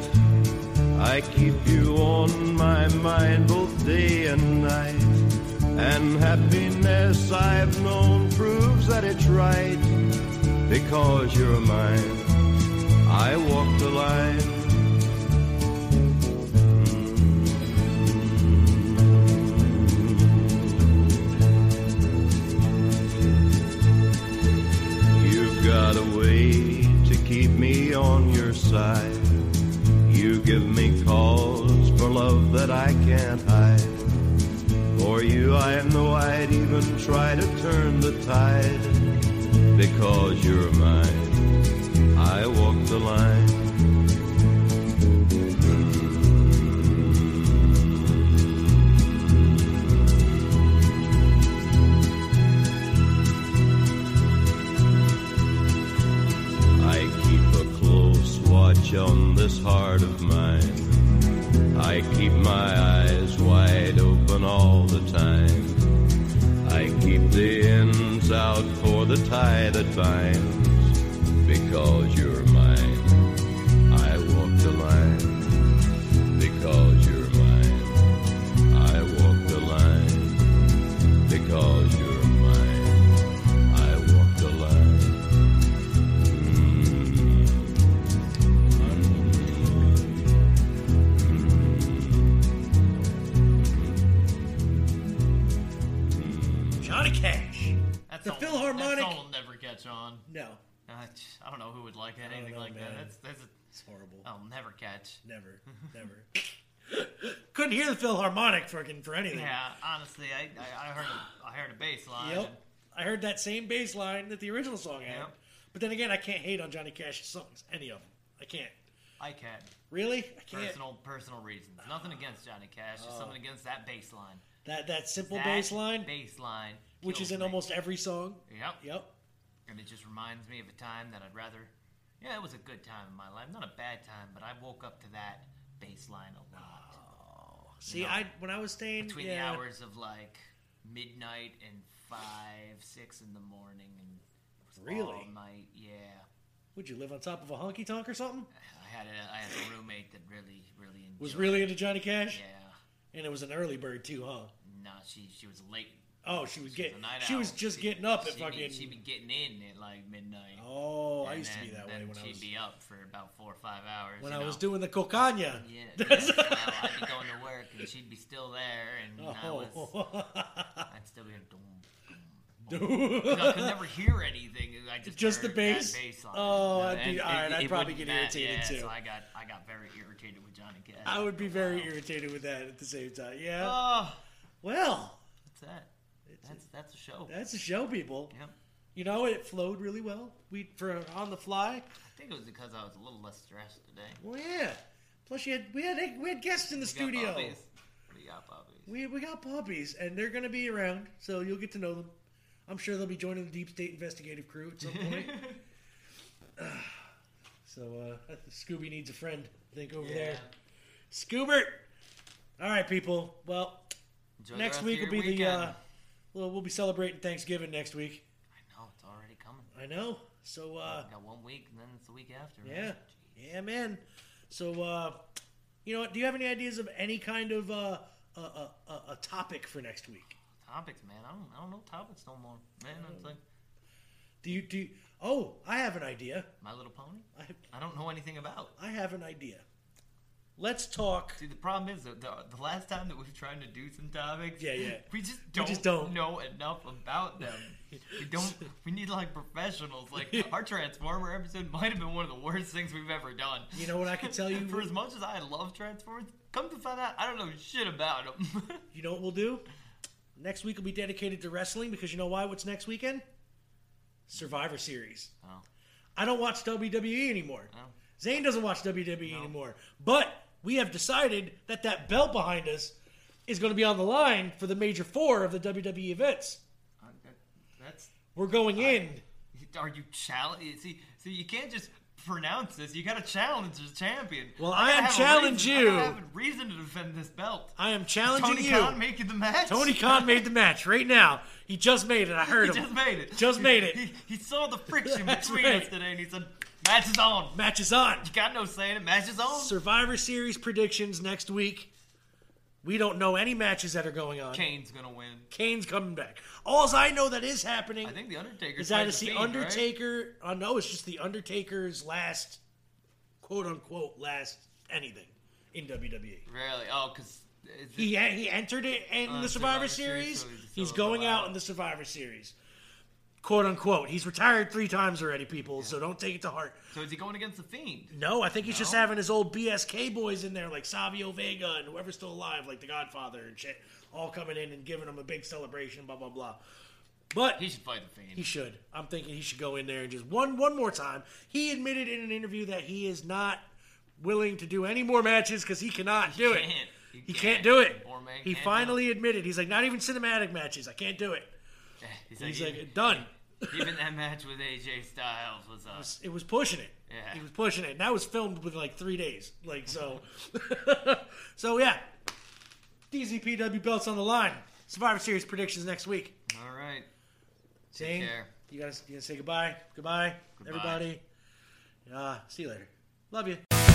I keep you on my mind both day and night. And happiness I've known proves that it's right. Because you're mine, I walk the line. That I can't hide. For you, I know I'd even try to turn the tide. Because you're mine, I walk the line. I keep a close watch on this heart of mine. I keep my eyes wide open all the time. I keep the ends out for the tie that binds. Because you're catch on. No. Uh, I don't know who would like that, anything know, like that. That's that's a, It's horrible. I'll never catch. Never, never. <laughs> Couldn't hear the Philharmonic freaking for anything. Yeah, honestly, I, I, I heard a, I heard a bass line. Yep. I heard that same bass line that the original song had. Yep. But then again, I can't hate on Johnny Cash's songs. Any of them. I can't. I can. Really? I can't. Personal personal reasons. Nothing against Johnny Cash. Just Oh. something against that bass line. That that simple That bass line, Bass line. which is in me. almost every song. Yep. Yep. And it just reminds me of a time that I'd rather. Yeah, it was a good time in my life. Not a bad time, but I woke up to that baseline a lot. Oh. See, know, I when I was staying between yeah, the hours of like midnight and five, six in the morning, and it was Really? all night. Yeah, Would you live on top of a honky tonk or something? I had a I had a roommate that really really enjoyed. Was really into Johnny Cash? Yeah. And it was an early bird too, huh? No, she she was late. Oh, she was getting. She was just She- getting up at fucking. Be, she'd be getting in at like midnight. Oh, I used to be then- that way then when I she'd was- be up for about four or five hours. when I know? was doing the cocaña. Yeah, <laughs> yeah, so I'd be going to work and she'd be still there, and I oh. was, Oh. <laughs> I'd still be doom, doom, doom. I could never hear anything. I just Just the bass? bass. Oh, I'd be- it- all right, it I'd probably get irritated, yeah, too. So I got I got very irritated with Johnny Cash. I would be very irritated with that at the same time. Yeah. Oh, well, What's that. That's that's a show. that's a show, people. Yep. You know, it flowed really well. We for on the fly. I think it was because I was a little less stressed today. Well, yeah. Plus, you had we had we had guests in the We got studio. puppies. We got puppies. We we got puppies, and they're gonna be around, so you'll get to know them. I'm sure they'll be joining the Deep State investigative crew at some point. <laughs> <sighs> so uh, Scooby needs a friend. I think over there. Scoobert. All right, people. Well, Enjoy next week will be the. Uh, weekend. Well, we'll be celebrating Thanksgiving next week. I know it's already coming. I know. So uh, got one week, and then it's the week after. right? yeah, yeah, man. So uh, you know? Do you have any ideas of any kind of uh, a, a, a, a topic for next week? Topics, man. I don't, I don't know topics no more. Man, it's like Do you do? You, oh, I have an idea. My Little Pony. I, I don't know anything about. I have an idea. Let's talk. See, the problem is the, the last time that we've tried to do some topics, Yeah, yeah. we just don't, just don't. know enough about them. we don't. <laughs> We need like professionals. Like our Transformer episode might have been one of the worst things we've ever done. You know what I can tell you? For as much as I love Transformers, come to find out, I don't know shit about them. <laughs> You know what we'll do? Next week will be dedicated to wrestling because you know why? What's next weekend? Survivor Series. Oh. I don't watch WWE anymore. Oh. Zane doesn't watch WWE anymore. But we have decided that that belt behind us is going to be on the line for the major four of the WWE events. Uh, that's. We're going in. Are you challenge? See, see, you can't just pronounce this. You got to challenge the champion. Well, I I am challenge reason- I you. gotta have a reason to defend this belt. I am challenging Tony you. Tony Khan making the match. Tony Khan made the match right now. He just made it. I <laughs> heard he him. just made it. Just made it. <laughs> He, he saw the friction <laughs> between right. us today, and he said, "Match is on. Match is on. You got no saying it. Match is on." Survivor Series predictions next week. We don't know any matches that are going on. Kane's gonna win. Kane's coming back. All I know that is happening I think the Undertaker is that it's the Undertaker. Uh, no, it's just the Undertaker's last, quote unquote, last anything in WWE. Really? Oh, because He he entered it in Uh, the Survivor, Survivor Series, Series. so he's he's still going out in the Survivor Series, quote unquote. He's retired three times already, people. So don't take it to heart. So is he going against the Fiend? No, I think he's just having his old BSK boys in there, like Savio Vega and whoever's still alive, like the Godfather and shit, all coming in and giving him a big celebration, blah blah blah. But he should fight the Fiend. He should. I'm thinking he should go in there and just one one more time. He admitted in an interview that he is not willing to do any more matches because he cannot do it. can't. He, He can't. can't. do it. He finally admitted he's like not even cinematic matches. I can't do it. He's He's like, like, done. <laughs> Even that match with AJ Styles was uh, It was pushing it. Yeah. He was pushing it. And that was filmed with like three days. Like so. <laughs> so yeah. DZPW belts on the line. Survivor Series predictions next week. all right. Zane, care. you guys, you guys say goodbye. Goodbye, Goodbye. everybody. Uh, see you later. Love you.